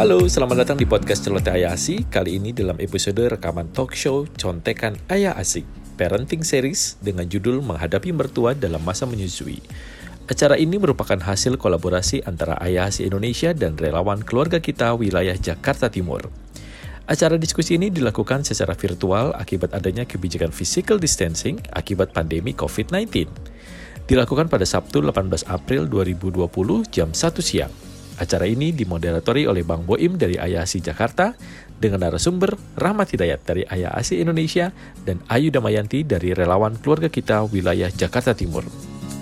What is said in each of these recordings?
Halo, selamat datang di podcast Celoteh Ayah Asik. Kali ini dalam episode rekaman talk show Contekan Ayah Asik, parenting series dengan judul Menghadapi Mertua dalam Masa Menyusui. Acara ini merupakan hasil kolaborasi antara Ayah Asik Indonesia dan relawan keluarga kita wilayah Jakarta Timur. Acara diskusi ini dilakukan secara virtual akibat adanya kebijakan physical distancing akibat pandemi COVID-19. Dilakukan pada Sabtu 18 April 2020 jam 1 siang. Acara ini dimoderatori oleh Bang Boim dari Ayasi Jakarta dengan narasumber Rahmat Hidayat dari Ayasi Indonesia dan Ayu Damayanti dari relawan keluarga kita wilayah Jakarta Timur.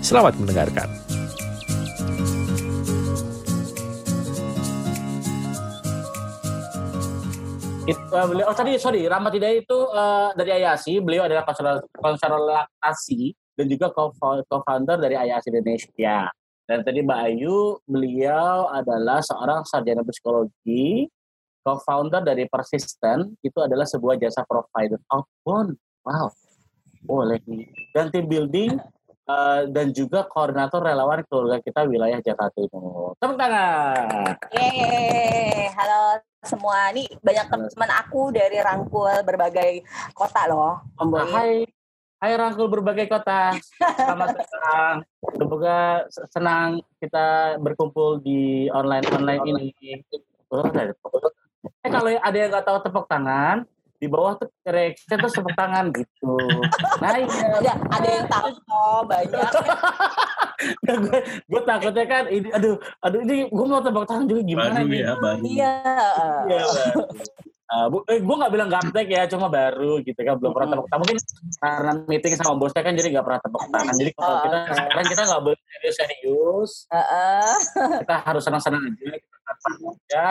Selamat mendengarkan. Beliau, oh tadi sorry, Rahmat Hidayat itu uh, dari Ayasi, beliau adalah konselor laktasi dan juga co-founder dari Ayasi Indonesia. Dan tadi Mbak Ayu, beliau adalah seorang sarjana psikologi, co-founder dari Persisten, itu adalah sebuah jasa provider outbound. Wow, boleh nih. Dan tim building uh, dan juga koordinator relawan keluarga kita wilayah Jakarta Timur. Tepuk tangan. Yeay, halo semua. Ini banyak teman-teman aku dari rangkul berbagai kota loh. Hai, Hai rangkul berbagai kota, selamat datang. Semoga senang kita berkumpul di online online ini. Eh kalau ada yang nggak tahu tepuk tangan, di bawah tuh reaksi tuh tepuk tangan gitu. Nah iya. ada yang tahu oh, banyak. nah, gue, gue takutnya kan ini, aduh, aduh ini gue mau tepuk tangan juga gimana baru nih? ya, baru. Iya. Iya. Uh, bu, eh, gue nggak bilang gaptek ya, cuma baru gitu kan, belum pernah tepuk tangan. Mungkin karena meeting sama bosnya kan jadi nggak pernah tepuk tangan. Jadi kalau Oh, kita oke. sekarang kita nggak boleh serius-serius, Heeh. kita harus senang-senang aja. Kita santai aja.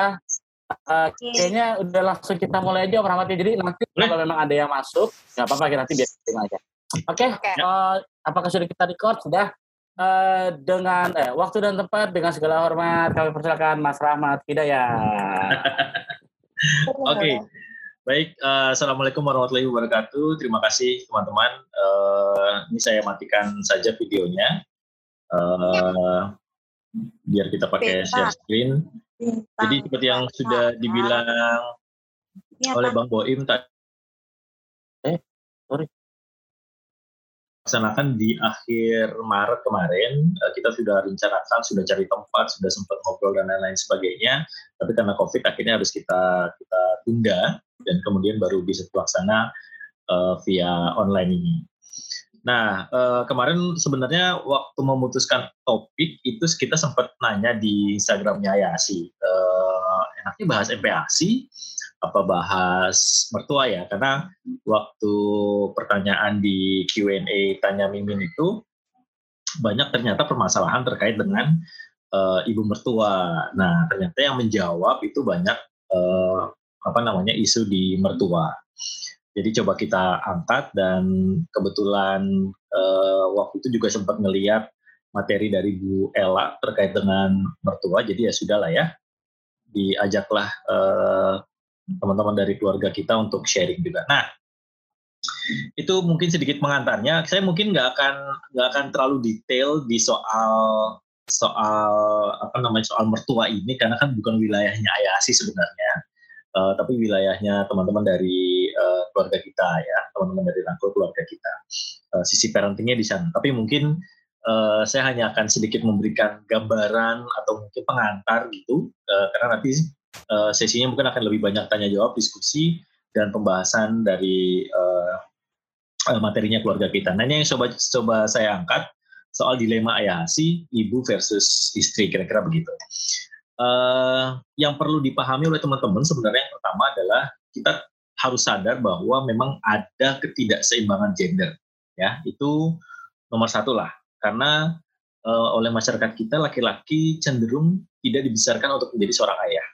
Uh, kayaknya udah langsung kita mulai aja Om Rahmat ya. Jadi nanti kalau memang ada yang masuk, nggak apa-apa kita nanti biar terima aja. Oke, Oke. uh, apakah sudah kita record? Sudah. Uh, dengan eh, waktu dan tempat dengan segala hormat kami persilakan Mas Rahmat Hidayat. Oke, baik. eh, Assalamualaikum warahmatullahi wabarakatuh. Terima kasih teman-teman. Eh, ini saya matikan saja videonya. Eh, biar kita pakai share screen. Jadi seperti yang sudah dibilang oleh Bang Boim tadi. Eh, sorry. Laksanakan di akhir Maret kemarin, eh, kita sudah rencanakan, sudah cari tempat, sudah sempat ngobrol dan lain-lain sebagainya. Tapi karena COVID akhirnya harus kita kita tunda dan kemudian baru bisa terlaksana eh, via online ini. Nah, eh, kemarin sebenarnya waktu memutuskan topik itu kita sempat nanya di Instagramnya Ayasi, eh, enaknya bahas MPASI apa bahas mertua ya? Karena waktu pertanyaan di Q&A tanya Mimin itu banyak ternyata permasalahan terkait dengan eh, ibu mertua. Nah, ternyata yang menjawab itu banyak eh, apa namanya isu di mertua. Jadi coba kita angkat dan kebetulan eh, waktu itu juga sempat ngeliat materi dari Bu Ella terkait dengan mertua. Jadi ya sudahlah ya, diajaklah eh, teman-teman dari keluarga kita untuk sharing juga. Nah, itu mungkin sedikit pengantarnya. Saya mungkin nggak akan nggak akan terlalu detail di soal soal apa namanya soal mertua ini karena kan bukan wilayahnya Ayasi sebenarnya, Eh, tapi wilayahnya teman-teman dari eh, keluarga kita ya, teman-teman dari rangkul keluarga kita. Eh, sisi parentingnya di sana. Tapi mungkin eh, saya hanya akan sedikit memberikan gambaran atau mungkin pengantar gitu, eh, karena nanti eh, sesinya mungkin akan lebih banyak tanya jawab, diskusi dan pembahasan dari eh, materinya keluarga kita. Ini yang coba coba saya angkat soal dilema ayahasi ibu versus istri kira-kira begitu. Eh, yang perlu dipahami oleh teman-teman sebenarnya yang pertama adalah kita harus sadar bahwa memang ada ketidakseimbangan gender ya itu nomor satu lah karena eh, oleh masyarakat kita laki-laki cenderung tidak dibesarkan untuk menjadi seorang ayah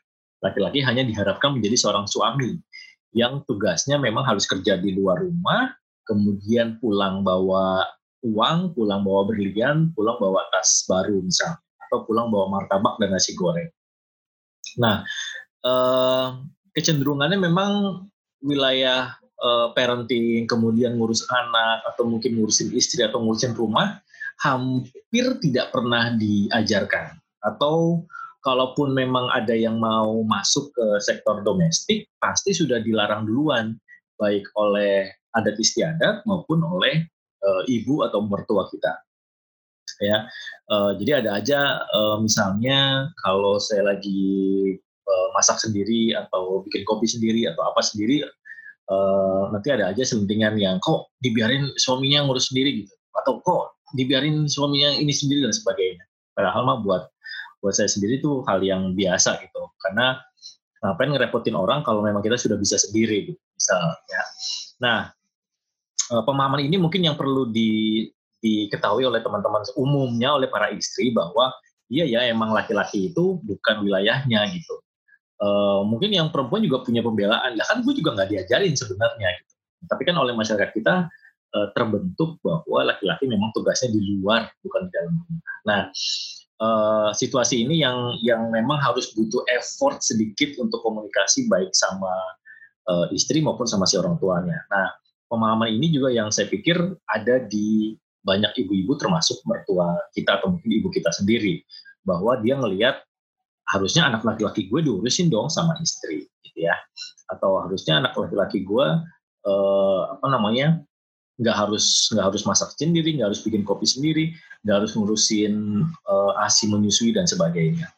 laki-laki hanya diharapkan menjadi seorang suami yang tugasnya memang harus kerja di luar rumah, kemudian pulang bawa uang, pulang bawa berlian, pulang bawa tas baru misalnya, atau pulang bawa martabak dan nasi goreng. Nah, eh, kecenderungannya memang wilayah eh, parenting, kemudian ngurus anak, atau mungkin ngurusin istri atau ngurusin rumah, hampir tidak pernah diajarkan. Atau kalaupun memang ada yang mau masuk ke sektor domestik, pasti sudah dilarang duluan, baik oleh adat istiadat maupun oleh uh, ibu atau mertua kita. Ya, uh, jadi ada aja uh, misalnya kalau saya lagi uh, masak sendiri atau bikin kopi sendiri atau apa sendiri, uh, nanti ada aja selentingan yang kok dibiarin suaminya ngurus sendiri gitu, atau kok dibiarin suaminya ini sendiri dan sebagainya. Padahal mah buat buat saya sendiri itu hal yang biasa gitu. Karena ngapain ngerepotin orang kalau memang kita sudah bisa sendiri gitu misalnya nah eh, pemahaman ini mungkin yang perlu di, diketahui oleh teman-teman umumnya oleh para istri bahwa iya ya emang laki-laki itu bukan wilayahnya gitu. Uh, mungkin yang perempuan juga punya pembelaan. Lah kan gue juga nggak diajarin sebenarnya gitu. Tapi kan oleh masyarakat kita uh, terbentuk bahwa laki-laki memang tugasnya di luar bukan di dalam rumah. Nah uh, situasi ini yang yang memang harus butuh effort sedikit untuk komunikasi baik sama uh, istri maupun sama si orang tuanya. Nah, pemahaman ini juga yang saya pikir ada di banyak ibu-ibu termasuk mertua kita atau mungkin ibu kita sendiri bahwa dia ngelihat harusnya anak laki-laki gue diurusin dong sama istri gitu ya atau harusnya anak laki-laki gue uh, apa namanya nggak harus nggak harus masak sendiri, nggak harus bikin kopi sendiri, nggak harus ngurusin uh, asi menyusui dan sebagainya.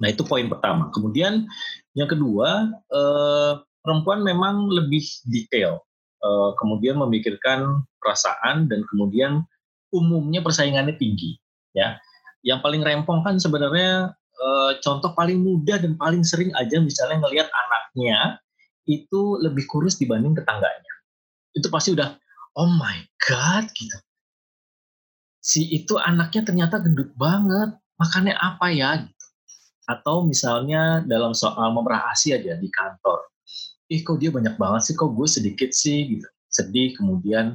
Nah itu poin pertama. Kemudian yang kedua uh, perempuan memang lebih detail, uh, kemudian memikirkan perasaan dan kemudian umumnya persaingannya tinggi. Ya, yang paling rempong kan sebenarnya uh, contoh paling mudah dan paling sering aja misalnya ngelihat anaknya itu lebih kurus dibanding tetangganya. Itu pasti udah oh my god gitu. Si itu anaknya ternyata gendut banget makannya apa ya gitu. atau misalnya dalam soal memerah asi aja di kantor. Ih kok dia banyak banget sih kok gue sedikit sih gitu. Sedih kemudian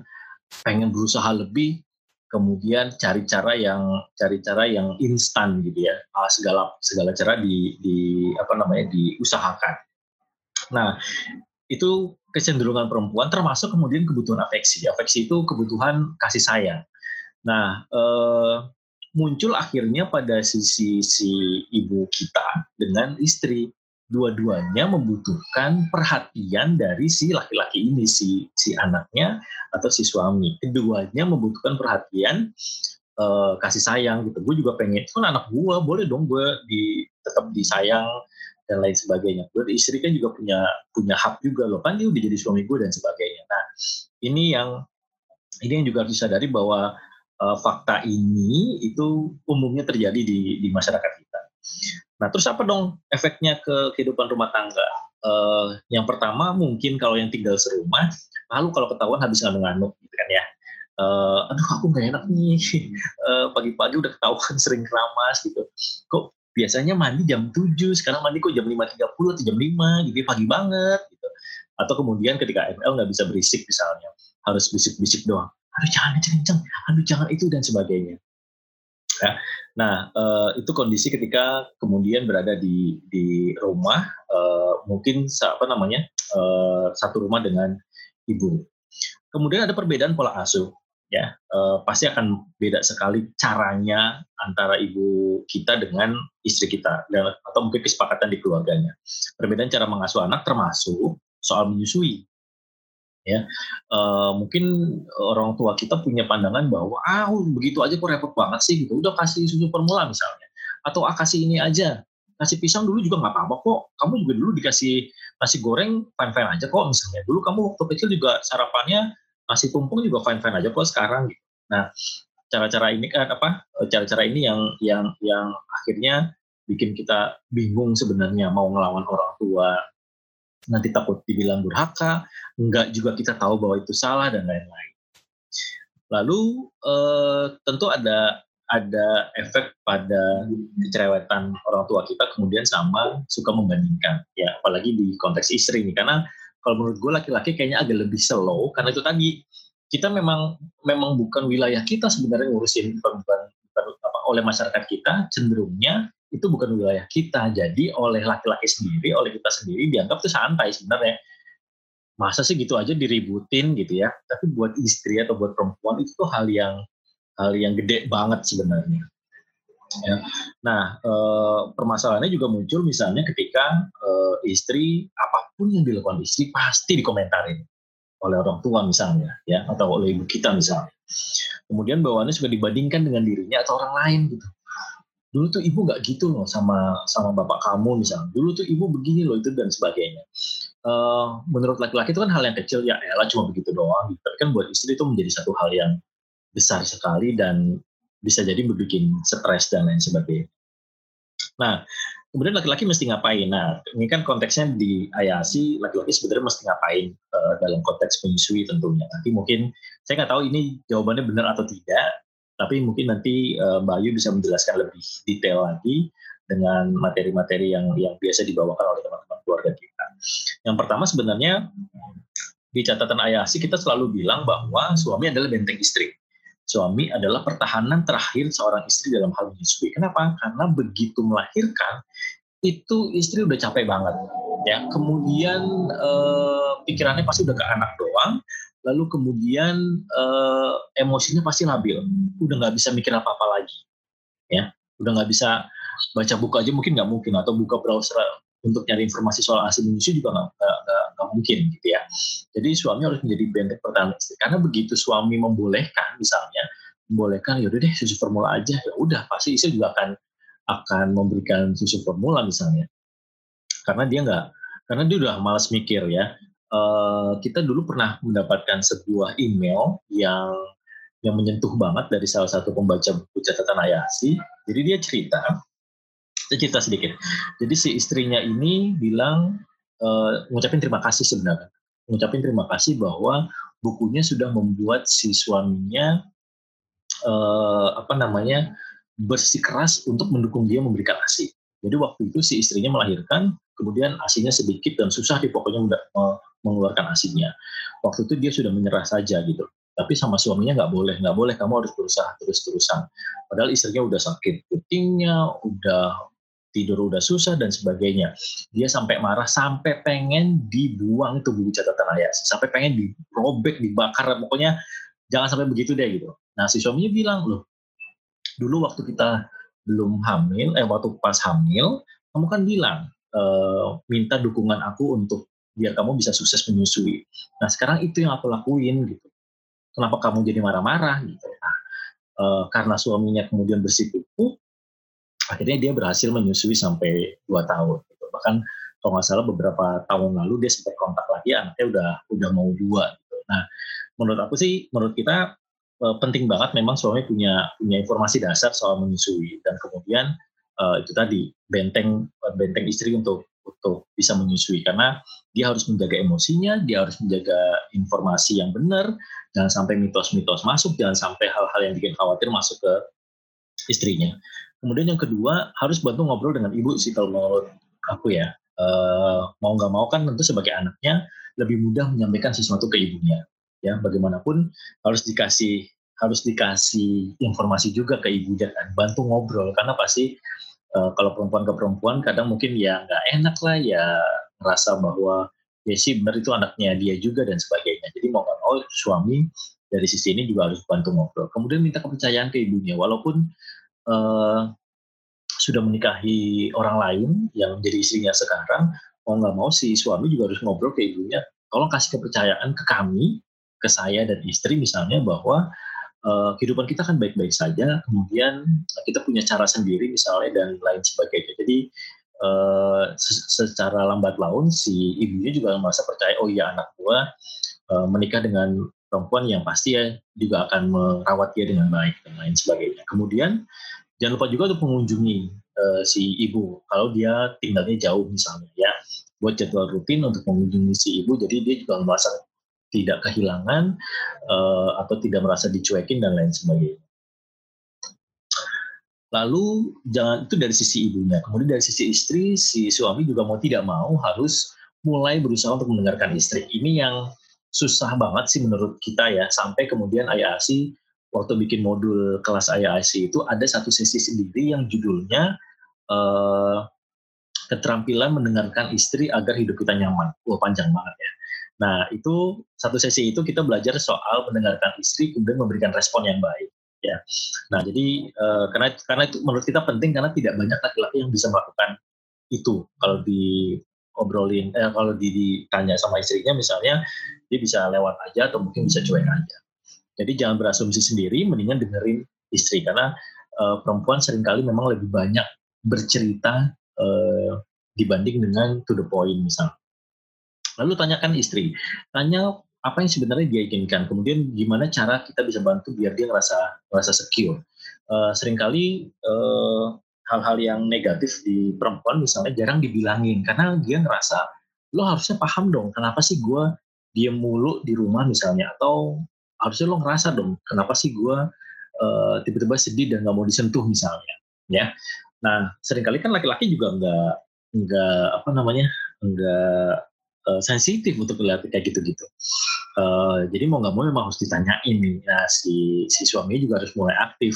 pengen berusaha lebih kemudian cari cara yang cari cara yang instan gitu ya. Ah, segala segala cara di di apa namanya diusahakan. Nah itu kecenderungan perempuan termasuk kemudian kebutuhan afeksi. Afeksi itu kebutuhan kasih sayang. Nah, eh, muncul akhirnya pada sisi si ibu kita dengan istri. Dua-duanya membutuhkan perhatian dari si laki-laki ini, si si anaknya atau si suami. Keduanya membutuhkan perhatian eh, kasih sayang gitu. Gue juga pengen, kan anak gue boleh dong gue di tetap disayang, dan lain sebagainya. Gue istri kan juga punya punya hak juga loh kan dia udah jadi suami gue dan sebagainya. Nah ini yang ini yang juga harus disadari bahwa uh, fakta ini itu umumnya terjadi di di masyarakat kita. Nah terus apa dong efeknya ke kehidupan rumah tangga? Uh, yang pertama mungkin kalau yang tinggal serumah, lalu kalau ketahuan habis nganuk-nganuk gitu kan ya. Uh, aduh aku nggak enak nih uh, pagi-pagi udah ketahuan sering keramas gitu kok biasanya mandi jam 7, sekarang mandi kok jam 5.30 atau jam 5, gitu pagi banget gitu. Atau kemudian ketika ML nggak bisa berisik misalnya, harus bisik-bisik doang. Aduh jangan kenceng, aduh jangan itu dan sebagainya. Ya. Nah, uh, itu kondisi ketika kemudian berada di di rumah, uh, mungkin apa namanya uh, satu rumah dengan ibu. Kemudian ada perbedaan pola asuh ya uh, pasti akan beda sekali caranya antara ibu kita dengan istri kita dan atau mungkin kesepakatan di keluarganya. Perbedaan cara mengasuh anak termasuk soal menyusui. Ya, uh, mungkin orang tua kita punya pandangan bahwa ah begitu aja kok repot banget sih gitu. Udah kasih susu formula misalnya, atau ah kasih ini aja, kasih pisang dulu juga nggak apa-apa kok. Kamu juga dulu dikasih nasi goreng fine fine aja kok misalnya. Dulu kamu waktu kecil juga sarapannya masih tumpung juga fine fine aja kok sekarang gitu. Nah cara-cara ini kan apa cara-cara ini yang yang yang akhirnya bikin kita bingung sebenarnya mau ngelawan orang tua. Nanti takut dibilang durhaka enggak juga kita tahu bahwa itu salah dan lain-lain. Lalu eh, tentu ada ada efek pada kecerewetan orang tua kita kemudian sama suka membandingkan ya apalagi di konteks istri nih. Karena kalau menurut gue laki-laki kayaknya agak lebih slow karena itu tadi kita memang memang bukan wilayah kita sebenarnya ngurusin apa, oleh masyarakat kita cenderungnya itu bukan wilayah kita. Jadi oleh laki-laki sendiri oleh kita sendiri dianggap itu santai sebenarnya. Masa sih gitu aja diributin gitu ya. Tapi buat istri atau buat perempuan itu tuh hal yang hal yang gede banget sebenarnya Ya. Nah, e, permasalahannya juga muncul misalnya ketika e, istri apa pun yang dilakukan istri pasti dikomentarin oleh orang tua misalnya, ya atau oleh ibu kita misalnya. Kemudian bawaannya juga dibandingkan dengan dirinya atau orang lain gitu. Dulu tuh ibu nggak gitu loh sama sama bapak kamu misalnya. Dulu tuh ibu begini loh itu dan sebagainya. E, menurut laki-laki itu kan hal yang kecil ya, elah cuma begitu doang. Tapi kan buat istri itu menjadi satu hal yang besar sekali dan bisa jadi bikin stres dan lain sebagainya. Nah, kemudian laki-laki mesti ngapain? Nah, ini kan konteksnya di ayasi, laki-laki sebenarnya mesti ngapain uh, dalam konteks menyusui tentunya. Nanti mungkin saya nggak tahu ini jawabannya benar atau tidak, tapi mungkin nanti uh, Mbak Ayu bisa menjelaskan lebih detail lagi dengan materi-materi yang yang biasa dibawakan oleh teman-teman keluarga kita. Yang pertama sebenarnya di catatan ayasi kita selalu bilang bahwa suami adalah benteng istri suami adalah pertahanan terakhir seorang istri dalam hal menyusui. Kenapa? Karena begitu melahirkan itu istri udah capek banget ya. Kemudian eh, pikirannya pasti udah ke anak doang. Lalu kemudian eh, emosinya pasti labil. Udah nggak bisa mikir apa-apa lagi. Ya, udah nggak bisa baca buku aja mungkin nggak mungkin atau buka browser untuk nyari informasi soal asi menyusui juga nggak mungkin gitu ya. Jadi suami harus menjadi benteng pertahanan istri karena begitu suami membolehkan misalnya membolehkan ya udah deh susu formula aja ya udah pasti istri juga akan akan memberikan susu formula misalnya karena dia nggak karena dia udah malas mikir ya. Uh, kita dulu pernah mendapatkan sebuah email yang yang menyentuh banget dari salah satu pembaca buku catatan Ayasi. Jadi dia cerita saya cerita sedikit. Jadi si istrinya ini bilang uh, ngucapin terima kasih sebenarnya. Ngucapin terima kasih bahwa bukunya sudah membuat si suaminya uh, apa namanya bersikeras untuk mendukung dia memberikan ASI. Jadi waktu itu si istrinya melahirkan, kemudian asinya sedikit dan susah di pokoknya mengeluarkan asinya. Waktu itu dia sudah menyerah saja gitu. Tapi sama suaminya nggak boleh, nggak boleh kamu harus berusaha terus-terusan. Padahal istrinya udah sakit putingnya, udah tidur udah susah dan sebagainya. Dia sampai marah, sampai pengen dibuang itu buku catatan ayah, sampai pengen dirobek, dibakar, pokoknya jangan sampai begitu deh gitu. Nah si suaminya bilang loh, dulu waktu kita belum hamil, eh waktu pas hamil, kamu kan bilang e, minta dukungan aku untuk biar kamu bisa sukses menyusui. Nah sekarang itu yang aku lakuin gitu. Kenapa kamu jadi marah-marah gitu? Nah, e, karena suaminya kemudian bersikupu, akhirnya dia berhasil menyusui sampai dua tahun gitu. bahkan kalau nggak salah beberapa tahun lalu dia sempat kontak lagi anaknya udah udah mau dua gitu. nah menurut aku sih menurut kita uh, penting banget memang suami punya punya informasi dasar soal menyusui dan kemudian uh, itu tadi benteng benteng istri untuk untuk bisa menyusui karena dia harus menjaga emosinya, dia harus menjaga informasi yang benar, jangan sampai mitos-mitos masuk, jangan sampai hal-hal yang bikin khawatir masuk ke istrinya. Kemudian yang kedua harus bantu ngobrol dengan ibu sih kalau menurut aku ya. Uh, mau nggak mau kan tentu sebagai anaknya lebih mudah menyampaikan sesuatu ke ibunya. Ya bagaimanapun harus dikasih harus dikasih informasi juga ke ibunya kan. Bantu ngobrol karena pasti uh, kalau perempuan ke perempuan kadang mungkin ya nggak enak lah ya ngerasa bahwa ya sih benar itu anaknya dia juga dan sebagainya. Jadi mau nggak mau suami dari sisi ini juga harus bantu ngobrol. Kemudian minta kepercayaan ke ibunya, walaupun uh, sudah menikahi orang lain yang menjadi istrinya sekarang, mau nggak mau si suami juga harus ngobrol ke ibunya, tolong kasih kepercayaan ke kami, ke saya dan istri misalnya bahwa uh, kehidupan kita kan baik-baik saja, kemudian kita punya cara sendiri misalnya dan lain sebagainya. Jadi uh, secara lambat laun si ibunya juga merasa percaya, oh iya anak gua uh, menikah dengan perempuan yang pasti ya juga akan merawat dia dengan baik dan lain sebagainya. Kemudian jangan lupa juga untuk mengunjungi uh, si ibu kalau dia tinggalnya jauh misalnya ya buat jadwal rutin untuk mengunjungi si ibu jadi dia juga merasa tidak kehilangan uh, atau tidak merasa dicuekin dan lain sebagainya. Lalu jangan itu dari sisi ibunya, kemudian dari sisi istri si suami juga mau tidak mau harus mulai berusaha untuk mendengarkan istri. Ini yang susah banget sih menurut kita ya sampai kemudian asi waktu bikin modul kelas IIC itu ada satu sesi sendiri yang judulnya uh, keterampilan mendengarkan istri agar hidup kita nyaman. Wah panjang banget ya. Nah itu satu sesi itu kita belajar soal mendengarkan istri kemudian memberikan respon yang baik. ya. Nah, jadi uh, karena karena itu menurut kita penting karena tidak banyak laki-laki yang bisa melakukan itu. Kalau di obrolin eh, kalau di, ditanya sama istrinya misalnya dia bisa lewat aja atau mungkin bisa cuek aja. Jadi jangan berasumsi sendiri, mendingan dengerin istri karena uh, perempuan sering kali memang lebih banyak bercerita uh, dibanding dengan to the point misalnya. Lalu tanyakan istri, tanya apa yang sebenarnya dia inginkan. Kemudian gimana cara kita bisa bantu biar dia ngerasa ngerasa secure. Uh, sering kali uh, hal-hal yang negatif di perempuan misalnya jarang dibilangin karena dia ngerasa lo harusnya paham dong kenapa sih gue diem mulu di rumah misalnya atau harusnya lo ngerasa dong kenapa sih gue uh, tiba-tiba sedih dan nggak mau disentuh misalnya ya nah sering kali kan laki-laki juga nggak nggak apa namanya nggak uh, sensitif untuk lihat kayak gitu-gitu. Uh, jadi mau nggak mau memang harus ditanyain nih, nah, si si suami juga harus mulai aktif.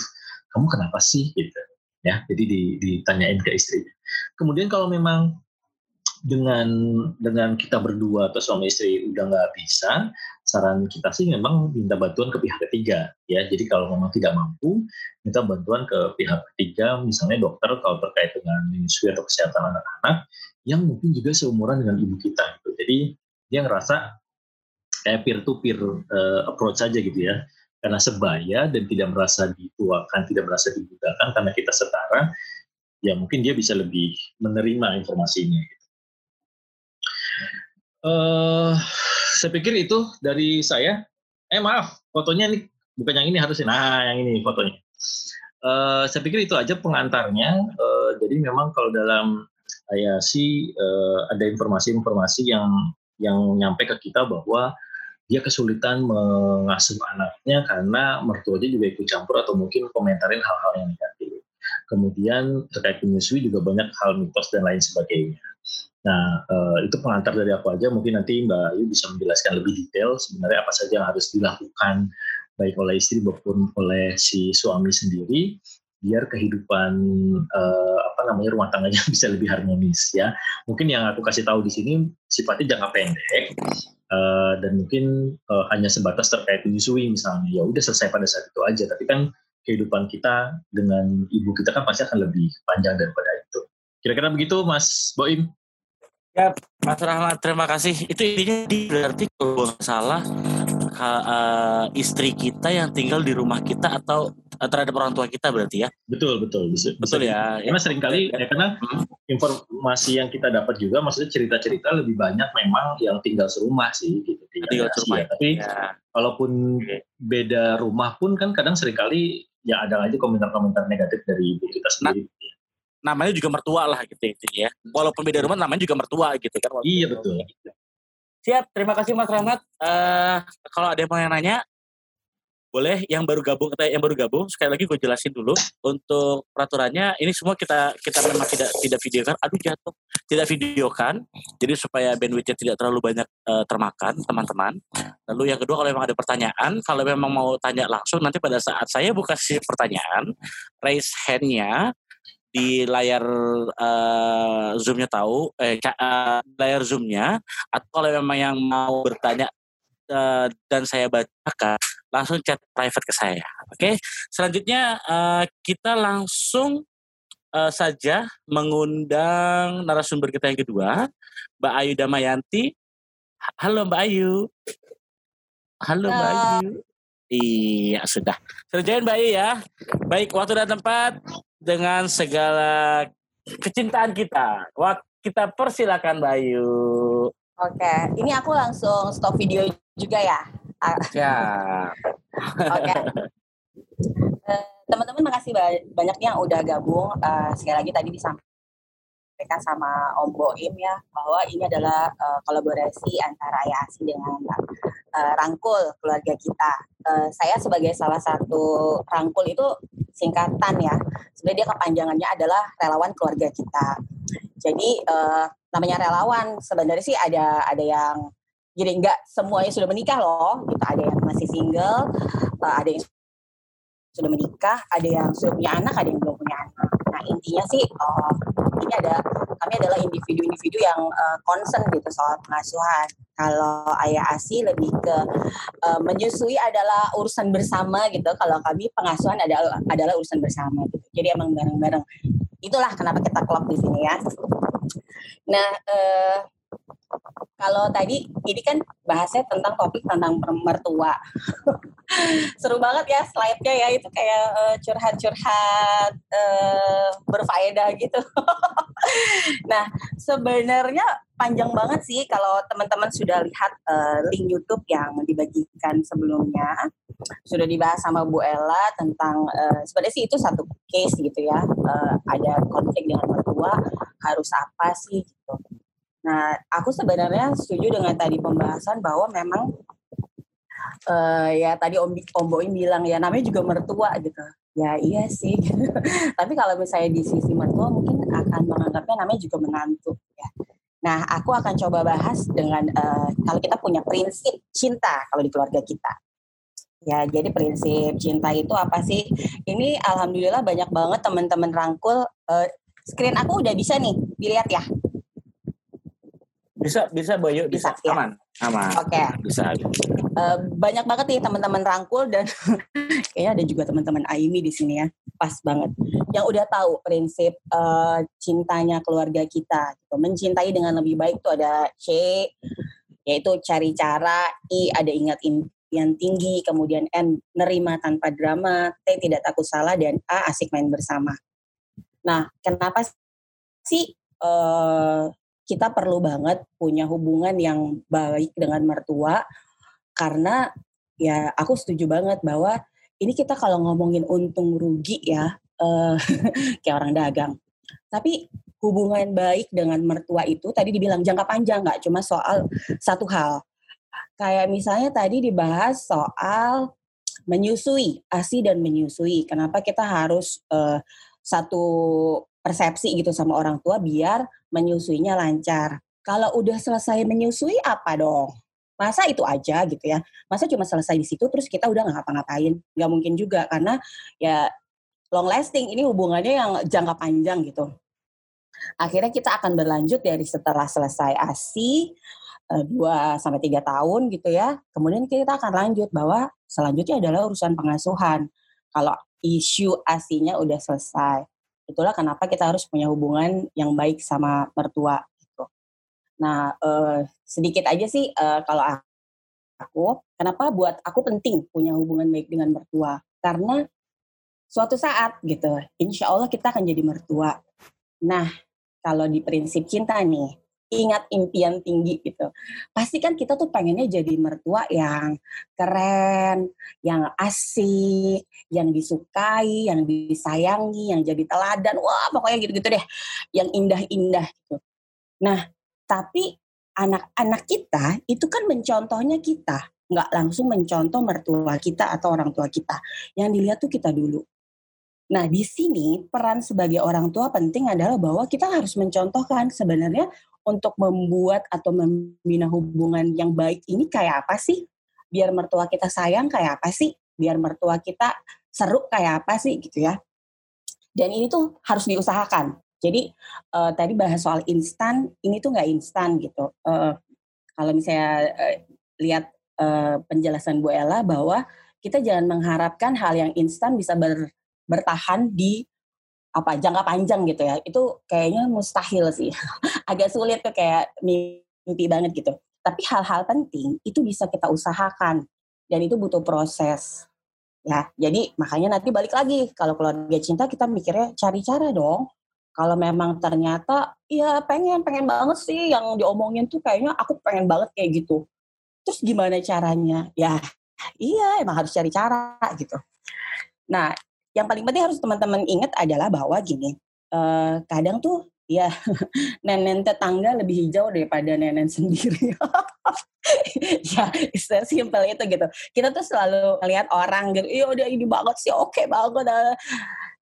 Kamu kenapa sih gitu? Ya, jadi di, ditanyain ke istrinya. Kemudian kalau memang dengan dengan kita berdua atau suami istri udah nggak bisa, saran kita sih memang minta bantuan ke pihak ketiga ya. Jadi kalau memang tidak mampu, minta bantuan ke pihak ketiga, misalnya dokter kalau terkait dengan menyusui atau kesehatan anak-anak yang mungkin juga seumuran dengan ibu kita gitu. Jadi dia ngerasa kayak peer to peer uh, approach aja gitu ya. Karena sebaya dan tidak merasa dituakan, tidak merasa dibudahkan karena kita setara, ya mungkin dia bisa lebih menerima informasinya. Uh, saya pikir itu dari saya. Eh maaf, fotonya nih bukan yang ini harusnya. Nah, yang ini fotonya. Uh, saya pikir itu aja pengantarnya. Uh, jadi memang kalau dalam saya sih uh, ada informasi-informasi yang yang nyampe ke kita bahwa dia kesulitan mengasuh anaknya karena mertuanya juga ikut campur atau mungkin komentarin hal-hal yang negatif. Kemudian terkait menyusui juga banyak hal mitos dan lain sebagainya. Nah, uh, itu pengantar dari aku aja. Mungkin nanti Mbak Ayu bisa menjelaskan lebih detail sebenarnya apa saja yang harus dilakukan baik oleh istri maupun oleh si suami sendiri biar kehidupan uh, apa namanya rumah tangganya bisa lebih harmonis ya. Mungkin yang aku kasih tahu di sini sifatnya jangka pendek uh, dan mungkin uh, hanya sebatas terkait menyusui misalnya. Ya udah selesai pada saat itu aja. Tapi kan kehidupan kita dengan ibu kita kan pasti akan lebih panjang daripada itu. Kira-kira begitu Mas Boim? Ya, Mas Rahmat, terima kasih. Itu intinya berarti kalau salah uh, istri kita yang tinggal di rumah kita atau uh, terhadap orang tua kita berarti ya? Betul, betul. Bisa, betul bisa, ya. Karena sering kali, ya, ya karena hmm. informasi yang kita dapat juga, maksudnya cerita-cerita lebih banyak memang yang tinggal serumah sih. Gitu, tinggal serumah. Ya. Tapi ya. walaupun beda rumah pun kan kadang sering kali ya ada aja komentar-komentar negatif dari ibu kita sendiri. Nah, namanya juga mertua lah gitu ya. Walaupun beda rumah namanya juga mertua gitu kan. Iya betul. Gitu. Siap, terima kasih Mas Rahmat. Uh, kalau ada yang mau nanya, boleh yang baru gabung atau yang baru gabung sekali lagi gue jelasin dulu untuk peraturannya ini semua kita kita memang tidak tidak videokan aduh jatuh tidak videokan jadi supaya bandwidthnya tidak terlalu banyak uh, termakan teman-teman lalu yang kedua kalau memang ada pertanyaan kalau memang mau tanya langsung nanti pada saat saya buka si pertanyaan raise handnya di layar uh, zoomnya tahu eh uh, layar zoomnya atau kalau memang yang mau bertanya uh, dan saya bacakan langsung chat private ke saya oke okay? selanjutnya uh, kita langsung uh, saja mengundang narasumber kita yang kedua Mbak Ayu Damayanti halo Mbak Ayu halo, halo. Mbak Ayu Iya sudah. Kerjain Mbak Ayu ya. Baik waktu dan tempat dengan segala kecintaan kita. Wah, kita persilakan Bayu. Oke, ini aku langsung stop video juga ya. Ya. Oke. Eh, teman-teman makasih banyak yang udah gabung. Uh, sekali lagi tadi disampaikan sama Om Boim ya bahwa ini adalah uh, kolaborasi antara Ayasi dengan uh, Rangkul keluarga kita. Uh, saya sebagai salah satu Rangkul itu singkatan ya. Sebenarnya dia kepanjangannya adalah relawan keluarga kita. Jadi uh, namanya relawan sebenarnya sih ada ada yang jadi enggak semuanya sudah menikah loh. Kita gitu. ada yang masih single, uh, ada yang sudah menikah, ada yang sudah punya anak, ada yang belum punya anak. Nah intinya sih uh, ini ada kami adalah individu-individu yang uh, concern gitu soal pengasuhan. Kalau ayah asi lebih ke uh, menyusui adalah urusan bersama gitu. Kalau kami pengasuhan adalah adalah urusan bersama gitu. Jadi emang bareng-bareng. Itulah kenapa kita klop di sini ya. Nah, uh, kalau tadi ini kan bahasnya tentang topik tentang mertua. Seru banget ya slide-nya ya itu kayak uh, curhat-curhat uh, berfaedah gitu. nah, sebenarnya panjang banget sih kalau teman-teman sudah lihat uh, link YouTube yang dibagikan sebelumnya. Sudah dibahas sama Bu Ella tentang uh, sebenarnya sih itu satu case gitu ya. Uh, ada konflik dengan mertua harus apa sih gitu Nah, aku sebenarnya setuju dengan tadi pembahasan bahwa memang uh, ya tadi Om, Om Boim bilang ya namanya juga mertua gitu. Ya iya sih. Tapi kalau misalnya di sisi mertua mungkin akan menganggapnya namanya juga menantu ya. Nah, aku akan coba bahas dengan uh, kalau kita punya prinsip cinta kalau di keluarga kita. Ya, jadi prinsip cinta itu apa sih? Ini alhamdulillah banyak banget teman-teman rangkul. Uh, screen aku udah bisa nih, dilihat ya. Bisa, bisa Bayu, bisa, bisa ya? aman, aman. Oke. Okay. Bisa. Uh, banyak banget nih teman-teman rangkul dan kayaknya ada juga teman-teman Aimi di sini ya, pas banget. Yang udah tahu prinsip uh, cintanya keluarga kita, gitu. mencintai dengan lebih baik tuh ada C, yaitu cari cara, I ada ingat yang tinggi, kemudian N nerima tanpa drama, T tidak takut salah, dan A asik main bersama. Nah, kenapa sih uh, kita perlu banget punya hubungan yang baik dengan mertua karena ya aku setuju banget bahwa ini kita kalau ngomongin untung rugi ya uh, kayak orang dagang. Tapi hubungan baik dengan mertua itu tadi dibilang jangka panjang nggak cuma soal satu hal. Kayak misalnya tadi dibahas soal menyusui, asi dan menyusui. Kenapa kita harus uh, satu persepsi gitu sama orang tua biar menyusuinya lancar. Kalau udah selesai menyusui apa dong? Masa itu aja gitu ya? Masa cuma selesai di situ terus kita udah nggak ngapa-ngapain? Nggak mungkin juga karena ya long lasting ini hubungannya yang jangka panjang gitu. Akhirnya kita akan berlanjut dari setelah selesai ASI eh, dua sampai tiga tahun gitu ya. Kemudian kita akan lanjut bahwa selanjutnya adalah urusan pengasuhan. Kalau isu asinya udah selesai. Itulah kenapa kita harus punya hubungan yang baik sama mertua gitu. Nah, eh, sedikit aja sih eh, kalau aku, kenapa buat aku penting punya hubungan baik dengan mertua? Karena suatu saat gitu, insya Allah kita akan jadi mertua. Nah, kalau di prinsip cinta nih, ingat impian tinggi gitu. Pasti kan kita tuh pengennya jadi mertua yang keren, yang asik, yang disukai, yang disayangi, yang jadi teladan. Wah, pokoknya gitu-gitu deh. Yang indah-indah gitu. Nah, tapi anak-anak kita itu kan mencontohnya kita, nggak langsung mencontoh mertua kita atau orang tua kita. Yang dilihat tuh kita dulu. Nah, di sini peran sebagai orang tua penting adalah bahwa kita harus mencontohkan sebenarnya untuk membuat atau membina hubungan yang baik ini kayak apa sih? Biar mertua kita sayang kayak apa sih? Biar mertua kita seru kayak apa sih gitu ya? Dan ini tuh harus diusahakan. Jadi uh, tadi bahas soal instan, ini tuh nggak instan gitu. Uh, kalau misalnya uh, lihat uh, penjelasan Bu Ella bahwa kita jangan mengharapkan hal yang instan bisa ber, bertahan di apa jangka panjang gitu ya. Itu kayaknya mustahil sih. Agak sulit tuh kayak mimpi banget gitu. Tapi hal-hal penting itu bisa kita usahakan. Dan itu butuh proses. Ya jadi makanya nanti balik lagi. Kalau keluarga cinta kita mikirnya cari cara dong. Kalau memang ternyata ya pengen pengen banget sih yang diomongin tuh kayaknya aku pengen banget kayak gitu. Terus gimana caranya? Ya iya emang harus cari cara gitu. Nah yang paling penting harus teman-teman ingat adalah bahwa gini, uh, kadang tuh ya nenen tetangga lebih hijau daripada nenen sendiri. ya, simpel itu gitu. Kita tuh selalu ngelihat orang gitu, iya udah ini banget sih, oke okay banget.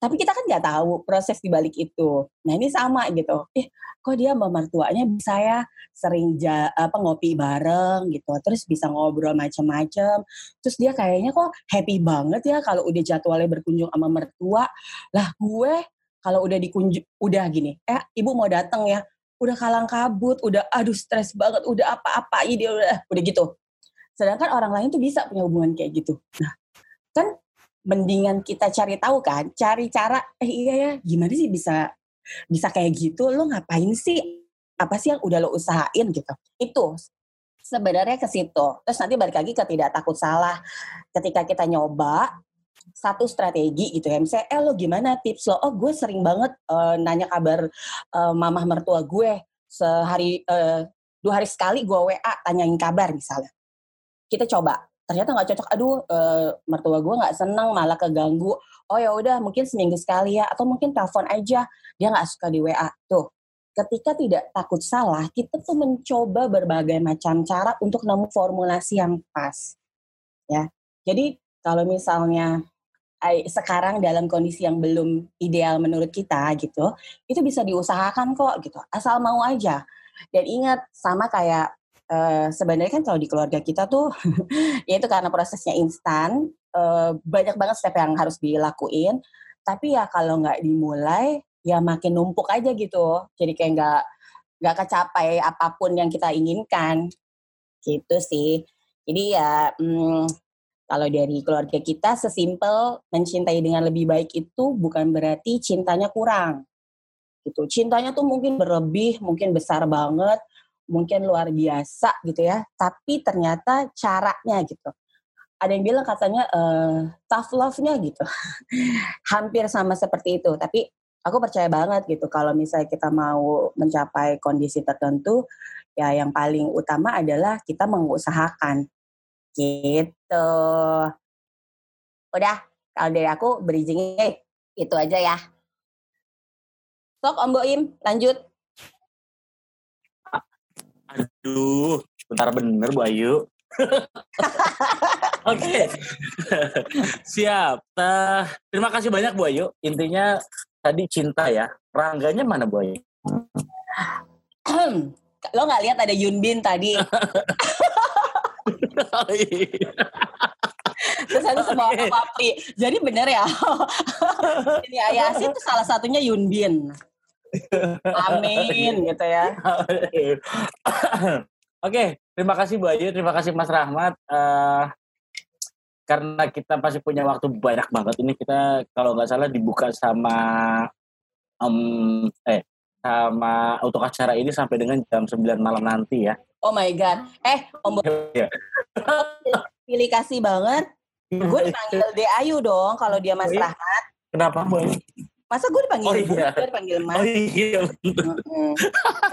Tapi kita kan nggak tahu proses di balik itu. Nah ini sama gitu. Eh kok dia sama mertuanya bisa ya sering ja, apa ngopi bareng gitu. Terus bisa ngobrol macam-macam. Terus dia kayaknya kok happy banget ya kalau udah jadwalnya berkunjung sama mertua. Lah gue kalau udah dikunjung udah gini, eh ibu mau datang ya. udah kalang kabut, udah aduh stres banget, udah apa-apa dia udah udah gitu. Sedangkan orang lain tuh bisa punya hubungan kayak gitu. Nah, kan mendingan kita cari tahu kan, cari cara eh iya ya, gimana sih bisa bisa kayak gitu? Lo ngapain sih? Apa sih yang udah lo usahain gitu? Itu sebenarnya ke situ. Terus nanti balik lagi ke tidak takut salah. Ketika kita nyoba, satu strategi gitu ya misalnya eh lo gimana tips lo oh gue sering banget uh, nanya kabar uh, mamah mertua gue sehari uh, dua hari sekali gue WA tanyain kabar misalnya kita coba ternyata nggak cocok. Aduh uh, mertua gue nggak seneng malah keganggu. Oh ya udah mungkin seminggu sekali ya atau mungkin telepon aja. Dia nggak suka di WA tuh ketika tidak takut salah kita tuh mencoba berbagai macam cara untuk nemu formulasi yang pas ya. Jadi kalau misalnya sekarang dalam kondisi yang belum ideal menurut kita gitu, itu bisa diusahakan kok gitu, asal mau aja. Dan ingat sama kayak uh, sebenarnya kan kalau di keluarga kita tuh ya itu karena prosesnya instan, uh, banyak banget step yang harus dilakuin. Tapi ya kalau nggak dimulai, ya makin numpuk aja gitu. Jadi kayak nggak nggak kecapai apa pun yang kita inginkan, gitu sih. Jadi ya hmm, kalau dari keluarga kita sesimpel mencintai dengan lebih baik itu bukan berarti cintanya kurang. Gitu. Cintanya tuh mungkin berlebih, mungkin besar banget, mungkin luar biasa gitu ya. Tapi ternyata caranya gitu. Ada yang bilang katanya uh, tough love-nya gitu. Hampir sama seperti itu. Tapi aku percaya banget gitu kalau misalnya kita mau mencapai kondisi tertentu, ya yang paling utama adalah kita mengusahakan Gitu. Udah, kalau dari aku bridgingnya itu aja ya. Sok Om Boim, lanjut. Aduh, bentar bener Bu Ayu. Oke, siap. Uh, terima kasih banyak Bu Ayu. Intinya tadi cinta ya. Rangganya mana Bu Ayu? Lo nggak lihat ada Yunbin tadi? Terus ada semua okay. Papri. Jadi bener ya. Ini Ayasi itu salah satunya Yunbin. Amin gitu ya. Oke, okay, terima kasih Bu Ayu, terima kasih Mas Rahmat. Uh, karena kita pasti punya waktu banyak banget ini kita kalau nggak salah dibuka sama um, eh sama untuk acara ini sampai dengan jam 9 malam nanti ya. Oh my god. Eh, Om Iya. Pilih kasih banget. Gue dipanggil De Ayu dong kalau dia Mas oh, iya? Rahmat. Kenapa, Boy? Masa gue dipanggil oh, iya. gue dipanggil Mas? Oh iya, hmm.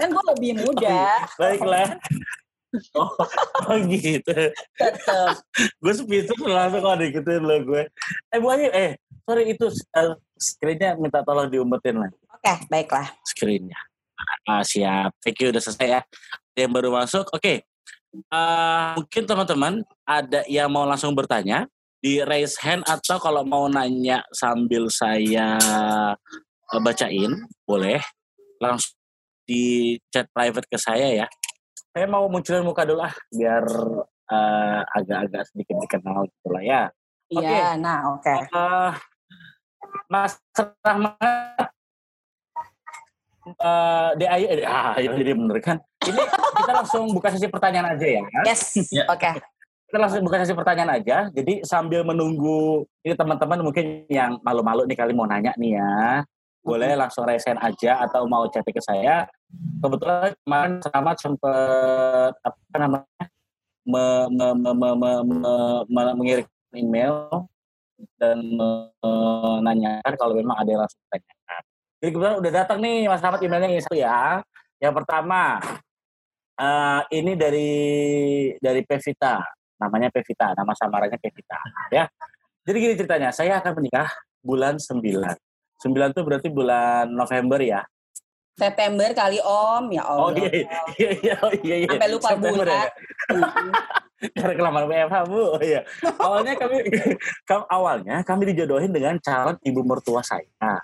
Kan gue lebih muda. Baiklah. Oh, oh gitu. Tetep. gue speechless langsung kalau dikituin lo gue. Eh Bu Ayu, eh sorry itu uh, screennya minta tolong diumpetin lah. Oke, okay, baiklah. Screennya. Ah, siap. Thank you udah selesai ya yang baru masuk. Oke, okay. uh, eh, mungkin teman-teman ada yang mau langsung bertanya di raise hand atau kalau mau nanya sambil saya uh, bacain, boleh langsung di chat private ke saya ya. Saya mau munculin muka dulu ah, biar uh, agak-agak sedikit dikenal gitu lah ya. Iya, okay. nah oke. Okay. Uh, Mas Rahmat uh, DAI, eh, ah, ya jadi bener kan. Ini kita langsung buka sesi pertanyaan aja ya. Yes, ya. oke. Okay. Kita langsung buka sesi pertanyaan aja. Jadi sambil menunggu ini teman-teman mungkin yang malu-malu nih kali mau nanya nih ya. Boleh langsung resen aja atau mau chat ke saya. Kebetulan kemarin selamat sempat apa namanya me, me, me, me, me, me, me, mengirim email dan menanyakan kalau memang ada yang langsung tanyakan. Jadi kebetulan udah datang nih Mas Rahmat emailnya ini satu ya. Yang pertama uh, ini dari dari Pevita, namanya Pevita, nama samarannya Pevita ya. Jadi gini ceritanya, saya akan menikah bulan 9. 9 itu berarti bulan November ya. September kali Om, ya Allah. Oh iya, iya, iya, oh, iya, iya. Sampai lupa September, bulan. Ya. Karena kelamaan WFH Bu, oh, iya. Awalnya kami, awalnya kami dijodohin dengan calon ibu mertua saya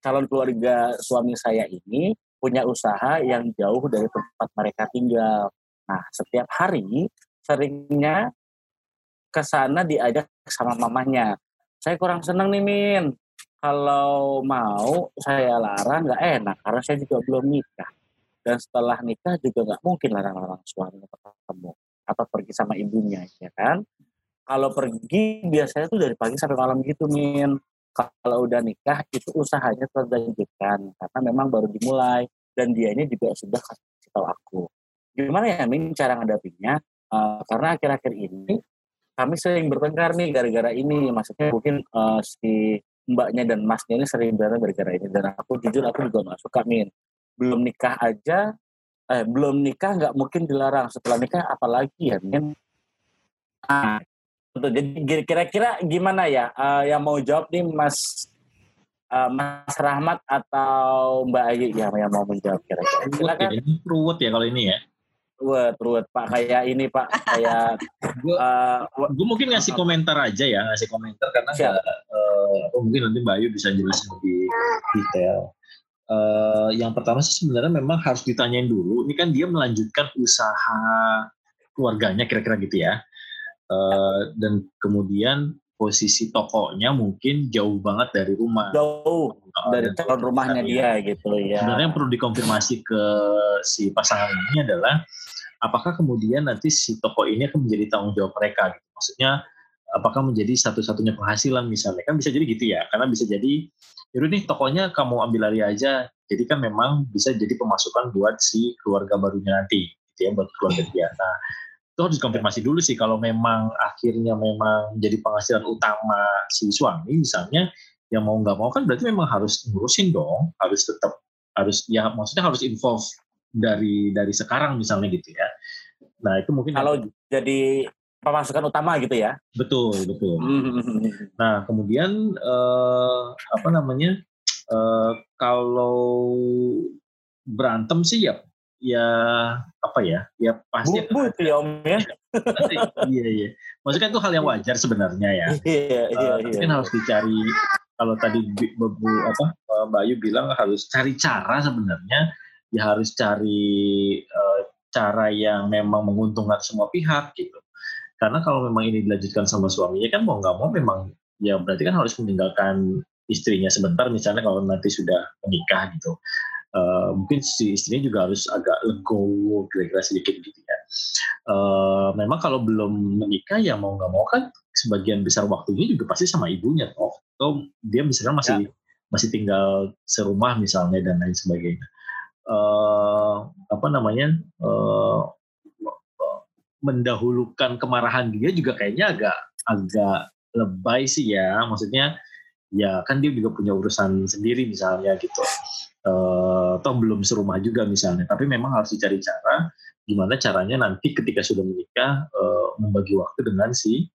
calon keluarga suami saya ini punya usaha yang jauh dari tempat mereka tinggal. Nah, setiap hari seringnya ke sana diajak sama mamanya. Saya kurang seneng nih, Min. Kalau mau saya larang nggak enak karena saya juga belum nikah. dan setelah nikah juga nggak mungkin larang-larang suami ketemu atau pergi sama ibunya ya kan kalau pergi biasanya tuh dari pagi sampai malam gitu min kalau udah nikah itu usahanya terlanjutkan karena memang baru dimulai dan dia ini juga sudah kasih tahu aku gimana ya min cara ngadapinya uh, karena akhir-akhir ini kami sering bertengkar nih gara-gara ini. Maksudnya mungkin uh, si mbaknya dan masnya ini sering berantem gara-gara ini. Dan aku jujur aku juga nggak suka min. Belum nikah aja eh belum nikah nggak mungkin dilarang. Setelah nikah apalagi ya min? Nah, jadi kira-kira gimana ya? Uh, yang mau jawab nih mas uh, Mas Rahmat atau Mbak Ayu? Ya yang mau menjawab kira-kira. Silakan. ini ruwet ya kalau ini ya ruwet ruwet Pak kayak ini Pak kayak gue uh, gue mungkin ngasih komentar aja ya ngasih komentar karena gak, uh, mungkin nanti Mbak Ayu bisa jelasin lebih detail uh, yang pertama sih sebenarnya memang harus ditanyain dulu. Ini kan dia melanjutkan usaha keluarganya kira-kira gitu ya. Uh, dan kemudian posisi tokonya mungkin jauh banget dari rumah. Jauh uh, dari calon rumahnya dia gitu ya. Sebenarnya yang perlu dikonfirmasi ke si pasangan ini adalah apakah kemudian nanti si toko ini akan menjadi tanggung jawab mereka gitu. Maksudnya apakah menjadi satu-satunya penghasilan misalnya? Kan bisa jadi gitu ya karena bisa jadi yaudah nih tokonya kamu ambil lari aja. Jadi kan memang bisa jadi pemasukan buat si keluarga barunya nanti gitu ya buat keluarga dia. Nah itu harus dikonfirmasi dulu sih kalau memang akhirnya memang jadi penghasilan utama si suami misalnya yang mau nggak mau kan berarti memang harus ngurusin dong harus tetap harus ya maksudnya harus involve dari dari sekarang misalnya gitu ya nah itu mungkin kalau jadi pemasukan utama gitu ya. Betul, betul. nah, kemudian uh, apa namanya? Uh, kalau berantem sih ya ya apa ya? Ya pasti Bu, itu ya Om ya. iya, iya. Maksudnya itu hal yang wajar sebenarnya ya. Iya, iya, uh, iya. Kan harus dicari kalau tadi Bu, apa Mbak Ayu bilang harus cari cara sebenarnya ya harus cari uh, cara yang memang menguntungkan semua pihak gitu karena kalau memang ini dilanjutkan sama suaminya kan mau nggak mau memang ya berarti kan harus meninggalkan istrinya sebentar misalnya kalau nanti sudah menikah gitu. Uh, mungkin si istrinya juga harus agak legowo kira-kira sedikit gitu ya. Uh, memang kalau belum menikah ya mau nggak mau kan sebagian besar waktunya juga pasti sama ibunya toh. Atau dia misalnya masih ya. masih tinggal serumah misalnya dan lain sebagainya. Uh, apa namanya? Uh, mendahulukan kemarahan dia juga kayaknya agak agak lebay sih ya. Maksudnya ya kan dia juga punya urusan sendiri misalnya gitu. Uh, toh belum serumah juga misalnya. Tapi memang harus dicari cara gimana caranya nanti ketika sudah menikah uh, membagi waktu dengan si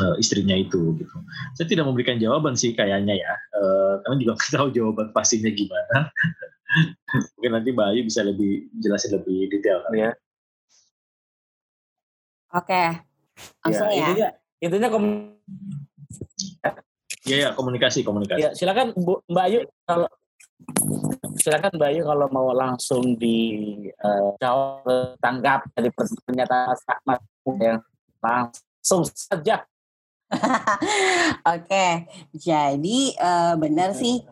uh, istrinya itu gitu. Saya tidak memberikan jawaban sih kayaknya ya. Uh, karena juga tahu jawaban pastinya gimana mungkin nanti Mbak Ayu bisa lebih jelasin lebih detail ya Oke, langsung ya. ya. Intinya, intinya kom Ya, ya komunikasi komunikasi. Ya, silakan Bu, Mbak Ayu kalau silakan Mbak Ayu kalau mau langsung di uh, jawab tanggap dari pernyataan Ahmad yang langsung saja. Oke, jadi uh, benar sih.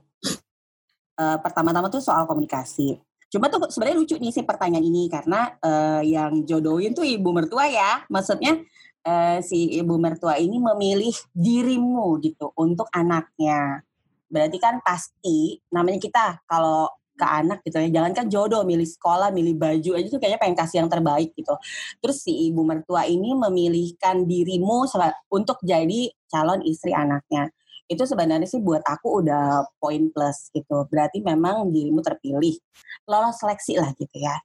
Uh, pertama-tama tuh soal komunikasi. Cuma tuh sebenarnya lucu nih sih pertanyaan ini karena uh, yang jodohin tuh ibu mertua ya. Maksudnya uh, si ibu mertua ini memilih dirimu gitu untuk anaknya. Berarti kan pasti namanya kita kalau ke anak gitu ya. Jangan kan jodoh, milih sekolah, milih baju aja tuh kayaknya pengen kasih yang terbaik gitu. Terus si ibu mertua ini memilihkan dirimu untuk jadi calon istri anaknya itu sebenarnya sih buat aku udah poin plus gitu. Berarti memang dirimu terpilih. Lolos seleksi lah gitu ya.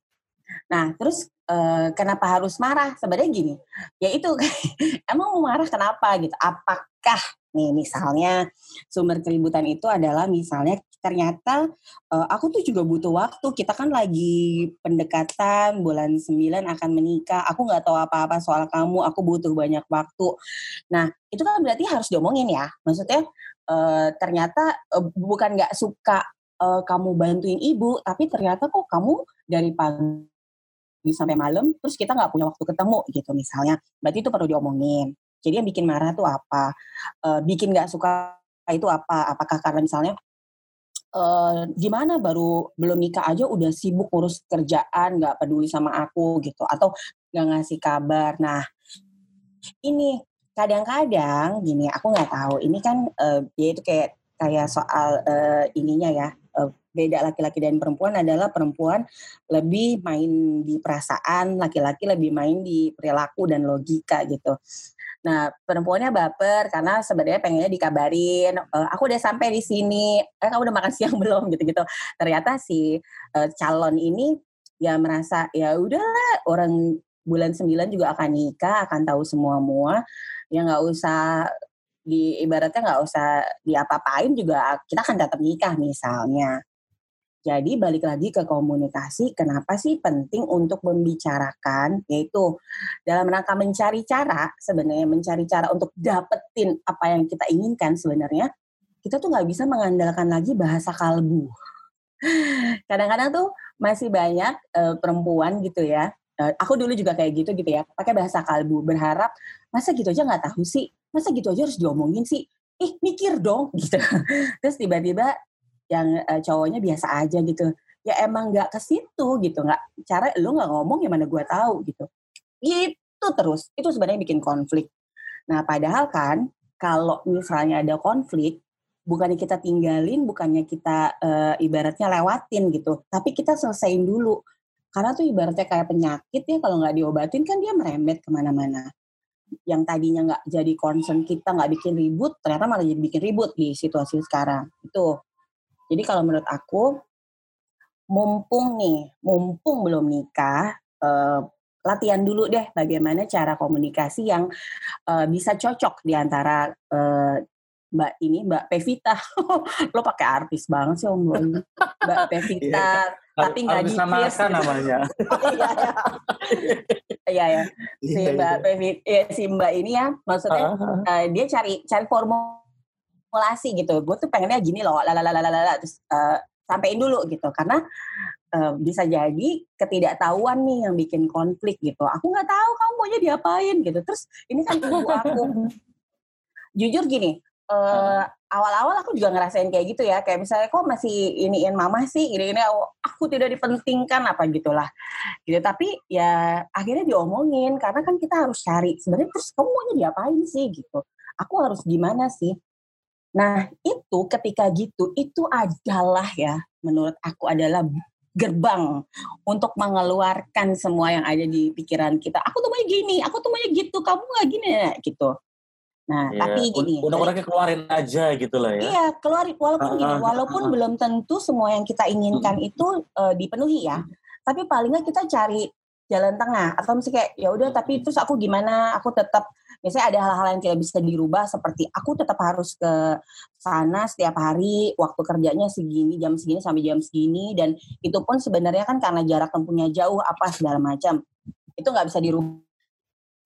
Nah, terus eh, kenapa harus marah? Sebenarnya gini, ya itu emang mau marah kenapa gitu? Apakah nih misalnya sumber keributan itu adalah misalnya ternyata uh, aku tuh juga butuh waktu. Kita kan lagi pendekatan bulan 9 akan menikah. Aku nggak tahu apa-apa soal kamu. Aku butuh banyak waktu. Nah itu kan berarti harus diomongin ya. Maksudnya uh, ternyata uh, bukan nggak suka uh, kamu bantuin ibu, tapi ternyata kok kamu dari pagi sampai malam, terus kita nggak punya waktu ketemu gitu misalnya. Berarti itu perlu diomongin. Jadi yang bikin marah tuh apa? Uh, bikin nggak suka itu apa? Apakah karena misalnya Uh, gimana baru belum nikah aja udah sibuk urus kerjaan nggak peduli sama aku gitu atau nggak ngasih kabar nah ini kadang-kadang gini aku nggak tahu ini kan uh, dia itu kayak kayak soal uh, ininya ya uh, beda laki-laki dan perempuan adalah perempuan lebih main di perasaan, laki-laki lebih main di perilaku dan logika gitu. Nah, perempuannya baper karena sebenarnya pengennya dikabarin, e, aku udah sampai di sini, eh kamu udah makan siang belum gitu-gitu. Ternyata si uh, calon ini ya merasa ya udahlah orang bulan 9 juga akan nikah, akan tahu semua mua, ya nggak usah di ibaratnya nggak usah diapa-apain juga kita akan tetap nikah misalnya. Jadi balik lagi ke komunikasi, kenapa sih penting untuk membicarakan, yaitu dalam rangka mencari cara, sebenarnya mencari cara untuk dapetin apa yang kita inginkan sebenarnya, kita tuh nggak bisa mengandalkan lagi bahasa kalbu. Kadang-kadang tuh masih banyak uh, perempuan gitu ya, aku dulu juga kayak gitu gitu ya, pakai bahasa kalbu, berharap masa gitu aja nggak tahu sih, masa gitu aja harus diomongin sih, ih mikir dong gitu. Terus tiba-tiba yang uh, cowoknya biasa aja gitu. Ya emang nggak ke situ gitu. Nggak cara lu nggak ngomong ya mana gue tahu gitu. Itu terus. Itu sebenarnya bikin konflik. Nah padahal kan kalau misalnya ada konflik bukannya kita tinggalin bukannya kita uh, ibaratnya lewatin gitu tapi kita selesaiin dulu karena tuh ibaratnya kayak penyakit ya kalau nggak diobatin kan dia merembet ke mana-mana. Yang tadinya nggak jadi concern kita nggak bikin ribut ternyata malah jadi bikin ribut di situasi sekarang. Itu. Jadi kalau menurut aku, mumpung nih, mumpung belum nikah, uh, latihan dulu deh bagaimana cara komunikasi yang uh, bisa cocok di antara uh, Mbak ini Mbak Pevita. Lo pakai artis banget sih Om Mbak iya, Pevita. tapi nggak di namanya. Iya ya. Si iya, Mbak iya. Pevita, ya, si Mbak ini ya, maksudnya uh dia cari cari formula formulasi gitu gue tuh pengennya gini loh lalalala terus uh, sampein dulu gitu karena uh, bisa jadi ketidaktahuan nih yang bikin konflik gitu aku nggak tahu kamu maunya diapain gitu terus ini kan ibu aku jujur gini uh, awal-awal aku juga ngerasain kayak gitu ya. Kayak misalnya kok masih iniin mama sih? Ini ini aku tidak dipentingkan apa gitulah. Gitu. Tapi ya akhirnya diomongin karena kan kita harus cari sebenarnya terus kamu maunya diapain sih gitu. Aku harus gimana sih? Nah, itu ketika gitu, itu adalah ya, menurut aku adalah gerbang untuk mengeluarkan semua yang ada di pikiran kita. Aku tuh maunya gini, aku tuh maunya gitu, kamu nggak gini gitu. Nah, yeah. tapi gini. Udah-udah keluarin aja gitu lah ya. Iya, keluarin. Walaupun uh, gini, walaupun uh, belum tentu semua yang kita inginkan uh, itu uh, dipenuhi ya. Tapi paling nggak kita cari jalan tengah atau misalnya kayak ya udah tapi terus aku gimana aku tetap misalnya ada hal-hal yang tidak bisa dirubah seperti aku tetap harus ke sana setiap hari waktu kerjanya segini jam segini sampai jam segini dan itu pun sebenarnya kan karena jarak tempuhnya jauh apa segala macam itu nggak bisa dirubah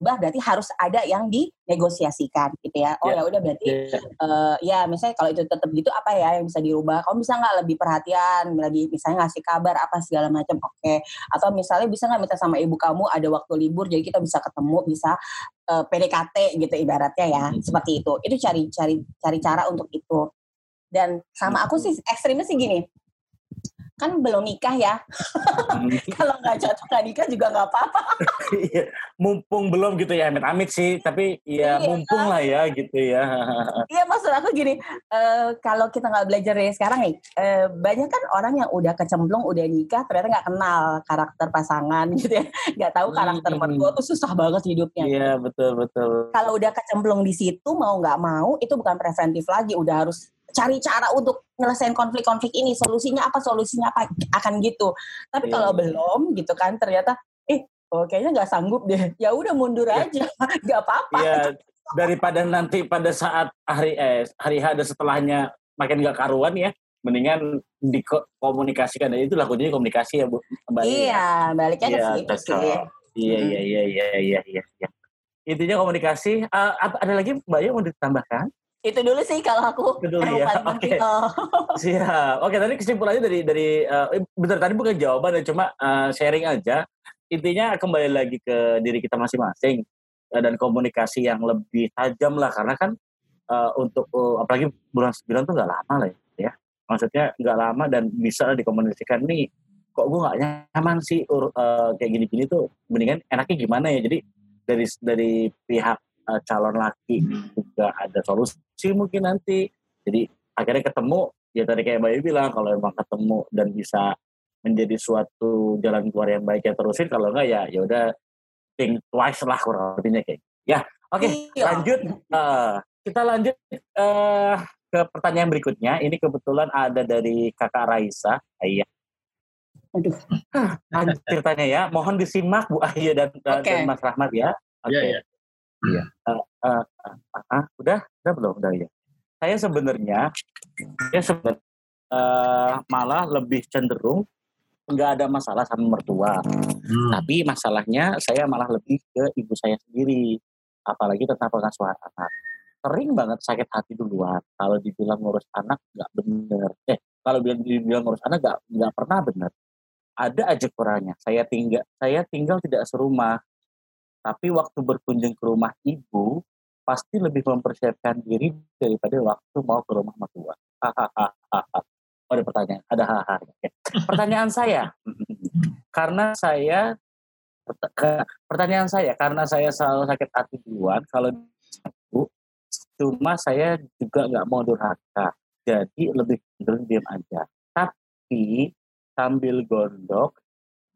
berubah berarti harus ada yang dinegosiasikan gitu ya. Oh yeah. ya udah berarti yeah. Ya. uh, ya misalnya kalau itu tetap gitu apa ya yang bisa dirubah? Kamu bisa nggak lebih perhatian, lebih misalnya ngasih kabar apa segala macam oke. Okay. Atau misalnya bisa nggak minta sama ibu kamu ada waktu libur jadi kita bisa ketemu, bisa uh, eh, PDKT gitu ibaratnya ya. Hmm. Seperti itu. Itu cari cari cari cara untuk itu. Dan sama aku sih ekstrimnya sih gini kan belum nikah ya. Hmm. Kalau nggak cocok nggak nikah juga nggak apa-apa. Iya, mumpung belum gitu ya, amit-amit sih. Tapi ya iya. mumpung lah ya gitu ya. iya maksud aku gini, uh, kalau kita nggak belajar dari sekarang nih, uh, banyak kan orang yang udah kecemplung, udah nikah, ternyata nggak kenal karakter pasangan gitu ya, nggak tahu karakter hmm. mertua tuh susah banget hidupnya. Iya betul betul. Kalau udah kecemplung di situ mau nggak mau itu bukan preventif lagi, udah harus cari cara untuk nyelesain konflik-konflik ini solusinya apa solusinya apa akan gitu. Tapi yeah. kalau iya. belum gitu kan ternyata eh oh, kayaknya nggak sanggup deh. Ya udah mundur yeah. aja. Nggak apa-apa. Yeah. daripada nanti pada saat hari eh hari H ada setelahnya makin nggak karuan ya mendingan dikomunikasikan. Dan itu lakunya komunikasi ya bu Mbak iya baliknya ke iya, situ sih. Iya iya iya iya iya iya intinya komunikasi. Uh, ada lagi mbak yang mau ditambahkan itu dulu sih kalau aku. Itu dulu ya oke. okay. oh. siap. Oke okay, tadi kesimpulannya dari dari uh, benar tadi bukan jawaban cuma uh, sharing aja. Intinya kembali lagi ke diri kita masing-masing uh, dan komunikasi yang lebih tajam lah karena kan uh, untuk uh, apalagi bulan sembilan tuh nggak lama lah ya. Maksudnya nggak lama dan bisa dikomunikasikan nih kok gue nggak nyaman sih uh, kayak gini-gini tuh mendingan enaknya gimana ya? Jadi dari dari pihak uh, calon laki juga ada solusi mungkin nanti jadi akhirnya ketemu ya tadi kayak Bayu bilang kalau emang ketemu dan bisa menjadi suatu jalan keluar yang baik ya terusin kalau enggak ya ya udah think twice lah kurang lebihnya kayak ya oke okay, iya. lanjut uh, kita lanjut uh, ke pertanyaan berikutnya ini kebetulan ada dari kakak Raisa iya Aduh. Lanjut ceritanya ya. Mohon disimak Bu Ahya dan, okay. dan Mas Rahmat ya. Oke. Okay. Iya, iya. Iya. Uh, uh, uh, uh, udah, udah belum, udah ya. Saya sebenarnya, ya sebenarnya uh, malah lebih cenderung nggak ada masalah sama mertua. Hmm. Tapi masalahnya saya malah lebih ke ibu saya sendiri. Apalagi tentang pengasuhan anak. Sering banget sakit hati duluan. Kalau dibilang ngurus anak nggak bener. Eh, kalau dibilang ngurus anak nggak nggak pernah bener. Ada aja kurangnya. Saya tinggal saya tinggal tidak serumah. Tapi waktu berkunjung ke rumah ibu, pasti lebih mempersiapkan diri daripada waktu mau ke rumah mertua. Hahaha. Ada pertanyaan, ada hal-hal. Pertanyaan saya, karena saya pertanyaan saya karena saya selalu sakit hati duluan kalau bu cuma saya juga nggak mau durhaka jadi lebih cenderung diam aja tapi sambil gondok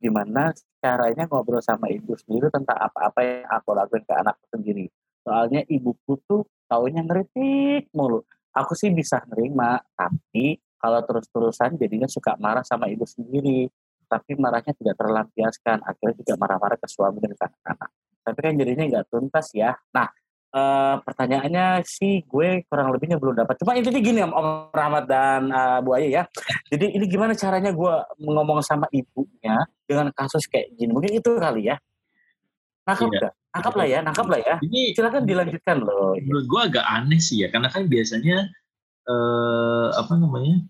gimana caranya ngobrol sama ibu sendiri tentang apa-apa yang aku lakukan ke anakku sendiri. Soalnya ibuku tuh taunya ngeritik mulu. Aku sih bisa nerima tapi kalau terus-terusan jadinya suka marah sama ibu sendiri. Tapi marahnya tidak terlampiaskan akhirnya juga marah-marah ke suami dan ke anak-anak. Tapi kan jadinya nggak tuntas ya. Nah e, pertanyaannya sih gue kurang lebihnya belum dapat. Cuma intinya gini Om, Om Rahmat dan uh, Bu Ayu ya. Jadi ini gimana caranya gue ngomong sama ibunya dengan kasus kayak gini? Mungkin itu kali ya. Nangkap iya. nangkap lah ya nangkap lah ya. Ini silakan dilanjutkan loh. menurut gue agak aneh sih ya karena kan biasanya eh, apa namanya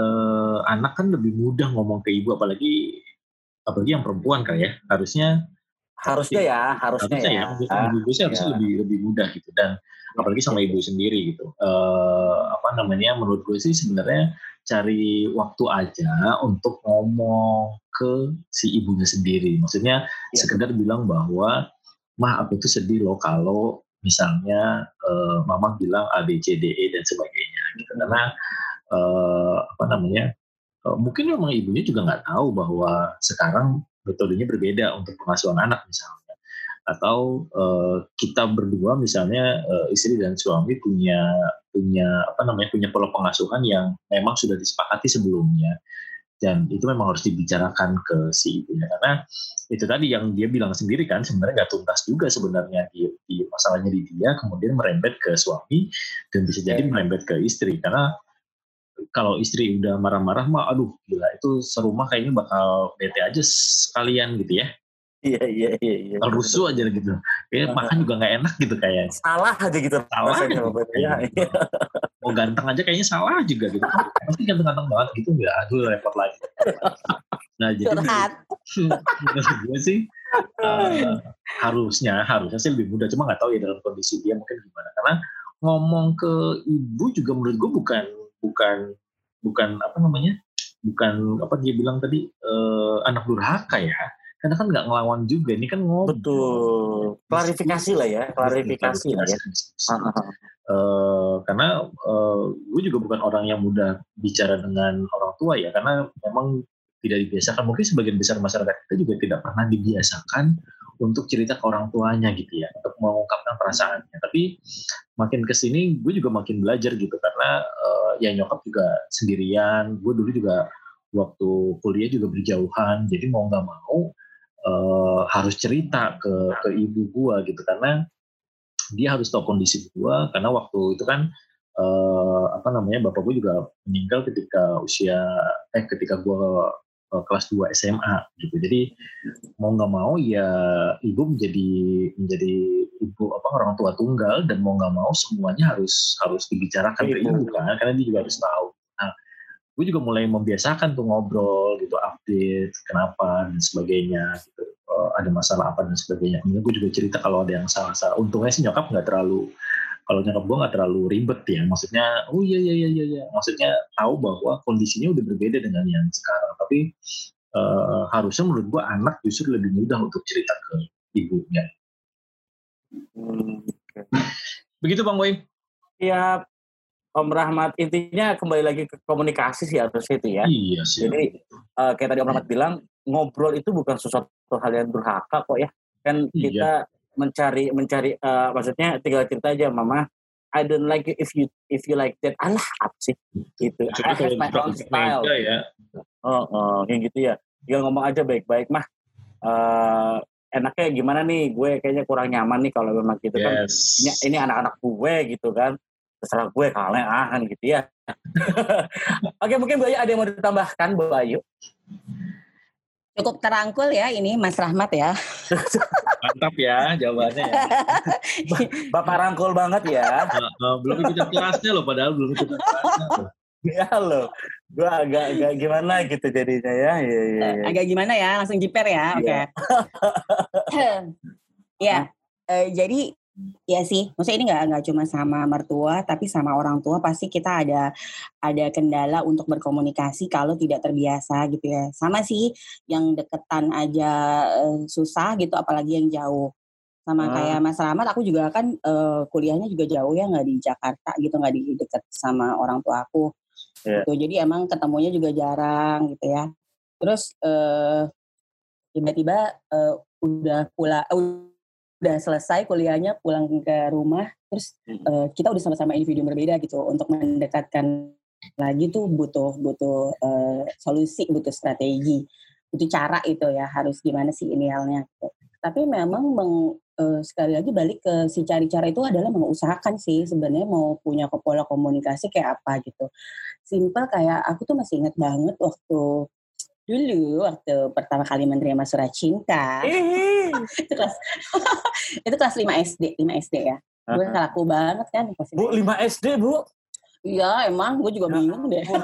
uh, anak kan lebih mudah ngomong ke ibu apalagi apalagi yang perempuan kan ya. Harusnya harusnya ya harusnya, harusnya ya, ya. Ah, harusnya ya. lebih lebih mudah gitu dan apalagi sama ibu sendiri gitu uh, apa namanya menurut gue sih sebenarnya cari waktu aja untuk ngomong ke si ibunya sendiri maksudnya ya. sekedar bilang bahwa mah aku tuh sedih loh kalau misalnya uh, mama bilang A B C D E dan sebagainya gitu karena uh, apa namanya mungkin memang ibunya juga nggak tahu bahwa sekarang metodenya berbeda untuk pengasuhan anak misalnya. Atau uh, kita berdua misalnya uh, istri dan suami punya punya apa namanya punya pola pengasuhan yang memang sudah disepakati sebelumnya. Dan itu memang harus dibicarakan ke si ibunya. Karena itu tadi yang dia bilang sendiri kan sebenarnya nggak tuntas juga sebenarnya di, di masalahnya di dia kemudian merembet ke suami dan bisa jadi merembet ke istri. Karena kalau istri udah marah-marah mah aduh gila itu serumah kayaknya bakal bete aja sekalian gitu ya. Iya iya iya iya rusuh aja gitu. Kayaknya makan juga nggak enak gitu kayak salah aja gitu salah aja gitu. Ya, iya. mau ganteng aja kayaknya salah juga gitu. Pasti ganteng-ganteng banget gitu nggak aduh repot lagi. Nah jadi gue sih uh, harusnya harusnya sih lebih mudah. Cuma nggak tahu ya dalam kondisi dia mungkin gimana. Karena ngomong ke ibu juga menurut gue bukan bukan bukan apa namanya bukan apa dia bilang tadi uh, anak durhaka ya. Karena kan nggak ngelawan juga ini kan ngobrol. Betul. Klarifikasi lah ya klarifikasi lah ya. uh, karena uh, gue juga bukan orang yang mudah bicara dengan orang tua ya karena memang tidak dibiasakan. Mungkin sebagian besar masyarakat kita juga tidak pernah dibiasakan untuk cerita ke orang tuanya gitu ya untuk mengungkapkan perasaannya. Tapi makin ke sini gue juga makin belajar gitu karena uh, ya nyokap juga sendirian gue dulu juga waktu kuliah juga berjauhan jadi mau nggak mau uh, harus cerita ke ke ibu gue gitu karena dia harus tahu kondisi gue karena waktu itu kan uh, apa namanya bapak gue juga meninggal ketika usia eh ketika gue uh, kelas 2 SMA gitu. Jadi mau nggak mau ya ibu menjadi menjadi ibu apa orang tua tunggal dan mau nggak mau semuanya harus harus dibicarakan ke ibu kan karena dia juga harus tahu. Nah, gue juga mulai membiasakan tuh ngobrol gitu, update kenapa dan sebagainya gitu. Uh, ada masalah apa dan sebagainya. Kemudian gue juga cerita kalau ada yang salah-salah. Untungnya sih nyokap nggak terlalu kalau nyokap gue nggak terlalu ribet ya maksudnya oh iya iya iya iya maksudnya tahu bahwa kondisinya udah berbeda dengan yang sekarang tapi uh, harusnya menurut gue anak justru lebih mudah untuk cerita ke ibunya Hmm, begitu bang Boy Ya, Om Rahmat intinya kembali lagi ke komunikasi sih harusnya itu ya. iya sih Jadi eh, kayak tadi Om Rahmat bilang ngobrol itu bukan sesuatu hal yang durhaka kok ya. Kan Iya. kita mencari mencari eh, maksudnya tinggal cerita aja mama I don't like it if you if you like that. Alah apa sih? Gitu. I have my own style. ya Oh, oh, kayak gitu ya. Tinggal ngomong aja baik-baik mah. Eh enaknya gimana nih? Gue kayaknya kurang nyaman nih kalau memang gitu kan. yes Ini, ini anak-anak gue gitu kan. Terserah gue kalian ah kan gitu ya. Oke mungkin Bu Ayu ada yang mau ditambahkan Bu Ayu? Cukup terangkul ya ini Mas Rahmat ya. mantap ya jawabannya ya. Bapak rangkul banget ya. Uh, uh, belum ikutan kelasnya loh padahal belum ikutan kelasnya loh. ya loh. Gue agak agak gimana gitu jadinya ya. Iya iya. Eh, iya. Agak gimana ya, langsung jiper ya. Oke. Iya. ya, eh, jadi ya sih, maksudnya ini nggak nggak cuma sama mertua, tapi sama orang tua pasti kita ada ada kendala untuk berkomunikasi kalau tidak terbiasa gitu ya. Sama sih, yang deketan aja eh, susah gitu, apalagi yang jauh. Sama Ah. kayak Mas Rahmat, aku juga kan eh, kuliahnya juga jauh ya, nggak di Jakarta gitu, nggak di deket sama orang tua aku. Iya. Gitu. Jadi emang ketemunya juga jarang gitu ya. Terus eh, tiba-tiba eh, udah pula udah selesai kuliahnya pulang ke rumah terus Hmm. eh, kita udah sama-sama individu berbeda gitu untuk mendekatkan lagi tuh butuh butuh eh, solusi butuh strategi butuh cara itu ya harus gimana sih idealnya gitu. tapi memang meng- eh, sekali lagi balik ke si cari cara itu adalah mengusahakan sih sebenarnya mau punya pola komunikasi kayak apa gitu simple kayak aku tuh masih ingat banget waktu dulu waktu pertama kali menerima surat cinta. Itu kelas itu kelas 5 SD 5 SD ya. Gue laku banget kan pas Bu itu. 5 SD Bu. iya emang. Gue juga Ya bingung deh.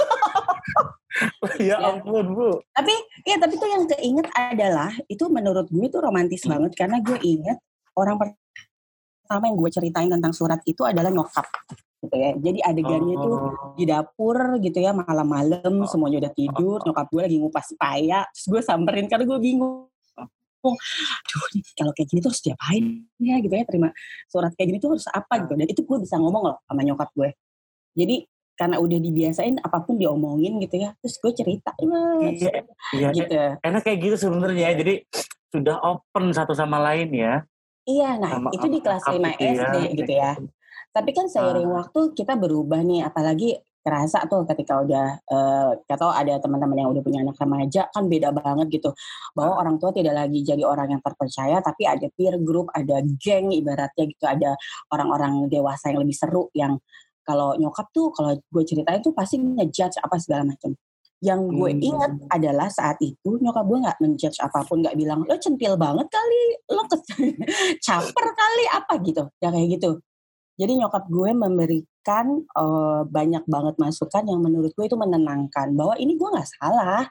ya Ya. ampun Bu. tapi ya tapi tuh yang keinget adalah itu menurut gue itu romantis banget. Karena gue inget orang pertama yang gue ceritain tentang surat itu adalah nyokap gitu ya jadi adegannya tuh Oh. di dapur gitu ya malam-malam semuanya udah tidur nyokap gue lagi ngupas paya terus gue samperin karena gue bingung Duh, ini kalau kayak gini tuh harus diapain ya gitu ya terima surat kayak gini tuh harus apa gitu dan itu gue bisa ngomong loh sama nyokap gue jadi karena udah dibiasain apa pun diomongin gitu ya terus gue cerita Iya, iya. gitu Enak kayak gitu sebenarnya. Jadi sudah open satu sama lain ya. Iya nah Sama- itu di kelas sama 5 gitu ya. SD gitu ya tapi kan seiring Ah. waktu kita berubah nih apalagi kerasa tuh ketika udah eh atau ada teman-teman yang udah punya anak remaja kan beda banget gitu bahwa orang tua tidak lagi jadi orang yang terpercaya tapi ada peer group ada geng ibaratnya gitu ada orang-orang dewasa yang lebih seru yang kalau nyokap tuh kalau gue ceritain tuh pasti ngejudge apa segala macam yang gue Hmm. ingat adalah saat itu nyokap gue nggak menjudge apa pun nggak bilang lo centil banget kali lo caper kali apa gitu ya kayak gitu jadi nyokap gue memberikan eh, banyak banget masukan yang menurut gue itu menenangkan bahwa ini gue nggak salah,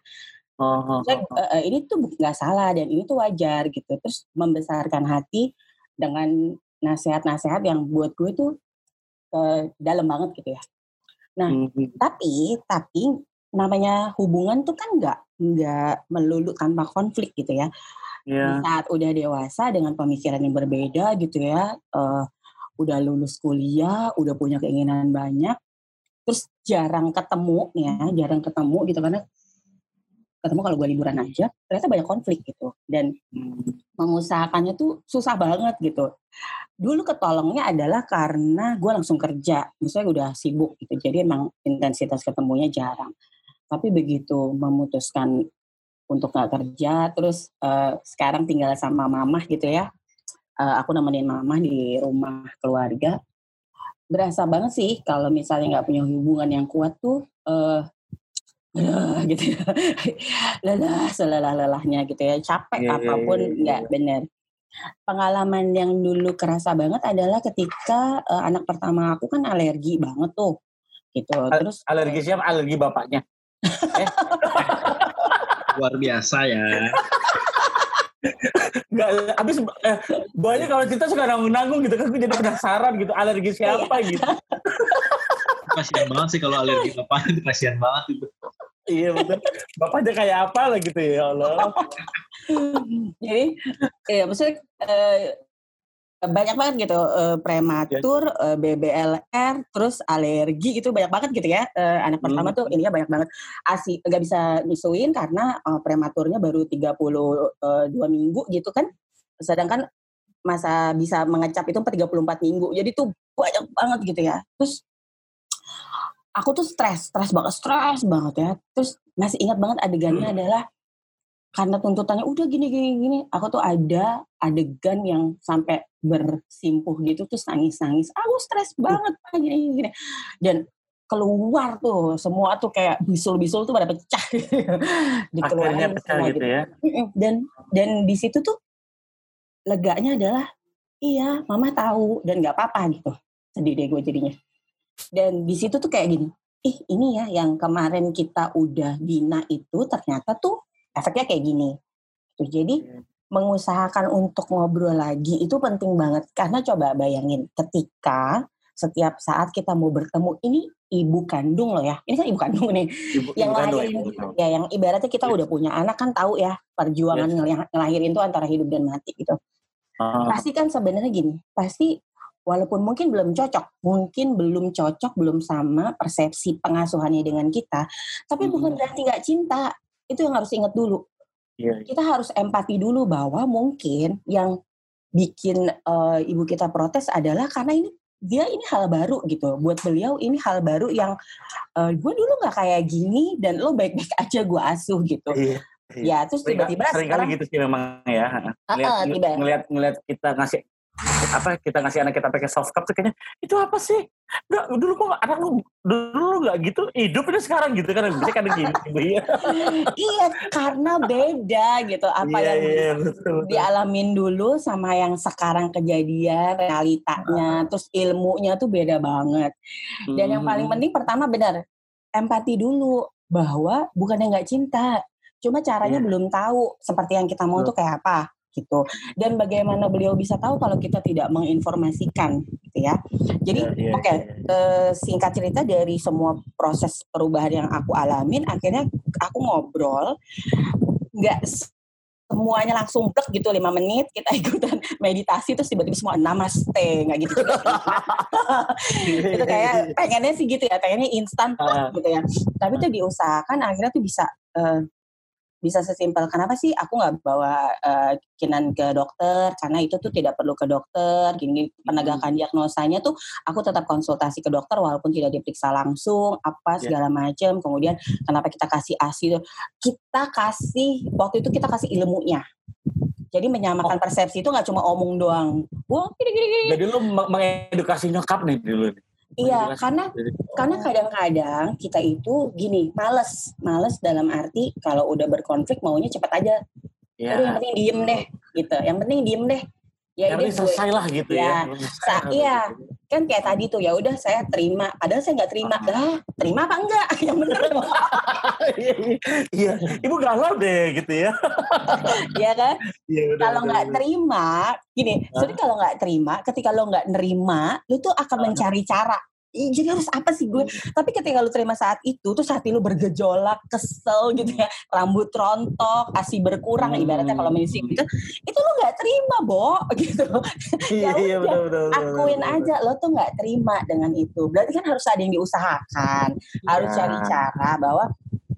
Oh, oh, eh, ini tuh nggak salah dan ini tuh wajar gitu. Terus membesarkan hati dengan nasihat-nasihat yang buat gue tuh eh, dalam banget gitu ya. Hmm. Tapi tapi namanya hubungan tuh kan nggak nggak melulu tanpa konflik gitu ya. Di Iya. saat udah dewasa dengan pemikiran yang berbeda gitu ya, eh, udah lulus kuliah, udah punya keinginan banyak, terus jarang ketemu ya, jarang ketemu gitu karena ketemu kalau gue liburan aja, ternyata banyak konflik gitu dan Hmm. mengusahakannya tuh susah banget gitu. Dulu ketolongnya adalah karena gue langsung kerja, misalnya udah sibuk gitu, jadi emang intensitas ketemunya jarang. Tapi begitu memutuskan untuk nggak kerja, terus eh, sekarang tinggal sama mamah gitu ya, eh, aku nemenin mamah di rumah keluarga. Berasa banget sih kalau misalnya nggak punya hubungan yang kuat tuh, eh, lelah gitu ya, lelah selelah-lelahnya gitu ya, capek Iya, iya, apa pun iya, nggak bener. Pengalaman yang dulu kerasa banget adalah ketika eh, anak pertama aku kan alergi banget tuh, gitu. Terus Alergi siapa? Alergi bapaknya. luar biasa ya Nggak, abis eh, banyak kalau cerita suka nanggung-nanggung gitu kan, gue jadi penasaran gitu, alergi siapa gitu. kasihan banget sih kalau alergi apa itu kasihan banget itu. Iya betul. Bapaknya kayak apa lah gitu ya Allah. Jadi, ya maksudnya eh, banyak banget gitu eh, prematur, eh, BBLR, terus alergi itu banyak banget gitu ya. Eh, anak Hmm. pertama tuh ininya banyak banget. Asi nggak bisa nyusuin karena eh, prematurnya baru 32 minggu gitu kan. Sedangkan masa bisa mengecap itu 34 minggu. Jadi tuh banyak banget gitu ya. Terus aku tuh stres, stres banget, stres banget ya. Terus masih ingat banget adegannya adalah karena tuntutannya udah gini gini gini, aku tuh ada adegan yang sampai bersimpuh gitu terus nangis nangis. Aku stres banget Pak, gini gini. gini. Dan keluar tuh semua tuh kayak bisul-bisul tuh pada pecah dikeluarin Akhirnya pecah semua gitu ya. Mm-mm. dan dan di situ tuh leganya adalah iya mama tahu dan nggak apa-apa gitu sedih deh gue jadinya dan di situ tuh kayak gini ih ini ya yang kemarin kita udah bina itu ternyata tuh efeknya kayak gini. Tuh, jadi mengusahakan untuk ngobrol lagi itu penting banget. Karena coba bayangin ketika setiap saat kita mau bertemu ini ibu kandung loh ya. Ini kan ibu kandung nih. Ibu, yang ibu kandung, lahirin kandung. ya yang ibaratnya kita Yes. udah punya anak kan tahu ya perjuangan ngel- ngelahirin itu antara hidup dan mati gitu. Ah, pasti kan sebenarnya gini pasti walaupun mungkin belum cocok mungkin belum cocok belum sama persepsi pengasuhannya dengan kita tapi bukan Hmm. berarti nggak cinta itu yang harus ingat dulu Iya. kita harus empati dulu bahwa mungkin yang bikin eh, ibu kita protes adalah karena ini dia ini hal baru gitu buat beliau ini hal baru yang eh, gue dulu nggak kayak gini dan lo baik-baik aja gue asuh gitu Iya. ya terus tiba-tiba sering kali sekarang gitu sih memang ya. Ngeliat, tiba. ngeliat, ngeliat kita ngasih apa kita ngasih anak kita pakai soft cup tuh kayaknya itu apa sih? Enggak, dulu kok anak lu dulu lu nggak gitu, hidup ini sekarang gitu kan bisa kan gini gitu ya. iya karena beda gitu apa Iya, yang iya, betul, betul. dialamin dulu sama yang sekarang kejadian realitanya terus ilmunya tuh beda banget dan yang paling Hmm. penting pertama benar empati dulu bahwa bukannya nggak cinta cuma caranya Iya. belum tahu seperti yang kita mau Betul. tuh kayak apa gitu. Dan bagaimana beliau bisa tahu kalau kita tidak menginformasikan gitu ya. Jadi Iya, iya, oke iya. eh, singkat cerita dari semua proses perubahan yang aku alamin akhirnya aku ngobrol nggak semuanya langsung plek gitu lima menit kita ikutan meditasi terus tiba-tiba semua namaste nggak gitu. Itu kayak pengennya sih gitu ya pengennya instan Ah. gitu ya. Tapi tuh diusahakan akhirnya tuh bisa eh, bisa sesimpel kenapa sih aku nggak bawa eh, kinan ke dokter? Karena itu tuh tidak perlu ke dokter. Gini penegakan diagnosanya tuh aku tetap konsultasi ke dokter walaupun tidak diperiksa langsung apa Ya. segala macam kemudian kenapa kita kasih asi tuh kita kasih waktu itu kita kasih ilmunya. Jadi menyamakan persepsi itu nggak cuma omong doang. Wah gini gini gini. Jadi lu meng- mengedukasi nyokap nih dulu. Iya karena karena kadang-kadang kita itu gini males males dalam arti kalau udah berkonflik maunya cepet aja. Ya. Udah yang penting diem deh gitu. Yang penting diem deh ya gue selesai lah gitu ya. Ya, sa- lah iya. kan kayak tadi tuh ya udah saya terima. Padahal saya nggak terima. Lah terima apa enggak? Yang bener dong Iya, ibu galau deh gitu ya. ya kan? Iya, udah, kalau nggak terima gini jadi kalau nggak terima ketika lo nggak nerima lu tuh akan mencari cara jadi harus apa sih gue? Tapi ketika lu terima saat itu, tuh hati lu bergejolak, kesel gitu ya, rambut rontok, asi berkurang, Hmm. ibaratnya kalau musik gitu, itu lu nggak terima, Bo, gitu. Iya, Ya iya, betul, betul, betul, Akuin betul, aja, lo tuh nggak terima dengan itu. Berarti kan harus ada yang diusahakan, harus Ya. cari cara bahwa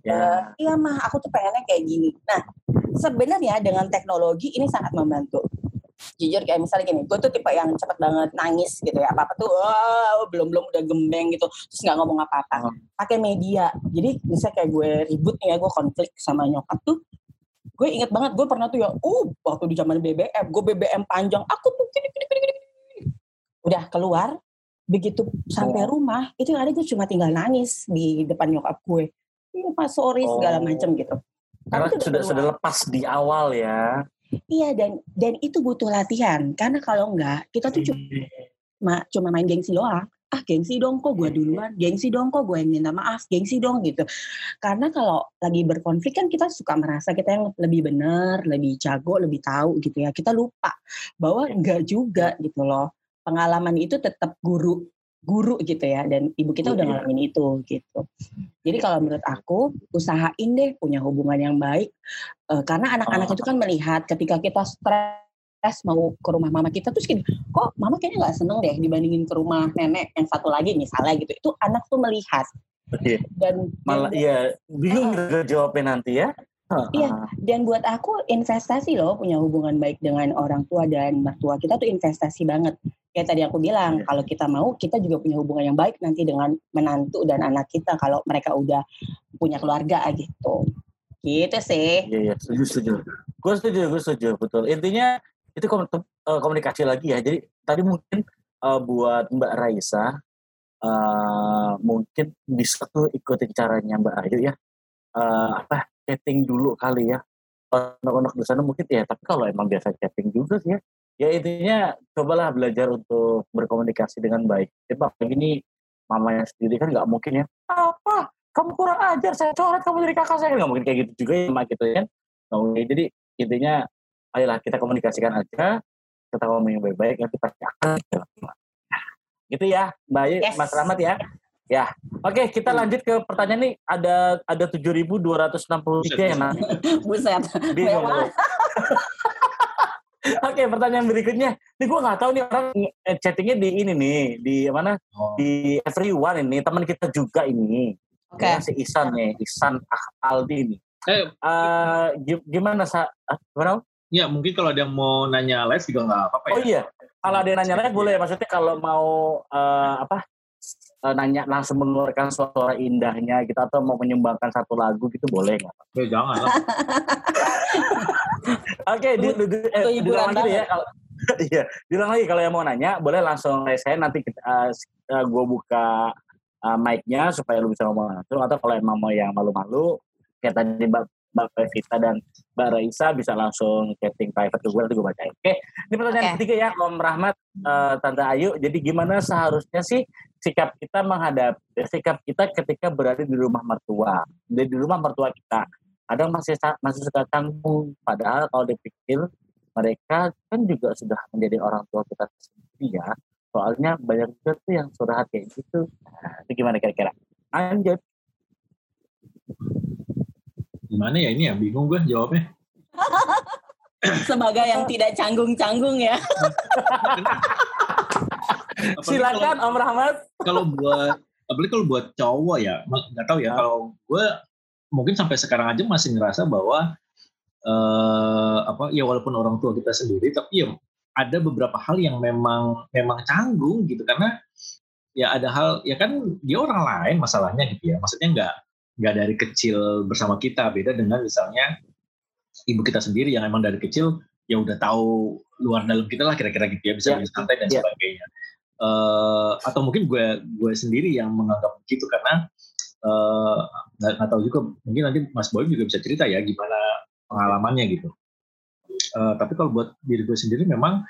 Ya. Eh, iya mah aku tuh pengennya kayak gini. Nah sebenarnya dengan teknologi ini sangat membantu. Jujur kayak misalnya gini, gue tuh tipe yang cepet banget nangis gitu ya. Apa-apa tuh wah, belum belum udah gembeng gitu, terus nggak ngomong apa-apa. Oh. Pakai media. Jadi misalnya kayak gue ribut nih ya, gue konflik sama nyokap tuh. Gue inget banget, gue pernah tuh ya, uh, waktu di zaman BBM, gue BBM panjang, aku tuh gini, gini, gini, gini. Udah keluar, begitu sampai Oh. rumah, itu yang ada gue cuma tinggal nangis di depan nyokap gue. Iya pak, sorry segala Oh. macam gitu. Karena sudah udah sudah lepas di awal ya. Iya dan dan itu butuh latihan karena kalau enggak kita tuh cuma cuma main gengsi doang. ah gengsi dong kok gue duluan, gengsi dong kok gue yang minta maaf, gengsi dong gitu. Karena kalau lagi berkonflik kan kita suka merasa kita yang lebih benar, lebih jago, lebih tahu gitu ya. Kita lupa bahwa enggak juga gitu loh. Pengalaman itu tetap guru guru gitu ya dan ibu kita udah ngalamin itu gitu. Jadi kalau menurut aku usahain deh punya hubungan yang baik uh, karena anak-anak itu kan melihat ketika kita stres mau ke rumah mama kita terus gini, kok mama kayaknya nggak seneng deh dibandingin ke rumah nenek yang satu lagi misalnya gitu. Itu anak tuh melihat. Iya. Dan malah iya bingung uh, jawabnya nanti ya. Iya, dan buat aku investasi loh punya hubungan baik dengan orang tua dan mertua kita tuh investasi banget. Kayak tadi aku bilang, yeah. kalau kita mau, kita juga punya hubungan yang baik nanti dengan menantu dan anak kita kalau mereka udah punya keluarga gitu. Gitu sih. Iya, iya, setuju, setuju. Gue setuju, gue setuju, betul. Intinya itu eh, komunikasi lagi ya. Jadi tadi mungkin uh, buat Mbak Raisa, uh, mungkin bisa tuh ikuti caranya Mbak Ayu ya. Uh, apa chatting dulu kali ya. Anak-anak di sana mungkin ya tapi kalau emang biasa chatting juga sih ya. Ya intinya cobalah belajar untuk berkomunikasi dengan baik. Ya bang begini mamanya sendiri kan nggak mungkin ya apa? Kamu kurang ajar saya coret kamu dari kakak saya. Nggak mungkin kayak gitu juga ya mak gitu kan nah, jadi intinya ayolah kita komunikasikan aja kita ngomong yang baik-baik nanti pasti akan gitu ya baik yes. Mas Rahmat ya Ya, oke kita hmm. lanjut ke pertanyaan nih. Ada ada 7.263 ya, nah. Buset. Bingung. Oke, pertanyaan berikutnya. Ini gue nggak tahu nih orang eh, chattingnya di ini nih, di mana? Oh. Di everyone ini, teman kita juga ini. Oke. Okay. Ya, si Isan nih, Isan Aldi ini. Eh, uh, gimana sa? Uh, gimana? Ya, mungkin kalau ada yang mau nanya live juga nggak apa-apa ya. Oh iya, kalau ada yang nanya live boleh. Maksudnya kalau mau uh, apa? Uh, nanya langsung mengeluarkan suara indahnya gitu atau mau menyumbangkan satu lagu gitu boleh nggak? Ya jangan. Oke, di, di, di, eh, diulang lagi ya kalau iya, bilang lagi kalau yang mau nanya boleh langsung saya nanti kita uh, uh, gue buka uh, mic-nya supaya lu bisa ngomong langsung atau kalau emang mau yang malu-malu kayak tadi Mbak Mbak Pevita dan Mbak Raisa bisa langsung chatting private ke gue nanti gue bacain. Oke, ini pertanyaan okay. ketiga ya Om Rahmat, uh, Tante Ayu. Jadi gimana seharusnya sih sikap kita menghadapi sikap kita ketika berada di rumah mertua di, di rumah mertua kita. Kadang masih masih suka tanggung padahal kalau dipikir mereka kan juga sudah menjadi orang tua kita sendiri ya. Soalnya banyak juga tuh yang curhat kayak gitu. Nah, itu gimana kira-kira? Lanjut. Gimana ya ini ya? Bingung gue jawabnya. Sebagai yang tidak canggung-canggung ya Silakan Om Rahmat. Kalau buat apalagi kalau buat cowok ya, nggak tahu ya. Nah. Kalau gue mungkin sampai sekarang aja masih ngerasa bahwa uh, apa ya walaupun orang tua kita sendiri, tapi ya ada beberapa hal yang memang memang canggung gitu karena ya ada hal ya kan dia orang lain masalahnya gitu ya. Maksudnya nggak nggak dari kecil bersama kita beda dengan misalnya ibu kita sendiri yang emang dari kecil ya udah tahu luar dalam kita lah kira-kira gitu ya bisa ya. santai dan ya. sebagainya uh, atau mungkin gue gue sendiri yang menganggap begitu karena eh, nggak uh, tahu juga mungkin nanti Mas Boy juga bisa cerita ya gimana pengalamannya gitu. Uh, tapi kalau buat diri gue sendiri memang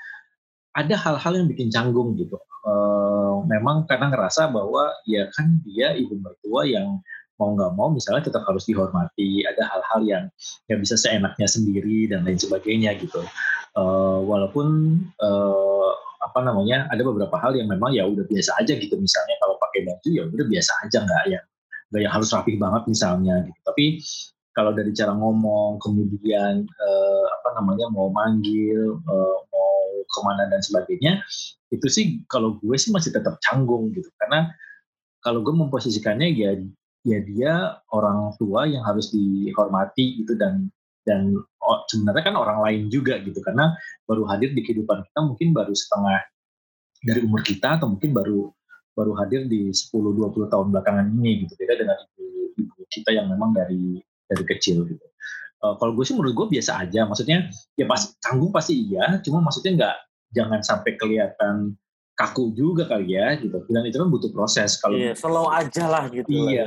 ada hal-hal yang bikin canggung gitu. Uh, memang karena ngerasa bahwa ya kan dia ibu mertua yang mau nggak mau misalnya tetap harus dihormati. Ada hal-hal yang yang bisa seenaknya sendiri dan lain sebagainya gitu. Uh, walaupun uh, apa namanya ada beberapa hal yang memang ya udah biasa aja gitu misalnya kalau pakai baju ya udah biasa aja nggak ya nggak yang harus rapi banget misalnya gitu tapi kalau dari cara ngomong kemudian eh, apa namanya mau manggil eh, mau ke mana dan sebagainya itu sih kalau gue sih masih tetap canggung gitu karena kalau gue memposisikannya ya ya dia orang tua yang harus dihormati gitu dan dan sebenarnya kan orang lain juga gitu. Karena baru hadir di kehidupan kita mungkin baru setengah dari umur kita atau mungkin baru baru hadir di 10-20 tahun belakangan ini gitu. Beda dengan ibu, ibu kita yang memang dari dari kecil gitu. Uh, kalau gue sih menurut gue biasa aja, maksudnya ya pas tanggung pasti iya, cuma maksudnya nggak jangan sampai kelihatan kaku juga kali ya gitu. Dan itu kan butuh proses. Kalau iya, slow aja lah gitu. Iya.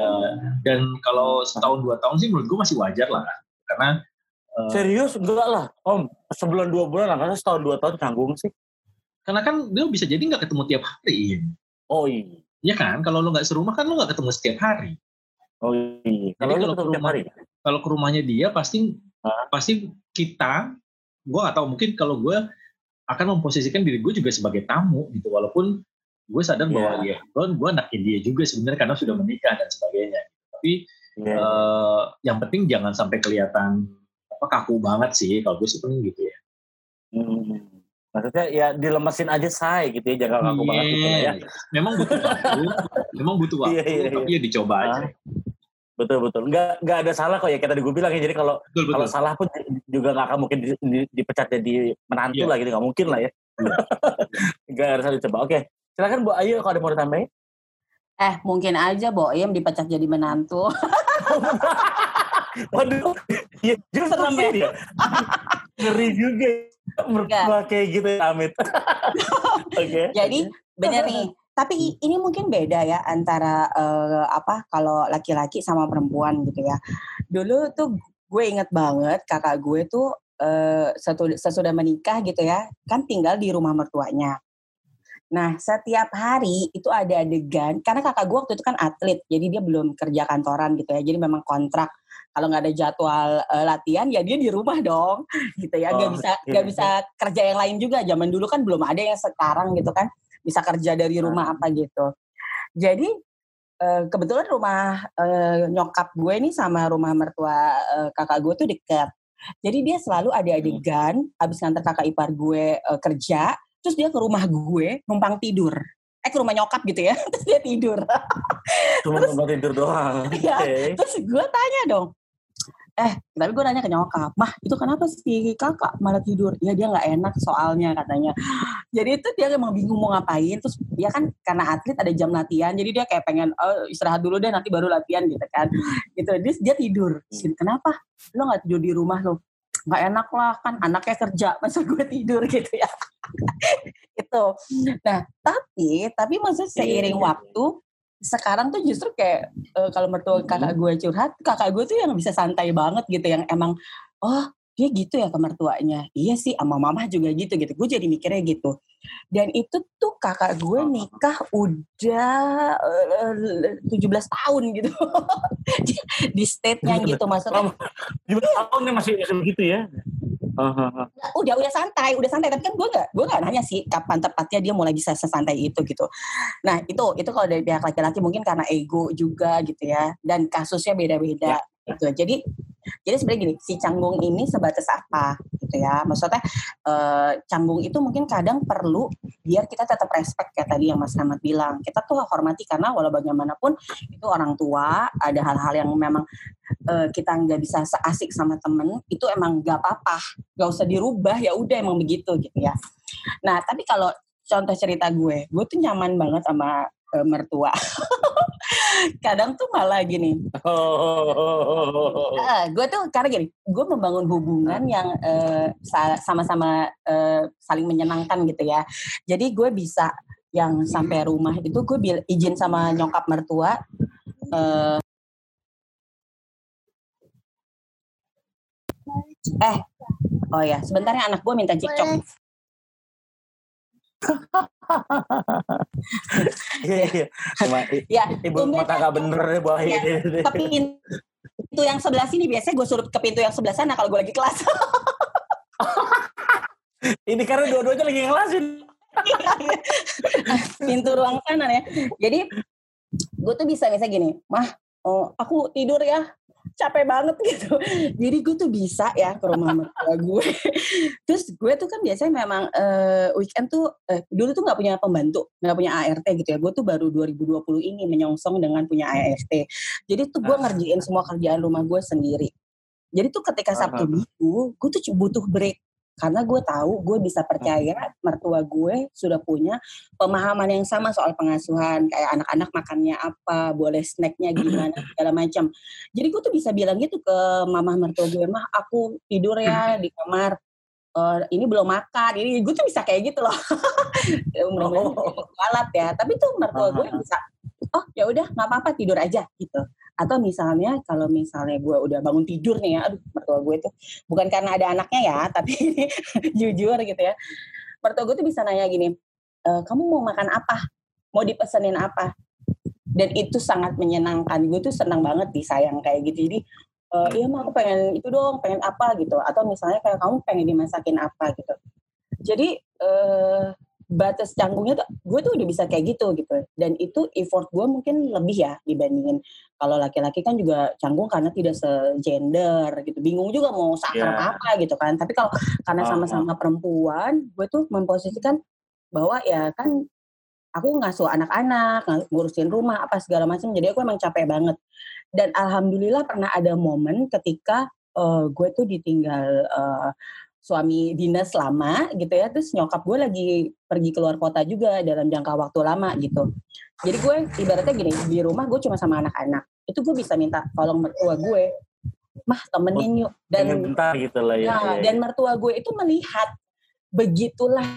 Dan kalau setahun dua tahun sih menurut gue masih wajar lah, karena Uh, Serius enggak lah, Om. Sebulan dua bulan lah, karena setahun dua tahun tanggung sih. Karena kan dia bisa jadi nggak ketemu tiap hari. Oh iya. Ya kan, kalau lo nggak serumah kan lo nggak ketemu setiap hari. Oh iya. Kalau Jadi tiap rumah- hari. Kalau ke rumahnya dia pasti Hah? pasti kita, gue atau mungkin kalau gue akan memposisikan diri gue juga sebagai tamu gitu, walaupun gue sadar Iya. bahwa ya gue gue anaknya dia juga sebenarnya karena sudah menikah dan sebagainya. Tapi Iya. eh, yang penting jangan sampai kelihatan apa kaku banget sih kalau gue sih penting gitu ya. Hmm. Maksudnya ya dilemesin aja say gitu ya, jangan ngaku banget gitu ya. Iya. Memang butuh waktu, memang butuh waktu, Iya, iya, tapi ya dicoba aja. Betul betul. Nggak nggak ada salah kok ya tadi gue bilang ya. Jadi kalau Betul kalau betul. salah pun juga nggak akan mungkin di, di- dipecat jadi menantu Iya. lah gitu nggak mungkin lah ya. Nggak harus dicoba. Oke, silakan Bu Ayu kalau ada mau ditambahin. Eh mungkin aja Boim dipecat jadi menantu. Waduh, iya justru nambahin ya. Ngeri juga. Mertua kayak gitu ya, Amit. Oke. Jadi bener nih. Tapi ini mungkin beda ya antara eh, apa kalau laki-laki sama perempuan gitu ya. Dulu tuh gue inget banget kakak gue tuh eh, setu- sesudah menikah gitu ya, kan tinggal di rumah mertuanya. Nah setiap hari itu ada adegan karena kakak gue waktu itu kan atlet, jadi dia belum kerja kantoran gitu ya. Jadi memang kontrak. Kalau nggak ada jadwal eh, latihan ya dia di rumah dong, gitu ya. Gak Oh, bisa iya. gak bisa kerja yang lain juga. Zaman dulu kan belum ada yang sekarang gitu kan bisa kerja dari rumah apa gitu. Jadi eh, kebetulan rumah eh, nyokap gue nih sama rumah mertua eh, kakak gue tuh dekat. Jadi dia selalu ada adegan abis nganter kakak ipar gue kerja, terus dia ke rumah gue numpang tidur. Eh ke rumah nyokap gitu ya, terus dia tidur. Cuma tempat tidur doang. Iya. Oke. Terus gue tanya dong, eh tapi gue nanya ke nyokap, mah itu kenapa si kakak malah tidur? Ya dia nggak enak soalnya katanya. Jadi itu dia emang bingung mau ngapain. Terus dia kan karena atlet ada jam latihan, jadi dia kayak pengen oh, istirahat dulu deh nanti baru latihan gitu kan. Gitu. Dia, dia tidur. Kenapa? Lo nggak tidur di rumah lo? Nggak enak lah kan anaknya kerja, masa gue tidur gitu ya. itu. Nah tapi tapi maksudnya seiring Iya. waktu sekarang tuh justru kayak eh, kalau mertua kakak gue curhat, kakak gue tuh yang bisa santai banget gitu, yang emang oh dia gitu ya ke mertuanya. Iya sih, sama mama juga gitu gitu. Gue jadi mikirnya gitu. Dan itu tuh kakak gue nikah udah eh, 17 tahun gitu. Di- state-nya gitu maksudnya. Gimana tahun nih masih begitu ya? Hahaha. udah udah santai udah santai. Tapi kan gue nggak gue nggak nanya sih kapan tepatnya dia mulai bisa sesantai itu gitu. Nah itu itu kalau dari pihak laki-laki mungkin karena ego juga gitu ya. Dan kasusnya beda-beda gitu. Jadi jadi sebenarnya gini si canggung ini sebatas apa gitu ya. Maksudnya eh, canggung itu mungkin kadang perlu biar kita tetap respect kayak tadi yang Mas Rahmat bilang. Kita tuh hormati karena walau bagaimanapun itu orang tua ada hal-hal yang memang eh, kita nggak bisa seasik sama temen itu emang nggak apa-apa. Nggak usah dirubah ya udah emang begitu gitu ya. Nah tapi kalau contoh cerita gue gue tuh nyaman banget sama eh, mertua kadang tuh malah gini Oh. Ah, gue tuh karena gini, gue membangun hubungan yang eh, sa- sama-sama eh, saling menyenangkan gitu ya. Jadi gue bisa yang sampai rumah itu gue bil- izin sama nyokap mertua. eh, eh, oh ya, sebentar ya anak gue minta cicok. Iya, iya. Cuma i- Ya, ibu tumben mata gak bener deh Bu Ayu. Ya, ke pintu yang sebelah sini biasanya gue suruh ke pintu yang sebelah sana kalau gue lagi kelas. Ini karena dua-duanya lagi ngelasin. pintu ruang kanan ya. Jadi gue tuh bisa misalnya gini, mah oh, aku tidur ya capek banget gitu. Jadi gue tuh bisa ya ke rumah mertua gue. Terus gue tuh kan biasanya memang eh, weekend tuh eh, dulu tuh nggak punya pembantu, nggak punya ART gitu ya. Gue tuh baru 2020 ini menyongsong dengan punya ART. Jadi tuh gue ngerjain semua kerjaan rumah gue sendiri. Jadi tuh ketika Sabtu Minggu, gue tuh butuh break karena gue tahu gue bisa percaya mertua gue sudah punya pemahaman yang sama soal pengasuhan. Kayak anak-anak makannya apa boleh snacknya gimana segala macam. Jadi gue tuh bisa bilang gitu ke mama mertua gue mah aku tidur ya di kamar. Eh, ini belum makan. Ini gue tuh bisa kayak gitu loh. Mudah-mudahan Oh. kualat ya. Tapi tuh mertua gue bisa oh ya udah nggak apa-apa tidur aja gitu. Atau misalnya kalau misalnya gue udah bangun tidur nih ya aduh mertua gue tuh bukan karena ada anaknya ya tapi jujur gitu ya. Mertua gue tuh bisa nanya gini e, kamu mau makan apa? Mau dipesenin apa? Dan itu sangat menyenangkan. Gue tuh senang banget disayang kayak gitu. Jadi uh, iya mah aku pengen itu dong pengen apa? gitu. Atau misalnya kayak kamu pengen dimasakin apa? gitu. Jadi uh, batas canggungnya tuh gue tuh udah bisa kayak gitu gitu. Dan itu effort gue mungkin lebih ya dibandingin kalau laki-laki kan juga canggung karena tidak segender gitu. Bingung juga mau sakar yeah. apa gitu kan. Tapi kalau karena sama-sama perempuan gue tuh memposisikan bahwa ya kan aku ngasuh anak-anak ngurusin rumah apa segala macam jadi aku emang capek banget. Dan alhamdulillah pernah ada momen ketika uh, gue tuh ditinggal uh, suami dinas lama gitu ya terus nyokap gue lagi pergi keluar kota juga dalam jangka waktu lama gitu jadi gue ibaratnya gini di rumah gue cuma sama anak-anak itu gue bisa minta tolong mertua gue mah temenin yuk dan bentar gitu lah ya, ya, ya dan mertua gue itu melihat begitulah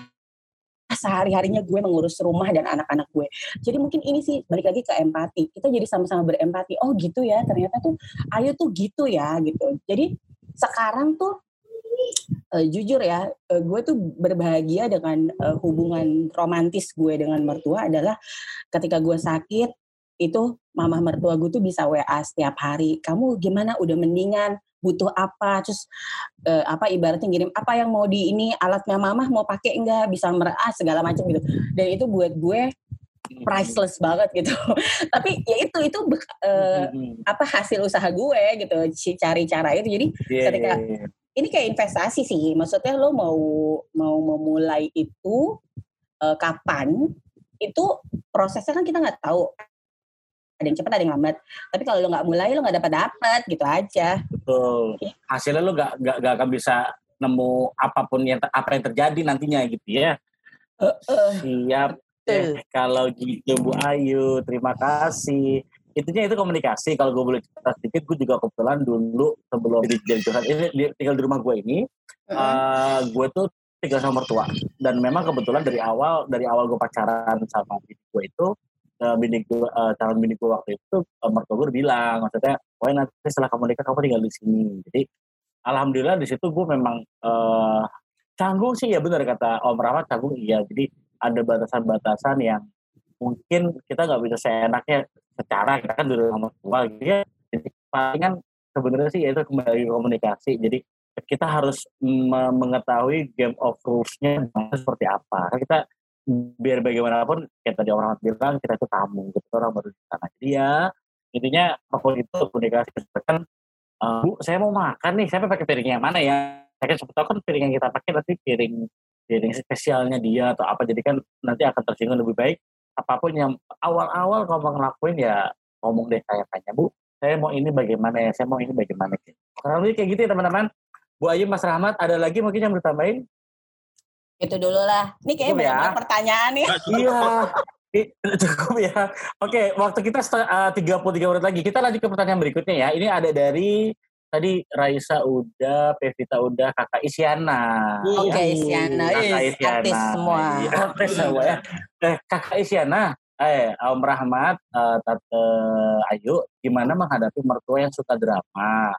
sehari-harinya gue mengurus rumah dan anak-anak gue. Jadi mungkin ini sih balik lagi ke empati. Kita jadi sama-sama berempati. Oh gitu ya, ternyata tuh ayo tuh gitu ya gitu. Jadi sekarang tuh uh, jujur ya, uh, gue tuh berbahagia dengan uh, hubungan romantis gue dengan mertua adalah ketika gue sakit itu mama mertua gue tuh bisa WA setiap hari. Kamu gimana? Udah mendingan? Butuh apa? Terus uh, apa ibaratnya ngirim apa yang mau di ini alatnya mama mau pakai enggak? Bisa merah segala macam gitu. Dan itu buat gue priceless banget gitu. Tapi ya itu itu uh, apa hasil usaha gue gitu, cari cara itu. Jadi yeah, ketika yeah, yeah ini kayak investasi sih. Maksudnya lo mau mau memulai itu uh, kapan? Itu prosesnya kan kita nggak tahu. Ada yang cepat, ada yang lambat. Tapi kalau lo nggak mulai, lo nggak dapat dapat gitu aja. Betul. Hasilnya lo nggak nggak akan bisa nemu apa pun yang apa yang terjadi nantinya gitu ya. Uh, uh. Siap. Eh, kalau gitu Bu Ayu, terima kasih intinya itu komunikasi. Kalau gue boleh cerita sedikit gue juga kebetulan dulu sebelum jadi curhat ini tinggal di rumah gue ini uh, uh gue tuh tinggal sama mertua. Dan memang kebetulan dari awal dari awal gue pacaran sama bini gue itu uh, bini gue uh, calon bini gue waktu itu uh, mertua gue bilang maksudnya oh nanti setelah kamu nikah kamu tinggal di sini. Jadi alhamdulillah di situ gue memang uh, canggung sih ya benar kata Om Rahmat canggung iya. Jadi ada batasan-batasan yang mungkin kita nggak bisa seenaknya secara kita kan dulu sama tua gitu ya jadi palingan sebenarnya sih itu kembali komunikasi. Jadi kita harus mengetahui game of rules-nya seperti apa. Kita biar bagaimanapun kayak tadi orang bilang kita itu tamu gitu orang baru di sana. Jadi ya intinya apa pun itu komunikasi kan bu saya mau makan nih saya pakai piring yang mana ya? Saya kan sebetulnya kan piring yang kita pakai nanti piring piring spesialnya dia atau apa jadi kan nanti akan tersinggung lebih baik apa pun yang awal-awal kamu ngelakuin ya ngomong deh kayak tanya bu saya mau ini bagaimana ya? Saya mau ini bagaimana? Gitu kurang lebih kayak gitu ya teman-teman. Bu Ayu Mas Rahmat ada lagi mungkin yang bertambahin itu dulu lah. Ini kayak banyak ya. pertanyaan nih. Iya. cukup. Ya. Oke waktu kita eh, tiga puluh tiga menit lagi. Kita lanjut ke pertanyaan berikutnya ya. Ini ada dari tadi Raisa udah, Pevita udah, Kakak Isyana. Oke, okay, Isyana. Kakak Isyana. Artis semua. Iya, artis semua ya. Eh, Kakak Isyana, eh, Om Rahmat, uh, Tante Ayu, gimana menghadapi mertua yang suka drama?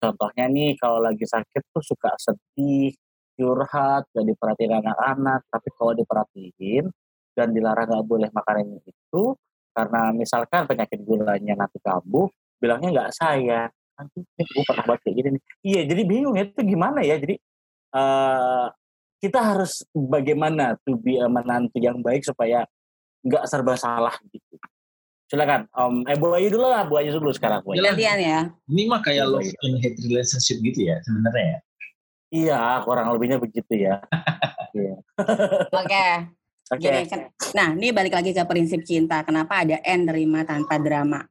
Contohnya nih, kalau lagi sakit tuh suka sedih, curhat, gak diperhatiin anak-anak, tapi kalau diperhatiin dan dilarang gak boleh makan itu, karena misalkan penyakit gulanya nanti kambuh, bilangnya nggak saya nanti gue pernah buat kayak gini nih. Iya, jadi bingung ya itu gimana ya. Jadi uh, kita harus bagaimana tuh be a menantu yang baik supaya nggak serba salah gitu. Silakan, Om. Um, eh Bu Ayu dulu lah, Bu Ayu dulu sekarang. Bu Gantian ya. Ini mah kayak love and hate relationship gitu ya sebenarnya ya. Iya, kurang lebihnya begitu ya. Iya. Oke. Oke. Kan, nah, ini balik lagi ke prinsip cinta. Kenapa ada N nerima tanpa drama?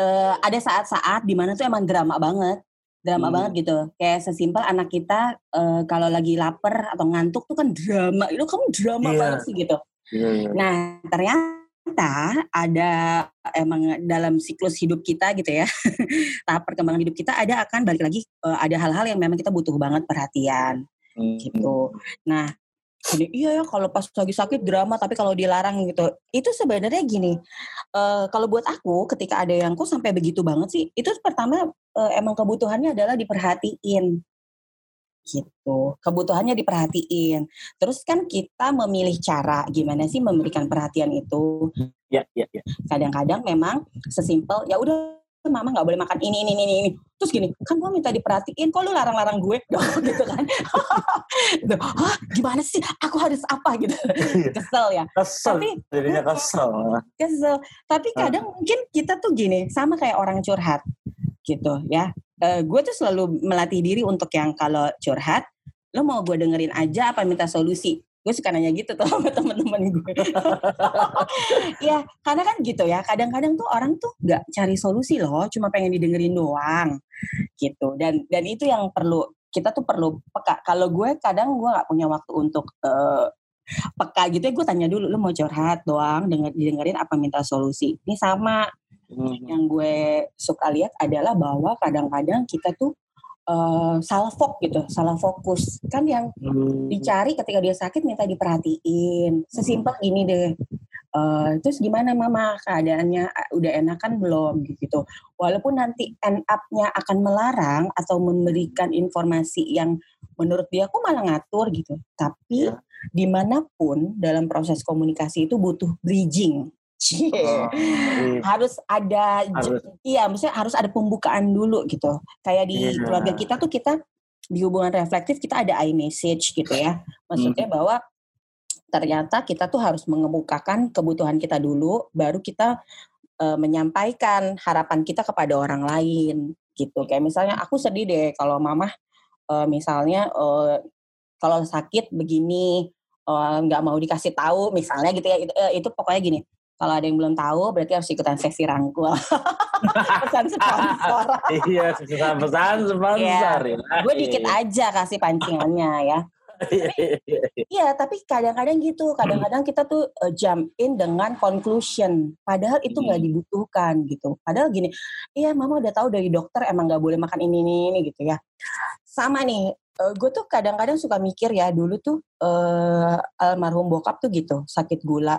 Uh, ada saat-saat di mana tuh emang drama banget drama hmm. banget gitu kayak sesimpel anak kita uh, kalau lagi lapar atau ngantuk tuh kan drama itu kamu drama yeah. banget sih gitu yeah, yeah. nah ternyata ada emang dalam siklus hidup kita gitu ya tahap perkembangan hidup kita ada akan balik lagi uh, ada hal-hal yang memang kita butuh banget perhatian hmm. gitu nah gini iya ya kalau pas lagi sakit drama tapi kalau dilarang gitu itu sebenarnya gini uh, kalau buat aku ketika ada yang kok sampai begitu banget sih itu pertama uh, emang kebutuhannya adalah diperhatiin gitu. Kebutuhannya diperhatiin. Terus kan kita memilih cara gimana sih memberikan perhatian itu. Ya, ya, ya. Kadang-kadang memang sesimpel ya udah mama nggak boleh makan ini ini ini ini. Terus gini kan gue minta diperhatiin kok lu larang-larang gue? Gitu kan. Gitu. Hah, gimana sih? Aku harus apa? Gitu. Kesel ya. Kesel. tapi Jadinya kesel. kesel. Tapi kadang mungkin kita tuh gini sama kayak orang curhat gitu ya. Eh gue tuh selalu melatih diri untuk yang kalau curhat lo mau gue dengerin aja apa minta solusi gue suka nanya gitu tuh sama teman-teman gue. Ya karena kan gitu ya kadang-kadang tuh orang tuh nggak cari solusi loh cuma pengen didengerin doang gitu. Dan dan itu yang perlu kita tuh perlu peka. Kalau gue kadang gue nggak punya waktu untuk eh, peka gitu ya gue tanya dulu lu mau curhat doang denger didengerin apa minta solusi? Ini sama. Hmm. yang gue suka lihat adalah bahwa kadang-kadang kita tuh eh, salah fok gitu, salah fokus. Kan yang Hmm. dicari ketika dia sakit minta diperhatiin. Sesimpel gini deh. eh, terus gimana mama keadaannya Ah, udah enakan belum gitu. Walaupun nanti end up-nya akan melarang atau memberikan informasi yang menurut dia aku malah ngatur gitu. Tapi Ya. di mana pun dalam proses komunikasi itu butuh bridging. Cie Oh, iya. harus ada Harus. iya maksudnya harus ada pembukaan dulu gitu kayak di Iya. keluarga kita tuh kita di hubungan reflektif kita ada I message gitu ya maksudnya bahwa ternyata kita tuh harus mengemukakan kebutuhan kita dulu baru kita eh, menyampaikan harapan kita kepada orang lain gitu kayak misalnya aku sedih deh kalau mama eh, misalnya eh, kalau sakit begini nggak mau dikasih tahu misalnya gitu ya itu, itu pokoknya gini kalau ada yang belum tahu berarti harus ikutan sesi rangkul pesan sponsor Iya, pesan-pesan sponsor. Iya. gue dikit aja kasih pancingannya ya Iya, tapi kadang-kadang gitu. Kadang-kadang kita tuh uh, jump in dengan conclusion. Padahal itu nggak Hmm. dibutuhkan gitu. Padahal gini, iya mama udah tahu dari dokter emang nggak boleh makan ini, ini, ini gitu ya. Sama nih, gue tuh kadang-kadang suka mikir ya, dulu tuh uh, almarhum bokap tuh gitu, sakit gula.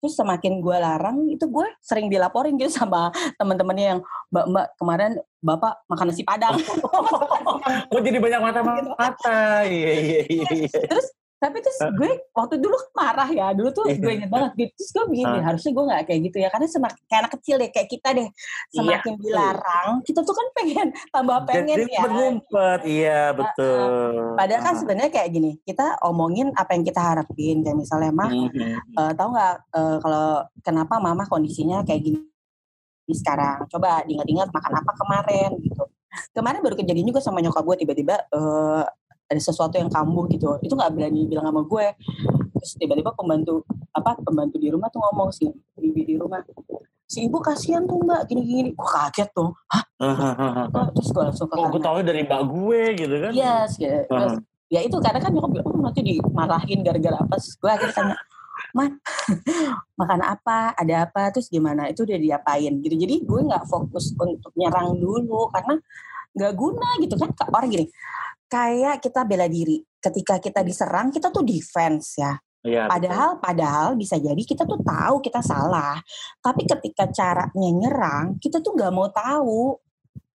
Terus semakin gue larang, itu gue sering dilaporin gitu sama teman-temannya yang, mbak-mbak kemarin bapak makan nasi padang. Oh jadi banyak mata-mata. Iya, iya, iya. iya. terus tapi terus gue waktu dulu kan marah ya dulu tuh gue inget banget gitu. terus gue begini Ah. harusnya gue nggak kayak gitu ya karena semakin kayak anak kecil deh kayak kita deh semakin Iya, dilarang kita tuh kan pengen tambah pengen Jadi ya ngumpet, iya betul. padahal kan sebenarnya kayak gini kita omongin apa yang kita harapin kayak misalnya mah Mhm. eh, tahu nggak eh, kalau kenapa mama kondisinya kayak gini sekarang coba diingat-ingat makan apa kemarin gitu kemarin baru kejadian juga sama nyokap gue tiba-tiba eh, ada sesuatu yang kambuh gitu. Itu nggak berani bilang sama gue. Terus tiba-tiba pembantu apa pembantu di rumah tuh ngomong sih bibi di rumah si ibu kasihan tuh mbak gini-gini. Gue kaget tuh. Hah? Terus gue langsung ke Oh, gue tau dari mbak gue gitu kan. yes gitu. terus ya itu karena kan nyokap bilang oh, nanti dimarahin gara-gara apa? Terus gue akhirnya tanya man makan apa? Ada apa? Terus gimana? Itu udah diapain? Gitu. Jadi gue nggak fokus untuk nyerang dulu karena nggak guna gitu kan orang gini kayak kita bela diri. Ketika kita diserang kita tuh defense ya. Iya, betul. padahal padahal bisa jadi kita tuh tahu kita salah. Tapi ketika caranya nyerang kita tuh nggak mau tahu.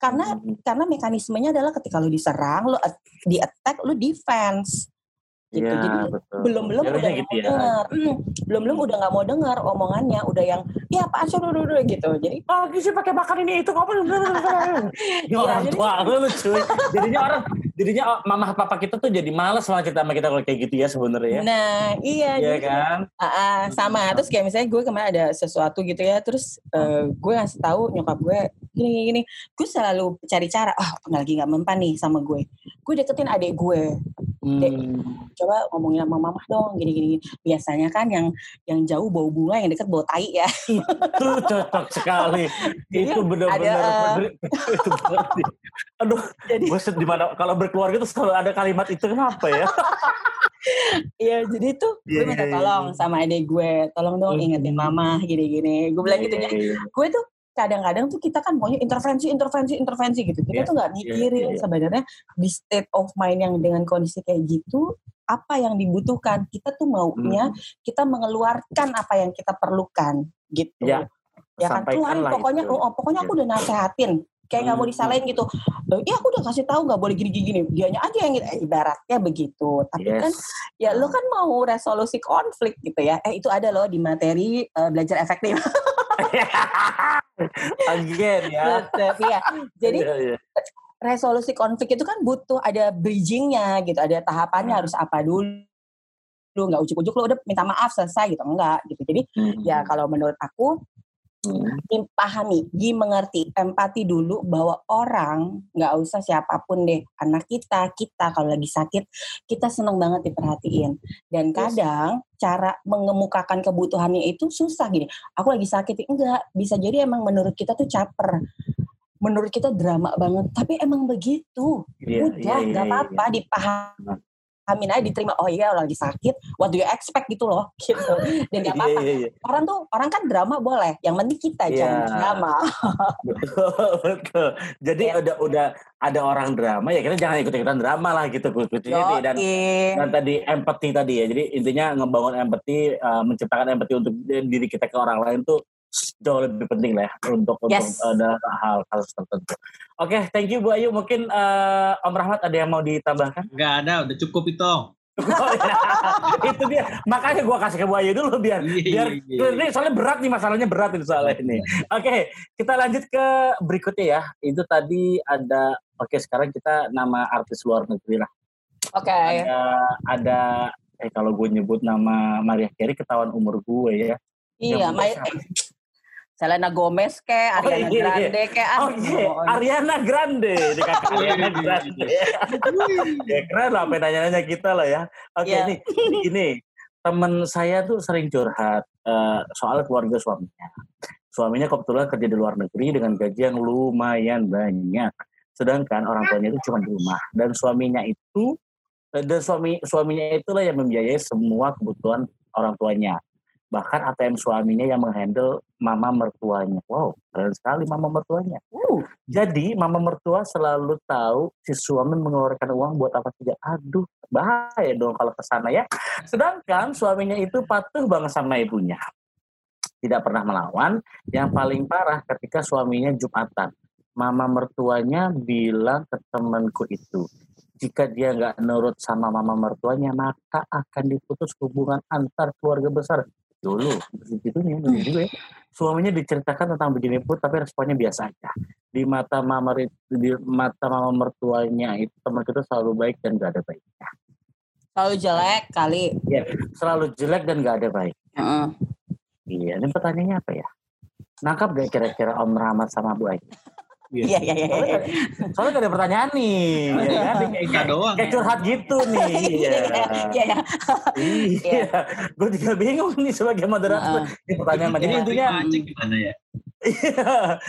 Karena Hmm. karena mekanismenya adalah ketika lu diserang lu di attack lu defense gitu. Iya, jadi betul. belum belum Harusnya udah nggak gitu mau ya. denger. Hmm, belum belum udah nggak mau denger omongannya. Udah yang ya apa sih? Dulu dulu gitu. Jadi Pagi sih pakai makan ini itu kamu Ya orang tua lu cuy. Jadinya orang jadinya oh, mama papa kita tuh jadi males malah kita sama kita kalau kayak gitu ya sebenarnya. Ya. nah iya Iya jadi kan? Ah, ah, sama. Terus kayak misalnya gue kemarin ada sesuatu gitu ya terus eh, gue ngasih tahu nyokap gue gini gini, gini. Gue selalu cari cara oh lagi nggak mempan nih sama gue. Gue deketin adik gue Hmm. coba ngomongin sama mama dong gini gini biasanya kan yang yang jauh bau bunga yang deket bau tai ya Itu cocok sekali. Jadi itu benar-benar itu berarti. Aduh, jadi gue di mana kalau berkeluarga tuh selalu ada kalimat itu kenapa ya? Iya, jadi tuh gue Iya, minta iya, iya. tolong sama adik gue, tolong dong Hmm. ingetin mama gini-gini. Gue bilang gitu, jadi Iya, gue tuh kadang-kadang tuh kita kan maunya intervensi, intervensi, intervensi gitu. Kita Iya, tuh nggak iya, mikirin iya. sebenarnya di state of mind yang dengan kondisi kayak gitu apa yang dibutuhkan. Kita tuh maunya Hmm. kita mengeluarkan apa yang kita perlukan gitu. Ya, ya kan keluarin lah pokoknya itu. oh, oh, pokoknya aku udah nasehatin kayak nggak mau Hmm. disalahin gitu ya aku udah kasih tahu nggak boleh gini gini dianya aja yang eh, ibaratnya begitu tapi kan ya lo kan mau resolusi konflik gitu ya eh itu ada loh di materi eh, belajar efektif Again ya. Tapi ya jadi Iya, iya. resolusi konflik itu kan butuh ada bridgingnya gitu ada tahapannya harus apa dulu lu nggak ujuk-ujuk lu udah minta maaf selesai gitu enggak gitu jadi ya kalau menurut aku Hmm. pahami, dimengerti, empati dulu bahwa orang nggak usah siapa pun deh, anak kita, kita kalau lagi sakit, kita seneng banget diperhatiin. Dan kadang cara mengemukakan kebutuhannya itu susah gini. Aku lagi sakit, enggak. Bisa jadi emang menurut kita tuh caper. Menurut kita drama banget, tapi emang begitu. Iya, Udah, iya, nggak iya, apa-apa, dipahamin aja, diterima. Oh iya, lagi sakit. What do you expect gitu loh, gitu. Dan nggak Iya, apa-apa. iya, iya. Orang tuh, orang kan drama boleh. Yang penting kita Iya. jangan drama. Betul, betul. Jadi Ya. udah udah ada orang drama ya kita jangan ikut-ikutan drama lah gitu kuncinya dan dan tadi empati tadi ya. Jadi intinya ngebangun empati, uh, menciptakan empati untuk diri kita ke orang lain tuh jauh lebih penting lah ya untuk Yes. untuk ada hal hal tertentu. Oke, thank you Bu Ayu. Mungkin uh, Om Rahmat ada yang mau ditambahkan? Nggak ada, udah cukup itu. Oh, iya. itu dia. Makanya gua kasih ke Bu Ayu dulu biar Iya, biar iya, iya. ini soalnya berat nih masalahnya berat ini soalnya ini. Oke, kita lanjut ke berikutnya ya. Itu tadi ada oke sekarang kita nama artis luar negeri lah. Oke. Ada ada eh kalau gue nyebut nama Maria Carey ketahuan umur gue ya. Iya, eh, Selena Gomez ke, Oh, Ariana iya, iya. Grande ke, ah, Oke, mohon. Ariana Grande, ini Ariana Grande. ya keren lah, apa nanya-nanya kita lah ya. Oke, Iya. nih gini, temen saya tuh sering curhat eh, soal keluarga suaminya. Suaminya kebetulan kerja di luar negeri dengan gaji yang lumayan banyak. Sedangkan orang tuanya itu cuma di rumah dan suaminya itu eh, dan suami suaminya itulah yang membiayai semua kebutuhan orang tuanya. Bahkan ATM suaminya yang menghandle mama mertuanya. Wow, keren sekali mama mertuanya. Uh, Jadi mama mertua selalu tahu si suami mengeluarkan uang buat apa saja. Aduh, bahaya dong kalau ke sana ya. Sedangkan suaminya itu patuh banget sama ibunya. Tidak pernah melawan. Yang paling parah ketika suaminya Jumatan. Mama mertuanya bilang ke temanku itu, jika dia nggak nurut sama mama mertuanya, maka akan diputus hubungan antar keluarga besar. Dulu, begitunya, begitu juga ya. Suaminya diceritakan tentang begini pun, tapi responnya biasa aja di mata mama di mata mama mertuanya itu teman kita selalu baik dan gak ada baiknya selalu jelek kali. selalu jelek dan gak ada baik Heeh. iya ini pertanyaannya apa ya nangkap gak kira-kira Om Rahmat sama Bu Ayu Iya, iya, iya. soalnya, iya. soalnya gak ada pertanyaan nih ya kan? Kayak Enggak doang. kayak curhat gitu nih iya Iya, iya. iya gue juga bingung nih sebagai moderator ini pertanyaan jadi intinya Aceh gimana ya?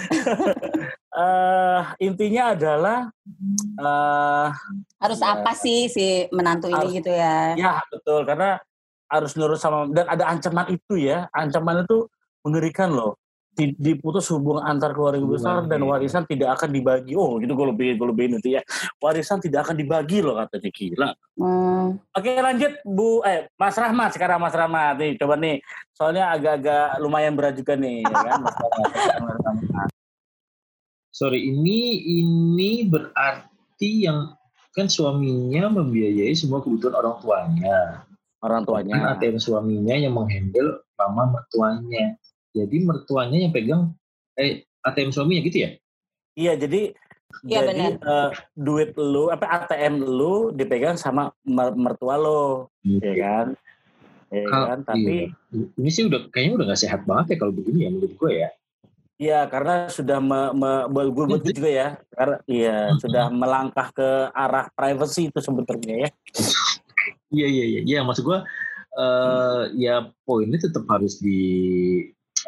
eh intinya adalah eh Harus apa sih si menantu ini Harus- gitu ya? Ya betul karena harus nurut sama dan ada ancaman itu ya ancaman itu mengerikan loh diputus hubungan antar keluarga besar dan warisan tidak akan dibagi. Oh gitu gue lebih gue lebihin itu ya. Warisan tidak akan dibagi loh katanya. Gila. Hmm. oke lanjut Bu. Eh Mas Rahmat sekarang Mas Rahmat. Nih coba nih. Soalnya agak-agak lumayan berat juga nih ya kan? Mas Rahmat. Sorry, ini ini berarti yang kan suaminya membiayai semua kebutuhan orang tuanya. orang Kan tuanya ATM suaminya yang menghandle mama mertuanya. Jadi mertuanya yang pegang eh ATM suaminya gitu ya? iya jadi Iya, jadi eh, duit lu apa ATM lu dipegang sama mer- mertua lo ya kan ya Kal- kan tapi iya. Ini sih udah kayaknya udah gak sehat banget ya kalau begini ya menurut gue ya. Iya karena sudah me, me, me- gue buat juga ya karena iya sudah melangkah ke arah privacy itu sebetulnya ya Iya iya iya. Iya maksud gue eh ya poinnya tetap harus di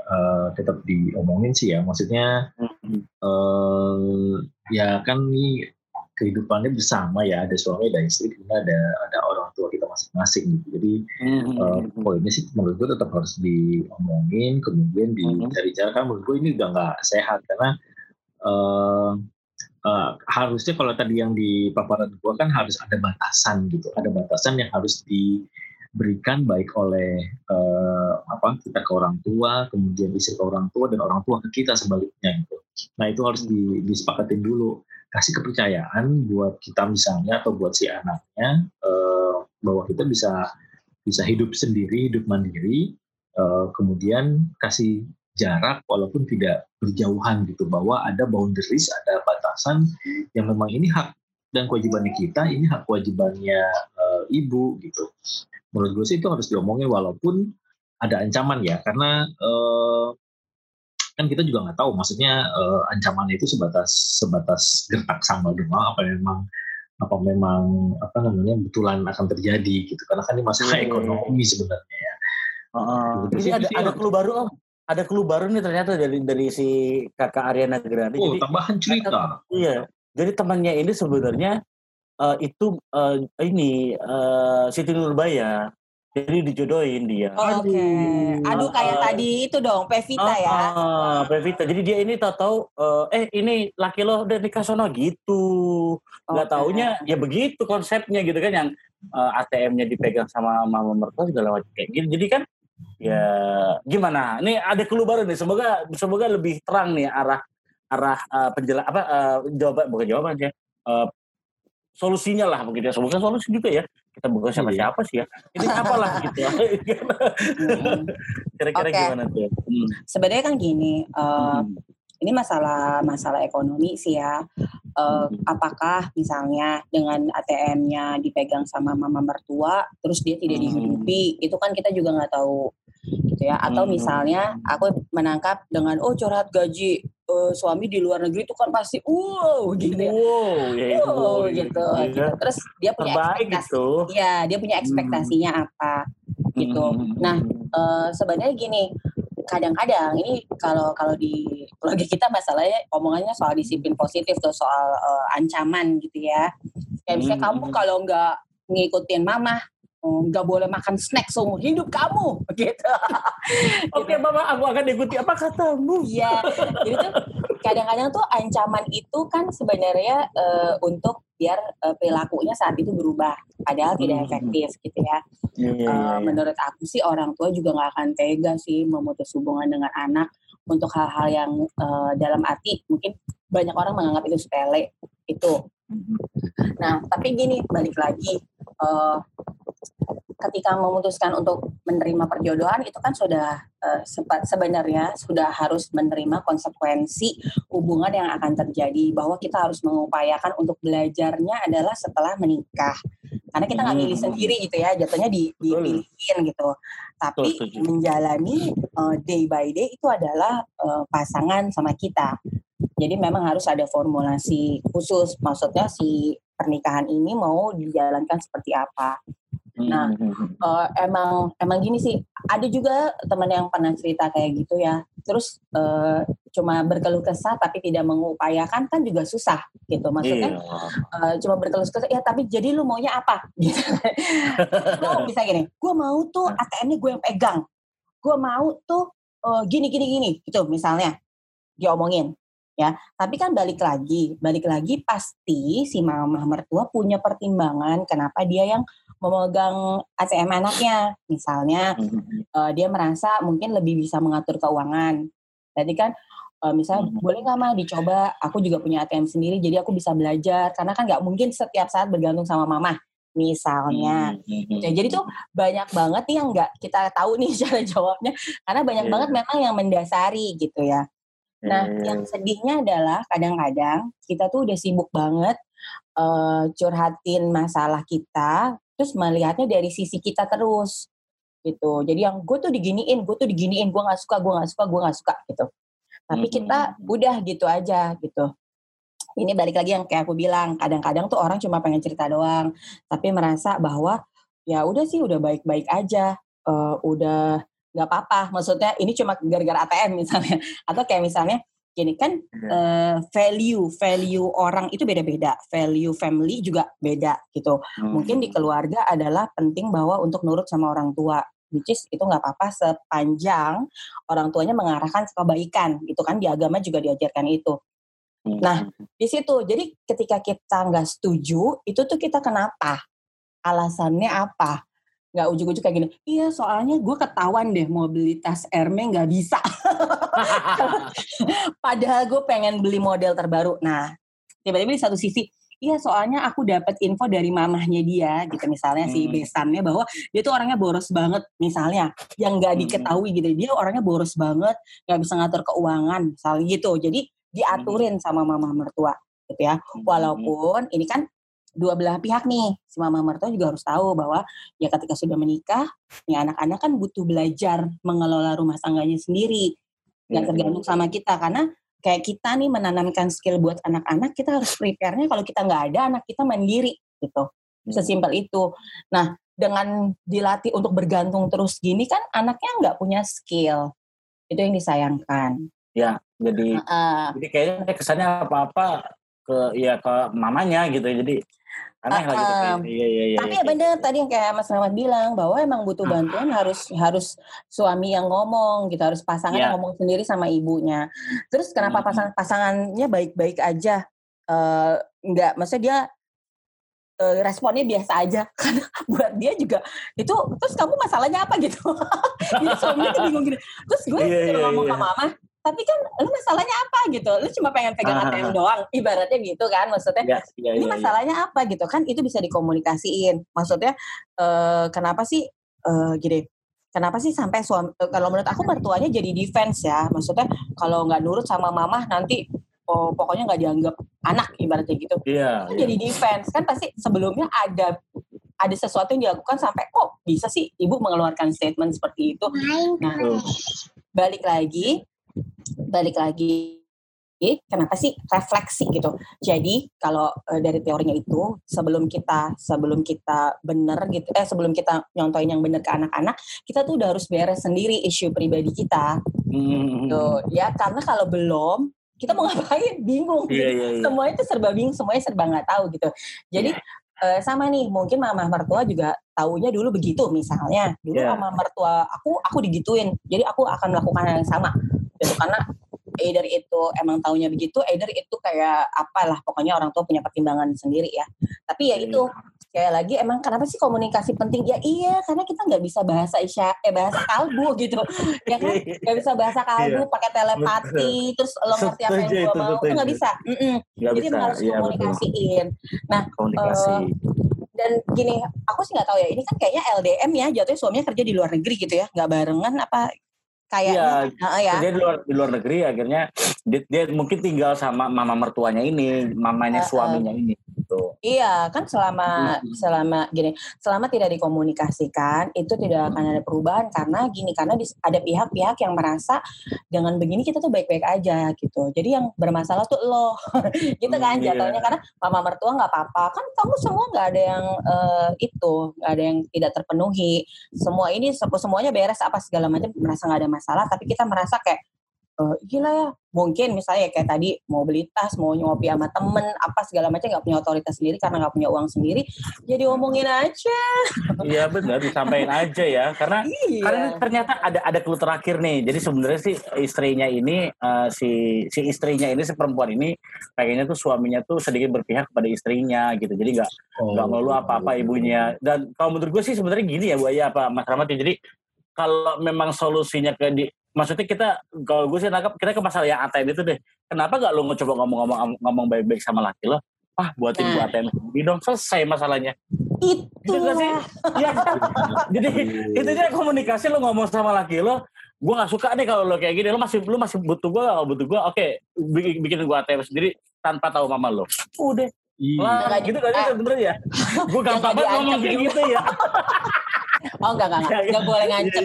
eh, tetap diomongin sih ya. Maksudnya eh ya kan nih kehidupannya bersama ya ada suami ada istri kemudian ada ada orang tua kita masing-masing gitu. Jadi eh, poinnya sih menurut gue tetap harus diomongin kemudian Mhm. dicari cara kan menurut gue ini udah nggak sehat karena eh eh, harusnya kalau tadi yang di paparan gue kan harus ada batasan gitu ada batasan yang harus diberikan baik oleh eh, apa kita ke orang tua kemudian istri ke orang tua dan orang tua ke kita sebaliknya gitu Nah itu harus di, disepakatin dulu. Kasih kepercayaan buat kita misalnya atau buat si anaknya uh, bahwa kita bisa bisa hidup sendiri, hidup mandiri. Uh, kemudian kasih jarak walaupun tidak berjauhan gitu bahwa ada boundaries, ada batasan yang memang ini hak dan kewajibannya kita, ini hak kewajibannya uh, ibu gitu. Menurut gue sih itu harus diomongin walaupun ada ancaman ya karena uh, kan kita juga nggak tahu maksudnya uh, ancaman itu sebatas sebatas gertak sambal doang apa memang apa memang apa namanya betulan akan terjadi gitu karena kan ini masalah hmm. ekonomi sebenarnya ya. Uh, ini ada ada clue baru om ada clue baru nih ternyata dari dari si kakak Ariana Grande. Oh jadi, tambahan cerita. Iya jadi temannya ini sebenarnya uh, itu uh, ini uh, Siti Nurbaya jadi dijodohin dia. Oke. Okay. Aduh kayak uh, tadi itu dong, Pevita uh, ya. Uh, Pevita. Jadi dia ini tahu-tahu uh, eh ini laki lo udah nikah sono gitu. Gak okay. taunya ya begitu konsepnya gitu kan yang uh, ATM-nya dipegang sama mama mertua segala macam kayak gitu. Jadi kan ya gimana? Ini ada clue baru nih. Semoga semoga lebih terang nih arah arah uh, penjelas apa uh, jawaban bukan jawaban ya. Uh, solusinya lah begitu ya. Semoga solusi juga ya kita bukan iya. siapa-siapa sih ya. Ini apalah gitu ya. Kira-kira okay. gimana tuh? Hmm. Sebenarnya kan gini, uh, hmm. ini masalah masalah ekonomi sih ya. Uh, hmm. Apakah misalnya dengan ATM-nya dipegang sama mama mertua, terus dia tidak hmm. dihidupi, itu kan kita juga nggak tahu gitu ya. Atau hmm. misalnya aku menangkap dengan oh curhat gaji uh, suami di luar negeri itu kan pasti wow gitu ya. Wow, ya itu wow, gitu, ya. gitu. Terus dia punya Terbaik ekspektasi. Gitu. Ya, dia punya ekspektasinya hmm. apa gitu. Hmm. Nah, uh, sebenarnya gini, kadang-kadang ini kalau kalau di keluarga kita masalahnya omongannya soal disiplin positif tuh soal uh, ancaman gitu ya. Kayak misalnya hmm. kamu kalau nggak ngikutin mama nggak boleh makan snack seumur hidup kamu gitu. Oke, okay, Mama, aku akan ikuti apa katamu. Iya. Jadi tuh kadang-kadang tuh ancaman itu kan sebenarnya uh, untuk biar uh, perilakunya saat itu berubah, padahal tidak hmm. efektif gitu ya. Yeah, iya, uh, yeah. Menurut aku sih orang tua juga nggak akan tega sih memutus hubungan dengan anak untuk hal-hal yang uh, dalam arti mungkin banyak orang menganggap itu sepele itu. Hmm. Nah, tapi gini balik lagi. Uh, ketika memutuskan untuk menerima perjodohan itu kan sudah uh, sebenarnya sudah harus menerima konsekuensi hubungan yang akan terjadi bahwa kita harus mengupayakan untuk belajarnya adalah setelah menikah. Karena kita nggak milih hmm. sendiri gitu ya jatuhnya di, dipilihin gitu. Tapi menjalani uh, day by day itu adalah uh, pasangan sama kita. Jadi memang harus ada formulasi khusus maksudnya si pernikahan ini mau dijalankan seperti apa Nah, uh, emang emang gini sih, ada juga teman yang pernah cerita kayak gitu ya. Terus uh, cuma berkeluh kesah tapi tidak mengupayakan kan juga susah gitu. Maksudnya iya. uh, cuma berkeluh kesah, ya tapi jadi lu maunya apa? Gitu. lu bisa gini, gue mau tuh ATM-nya gue yang pegang. Gue mau tuh uh, gini gini gini gitu misalnya diomongin ya. Tapi kan balik lagi, balik lagi pasti si mama mertua punya pertimbangan kenapa dia yang memegang ATM anaknya. Misalnya uh, dia merasa mungkin lebih bisa mengatur keuangan. Jadi kan uh, misalnya hmm. boleh nggak mah dicoba? Aku juga punya ATM sendiri, jadi aku bisa belajar. Karena kan nggak mungkin setiap saat bergantung sama mama misalnya. Hmm. Ya, jadi tuh banyak banget yang nggak kita tahu nih cara jawabnya karena banyak yeah. banget memang yang mendasari gitu ya. Nah, yang sedihnya adalah kadang-kadang kita tuh udah sibuk banget uh, curhatin masalah kita, terus melihatnya dari sisi kita terus gitu. Jadi yang gue tuh diginiin gue tuh diginiin gue nggak suka gue nggak suka gue nggak suka gitu. Tapi kita udah gitu aja gitu. Ini balik lagi yang kayak aku bilang kadang-kadang tuh orang cuma pengen cerita doang tapi merasa bahwa ya udah sih udah baik-baik aja uh, udah nggak apa-apa. Maksudnya ini cuma gara-gara ATM misalnya atau kayak misalnya gini kan uh, value value orang itu beda-beda. Value family juga beda gitu. Hmm. mungkin di keluarga adalah penting bahwa untuk nurut sama orang tua which is itu nggak apa-apa sepanjang orang tuanya mengarahkan kebaikan itu kan di agama juga diajarkan itu. Hmm. nah di situ jadi ketika kita nggak setuju itu tuh kita kenapa? Alasannya apa nggak ujuk-ujuk kayak gini iya soalnya gue ketahuan deh mau beli tas Hermes nggak bisa. Padahal gue pengen beli model terbaru. Nah tiba-tiba di satu sisi iya soalnya aku dapat info dari mamahnya dia gitu. Misalnya si Hmm. besannya bahwa dia tuh orangnya boros banget misalnya yang nggak Hmm. diketahui gitu. Dia orangnya boros banget nggak bisa ngatur keuangan misalnya gitu. Jadi diaturin sama mama mertua gitu ya. Hmm. walaupun ini kan dua belah pihak nih. Si mama mertua juga harus tahu bahwa ya ketika sudah menikah ya anak-anak kan butuh belajar mengelola rumah tangganya sendiri. Nggak Iya, tergantung sama kita karena kayak kita nih menanamkan skill buat anak-anak kita harus prepare-nya kalau kita nggak ada anak kita mandiri gitu. Sesimpel itu. Nah dengan dilatih untuk bergantung terus gini kan anaknya nggak punya skill. Itu yang disayangkan. Jadi Heeh. jadi kayaknya kesannya apa-apa ke ya ke mamanya gitu jadi aneh lah gitu Um, iya iya iya Tapi ya benar tadi yang kayak Mas Rahmat bilang bahwa emang butuh Hmm. bantuan harus harus suami yang ngomong gitu harus pasangan yang ngomong sendiri sama ibunya. Terus kenapa Hmm. pasangan pasangannya baik-baik aja eh nggak maksudnya dia eh, responnya biasa aja karena buat dia juga itu terus kamu masalahnya apa gitu. Jadi suaminya tuh bingung gini. Terus gue suruh iya, ngomong iya. ke mama tapi kan lu masalahnya apa gitu? Lu cuma pengen pegang Ah. ATM doang ibaratnya gitu kan maksudnya. Iya, iya, ini iya, iya. masalahnya apa gitu? Kan itu bisa dikomunikasiin. Maksudnya eh, kenapa sih eh, gini kenapa sih sampai suami eh, kalau menurut aku mertuanya jadi defense ya. Maksudnya kalau nggak nurut sama mama nanti oh, pokoknya nggak dianggap anak ibaratnya gitu. Iya, Kan iya. jadi defense. Kan pasti sebelumnya ada ada sesuatu yang dilakukan sampai kok bisa sih ibu mengeluarkan statement seperti itu? Nah balik lagi balik lagi kenapa sih refleksi gitu? Jadi kalau eh, dari teorinya itu sebelum kita sebelum kita bener gitu eh sebelum kita nyontoin yang bener ke anak-anak kita tuh udah harus beres sendiri isu pribadi kita. Hmm. tuh ya karena kalau belum kita mau ngapain? Bingung. Iya, iya, iya. semuanya itu serba bingung semuanya serba nggak tahu gitu. Jadi eh, sama nih mungkin mama mertua juga taunya dulu begitu misalnya. Dulu Iya. mama mertua aku aku digituin. Jadi aku akan melakukan hal yang sama gitu karena either itu emang taunya begitu either itu kayak apalah pokoknya orang tua punya pertimbangan sendiri ya tapi ya Iya. itu sekali lagi emang kenapa sih komunikasi penting ya iya karena kita nggak bisa bahasa isya eh bahasa kalbu gitu ya kan nggak bisa bahasa kalbu pakai telepati terus lo ngerti apa yang Iya. Gue mau itu nggak bisa Mm-mm. Nggak jadi bisa. harus Iya, betul. komunikasiin Komunikasi. Eh, dan gini aku sih nggak tahu ya ini kan kayaknya LDM ya jatuhnya suaminya kerja di luar negeri gitu ya nggak barengan apa kayaknya. Heeh, ya. Dia di luar di luar negeri akhirnya dia, dia mungkin tinggal sama mama mertuanya ini, mamanya Heeh. suaminya ini gitu. Iya, kan selama selama gini, selama tidak dikomunikasikan itu tidak akan ada perubahan karena gini karena ada pihak-pihak yang merasa dengan begini kita tuh baik-baik aja gitu. Jadi yang bermasalah tuh lo, gitu kan iya. jatuhnya karena mama mertua nggak apa-apa, kan kamu semua nggak ada yang eh, itu, nggak ada yang tidak terpenuhi. Semua ini se- semuanya beres apa segala macam merasa nggak ada masalah, tapi kita merasa kayak eh, gila ya mungkin misalnya kayak tadi mau beli tas mau ngopi sama temen apa segala macam nggak punya otoritas sendiri karena nggak punya uang sendiri jadi omongin aja Iya benar disampaikan aja ya karena karena iya ternyata ada ada clue terakhir nih. Jadi sebenarnya sih istrinya ini eh, si si istrinya ini si perempuan ini pengennya tuh suaminya tuh sedikit berpihak kepada istrinya gitu. Jadi nggak Oh. nggak melulu apa-apa ibunya. Dan kalau menurut gue sih sebenarnya gini ya Bu ya apa Mas Rahmat ya. Jadi kalau memang solusinya ke di maksudnya kita kalau gue sih nangkap kita ke masalah yang ATM itu deh. Kenapa gak lo coba ngomong-ngomong ngomong baik-baik sama laki lo? Ah buatin Nah. gua ATM sendiri dong selesai masalahnya. itu Gitu sih? Iya kan? Jadi itu dia komunikasi lo ngomong sama laki lo gue gak suka nih kalau lo kayak gini lo masih lo masih butuh gue kalau butuh gue oke bikin bikin gue ATM sendiri tanpa tahu mama lo udah Iya. lah Nggak gitu kan eh. sebenarnya gue gampang Nggak banget ngomong kayak gitu ya oh enggak enggak enggak, Nggak boleh ngancem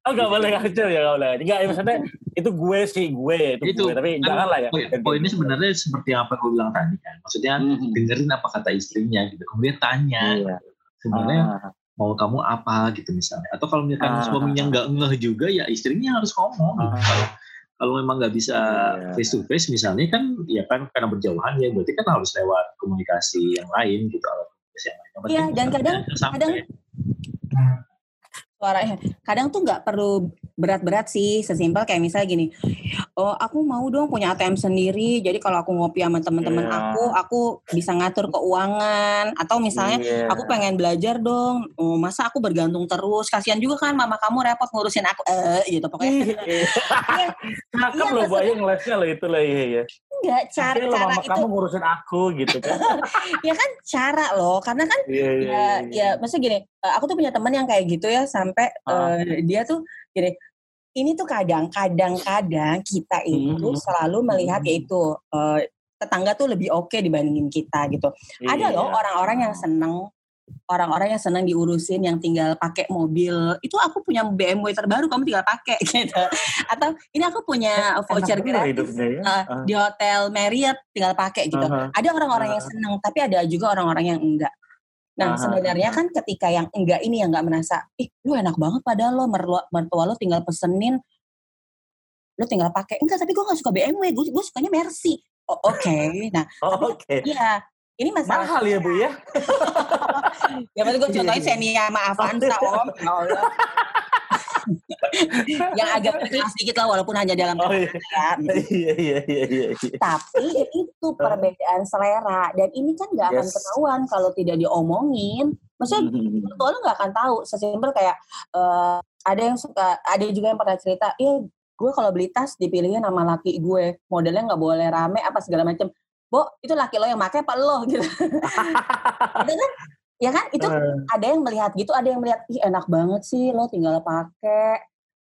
oh gak boleh ngancem ya gak boleh enggak ya maksudnya itu gue sih gue itu, Itu, gue tapi kan jangan lah ya Poin- Poinnya sebenarnya seperti apa gue bilang tadi kan. Maksudnya Mhm. dengerin apa kata istrinya gitu. Kemudian tanya Iya. sebenarnya Ah, mau kamu apa gitu misalnya. Atau kalau misalkan Ah. suaminya nggak ngeh juga ya istrinya harus ngomong. gitu. Ah. Kalau kalau memang nggak bisa Iya. face to face misalnya kan ya kan karena berjauhan ya berarti kan harus lewat komunikasi yang lain gitu. alat komunikasi yang lain. Iya, dan kadang- kadang- suaranya kadang tuh nggak perlu berat-berat sih sesimpel kayak misalnya gini oh aku mau dong punya ATM sendiri jadi kalau aku ngopi sama teman-teman Iya. aku aku bisa ngatur keuangan atau misalnya Iya. aku pengen belajar dong oh, masa aku bergantung terus kasihan juga kan mama kamu repot ngurusin aku eh gitu pokoknya Iya. Cakep Iya, loh Ayu ngelesnya loh itu lah iya iya. enggak cara Tapi lo cara mama itu kamu ngurusin aku gitu kan. ya kan cara loh karena kan Iya iya. ya ya maksudnya gini aku tuh punya teman yang kayak gitu ya sampai eh, dia tuh gini ini tuh kadang kadang-kadang kita itu Mhm. selalu melihat yaitu eh, tetangga tuh lebih oke dibandingin kita gitu ada Iya. loh orang-orang yang seneng orang-orang yang senang diurusin yang tinggal pakai mobil itu aku punya BMW terbaru kamu tinggal pakai gitu atau ini aku punya voucher gratis hidupnya ya. eh, Ah. di hotel Marriott tinggal pakai gitu Aha. ada orang-orang yang Ah. senang tapi ada juga orang-orang yang enggak nah Aha. sebenarnya kan ketika yang enggak ini yang enggak merasa ih lu enak banget padahal lo mertua, lo tinggal pesenin lu tinggal pakai enggak tapi gue gak suka BMW gue gue sukanya Mercy oh, oke nah Oh, Oke. iya ini masalah Mahal ya Bu ya. Ya berarti gue Iya, contohin iya. Xenia sama Avanza om. Ya Allah. yang agak berkelas sedikit lah walaupun hanya dalam Oh iya. ya. Iya iya iya iya. iya. Tapi itu perbedaan selera dan ini kan nggak akan Yes. ketahuan kalau tidak diomongin. Maksudnya Mhm. mertua lu nggak akan tahu. Sesimpel kayak eh, ada yang suka, ada juga yang pernah cerita, iya gue kalau beli tas dipilihin sama laki gue, modelnya nggak boleh rame apa segala macem. Bo, itu laki lo yang make apa lo gitu. itu kan, ya kan itu Eh, ada yang melihat gitu, ada yang melihat ih enak banget sih lo tinggal pakai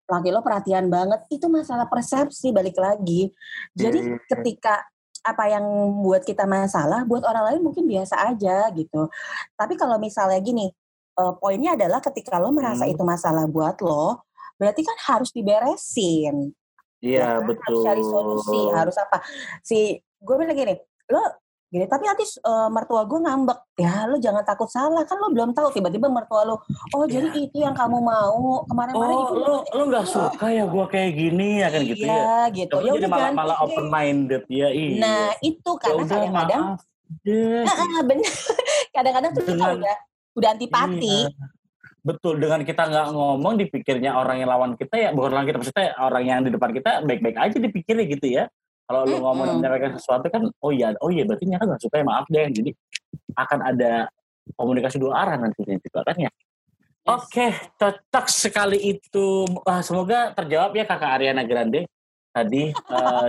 laki lo perhatian banget. Itu masalah persepsi balik lagi. Jadi Iya. ketika apa yang buat kita masalah, buat orang lain mungkin biasa aja gitu. Tapi kalau misalnya gini, eh, poinnya adalah ketika lo merasa Hmm. itu masalah buat lo, berarti kan harus diberesin. Iya kan? betul. Harus cari solusi, harus apa? Si gue bilang gini, lo gini, tapi nanti eh, mertua gue ngambek. Ya lo jangan takut salah, kan lo belum tahu tiba-tiba mertua lo, oh jadi itu yang kamu mau kemarin-kemarin Oh, itu lo lo nggak suka ya gua kayak gini ya kan gitu ya. Iya gitu. Ya jadi udah malah malah open minded ya iya. Nah itu Ya karena udah kadang-kadang maaf deh. Ah, bener. Kadang-kadang tuh kita udah udah antipati. Iya. Betul, dengan kita nggak ngomong dipikirnya orang yang lawan kita ya, bukan lawan kita, maksudnya orang yang di depan kita baik-baik aja dipikirnya gitu ya. Kalau lu ngomong Mm-mm. menyampaikan sesuatu kan, oh iya, oh iya berarti nyata nggak suka ya maaf deh. Jadi akan ada komunikasi dua arah nantinya juga kan ya. Oke, cocok sekali itu. Wah, semoga terjawab ya kakak Ariana Grande tadi eh,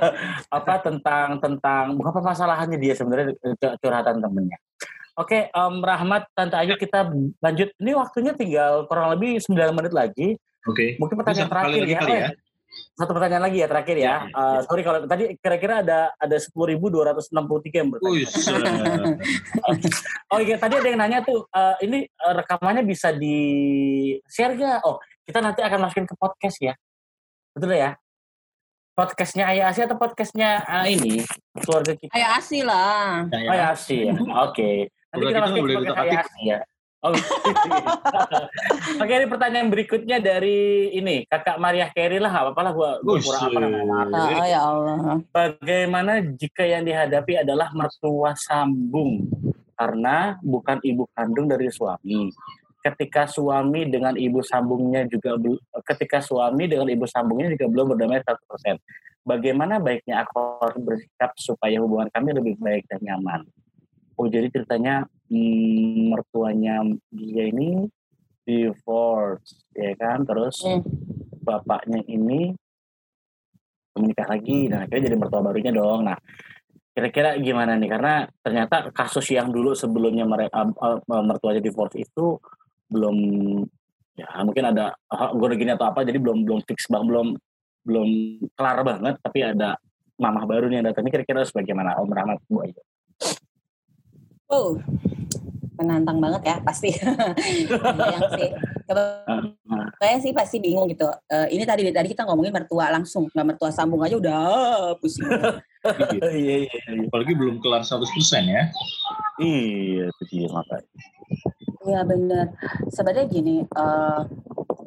apa tentang tentang bukan permasalahannya dia sebenarnya cu- curhatan temennya. Oke, Om Rahmat, Tante Ayu kita lanjut. Ini waktunya tinggal kurang lebih 9 menit lagi. Oke. Mungkin Bisa pertanyaan terakhir ya. kali Oh, ya. Satu pertanyaan lagi ya terakhir ya. Eh, sorry kalau tadi kira-kira ada ada 10.263 yang bertanya. Oh iya, tadi ada yang nanya tuh, eh, ini eh, rekamannya bisa di share gak? Oh, kita nanti akan masukin ke podcast ya. Betul ya? Podcastnya Ayah Asia atau podcastnya eh, ini keluarga kita? Kayak asli lah. Ayah Asia. Oke. Nanti kita masukin ke podcast. Ayah Asia. Oh, gitu. Oke, ini pertanyaan berikutnya dari ini kakak Maria Carey lah, nggak apa-apa lah, gua, gua kurang apa namanya. Oh ya Allah. Bagaimana jika yang dihadapi adalah mertua sambung karena bukan ibu kandung dari suami? Ketika suami dengan ibu sambungnya juga ketika suami dengan ibu sambungnya juga belum berdamai 100%. Bagaimana baiknya aku harus bersikap supaya hubungan kami lebih baik dan nyaman? Oh jadi ceritanya hmm, mertuanya dia ini divorce ya kan terus Hmm. bapaknya ini menikah lagi dan akhirnya jadi mertua barunya dong. Nah, kira-kira gimana nih? Karena ternyata kasus yang dulu sebelumnya mereka mertuanya divorce itu belum ya mungkin ada uh, gue gini atau apa jadi belum belum fix bang belum belum kelar banget tapi ada mamah baru nih yang datang ini kira-kira harus bagaimana Om Rahmat Bu Ayu? Oh, menantang banget ya pasti. Kebayang sih. Saya sih pasti bingung gitu. Eh, ini tadi tadi kita ngomongin mertua langsung, nggak mertua sambung aja udah pusing. Iya iya iya. Apalagi belum kelar 100% ya. Iya itu dia makanya. Iya bener. Sebenarnya gini, eh,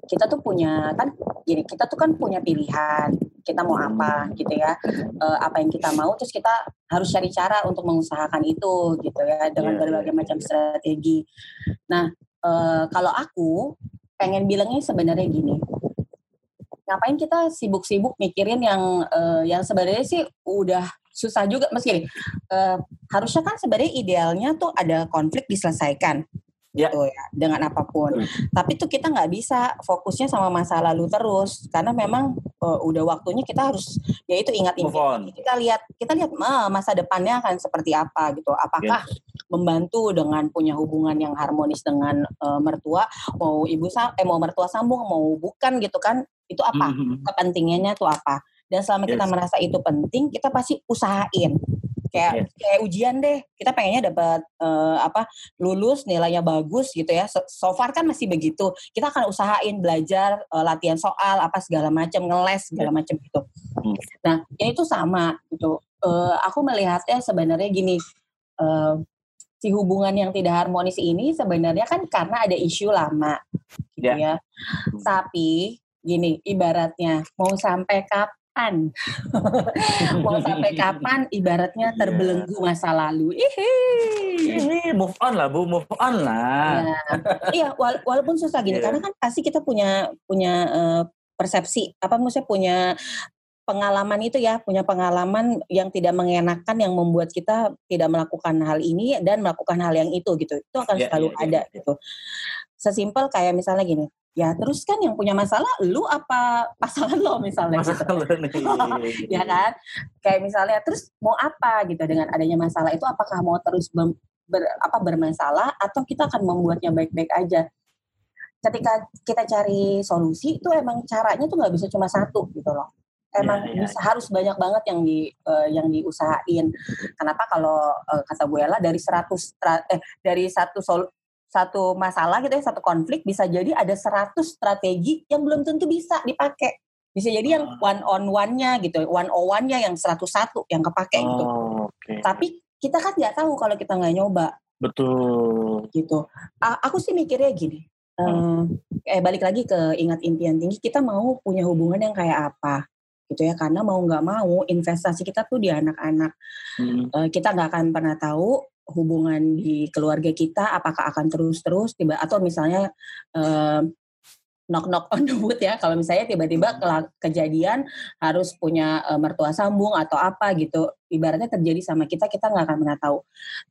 kita tuh punya kan, gini kita tuh kan punya pilihan. Kita mau apa gitu ya? Eh, apa yang kita mau, terus kita harus cari cara untuk mengusahakan itu gitu ya dengan Iya, berbagai iya, macam strategi. Nah, eh, kalau aku pengen bilangnya sebenarnya gini, ngapain kita sibuk-sibuk mikirin yang uh, yang sebenarnya sih udah susah juga meski uh, harusnya kan sebenarnya idealnya tuh ada konflik diselesaikan ya. gitu ya dengan apa pun. Hmm. Tapi tuh kita nggak bisa fokusnya sama masa lalu terus karena memang uh, udah waktunya kita harus ya itu ingat ini kita lihat kita lihat uh, masa depannya akan seperti apa gitu. Apakah ya. membantu dengan punya hubungan yang harmonis dengan uh, mertua mau ibu eh mau mertua sambung mau bukan gitu kan itu apa mm -hmm. kepentingannya tuh apa dan selama yes. kita merasa itu penting kita pasti usahain kayak yeah. kayak ujian deh kita pengennya dapat uh, apa lulus nilainya bagus gitu ya so, so far kan masih begitu kita akan usahain belajar uh, latihan soal apa segala macam ngeles segala yeah. macam gitu hmm. nah ya itu sama gitu uh, aku melihatnya sebenarnya gini uh, si hubungan yang tidak harmonis ini sebenarnya kan karena ada isu lama gitu yeah. ya hmm. tapi gini ibaratnya mau sampai kapan kapan? Mau sampai kapan ibaratnya iya. terbelenggu masa lalu. Ini move on lah Bu, move on lah. Ya. iya, wala walaupun susah gini yeah. karena kan pasti kita punya punya uh, persepsi apa maksudnya punya pengalaman itu ya, punya pengalaman yang tidak mengenakan yang membuat kita tidak melakukan hal ini dan melakukan hal yang itu gitu. Itu akan yeah, selalu yeah, ada yeah. gitu. Sesimpel kayak misalnya gini, ya terus kan yang punya masalah lu apa pasangan lo misalnya gitu. ya kan? Kayak misalnya terus mau apa gitu dengan adanya masalah itu apakah mau terus ber, ber, apa bermasalah atau kita akan membuatnya baik-baik aja? Ketika kita cari solusi itu emang caranya tuh nggak bisa cuma satu gitu loh. Emang ya, ya, bisa harus banyak banget yang di uh, yang diusahain. Kenapa kalau uh, kata Bu Ella dari 100 eh dari satu sol, satu masalah gitu ya, satu konflik bisa jadi ada 100 strategi yang belum tentu bisa dipakai. Bisa jadi yang ah. one on one-nya gitu, one on one-nya yang 101 yang kepake gitu. oh, gitu. Okay. Tapi kita kan nggak tahu kalau kita nggak nyoba. Betul. Gitu. A aku sih mikirnya gini. Hmm. eh balik lagi ke ingat impian tinggi, kita mau punya hubungan yang kayak apa? gitu ya karena mau nggak mau investasi kita tuh di anak-anak hmm. uh, kita nggak akan pernah tahu hubungan di keluarga kita apakah akan terus-terus tiba atau misalnya uh, knock knock on the wood ya kalau misalnya tiba-tiba kejadian harus punya uh, mertua sambung atau apa gitu ibaratnya terjadi sama kita kita nggak akan pernah tahu.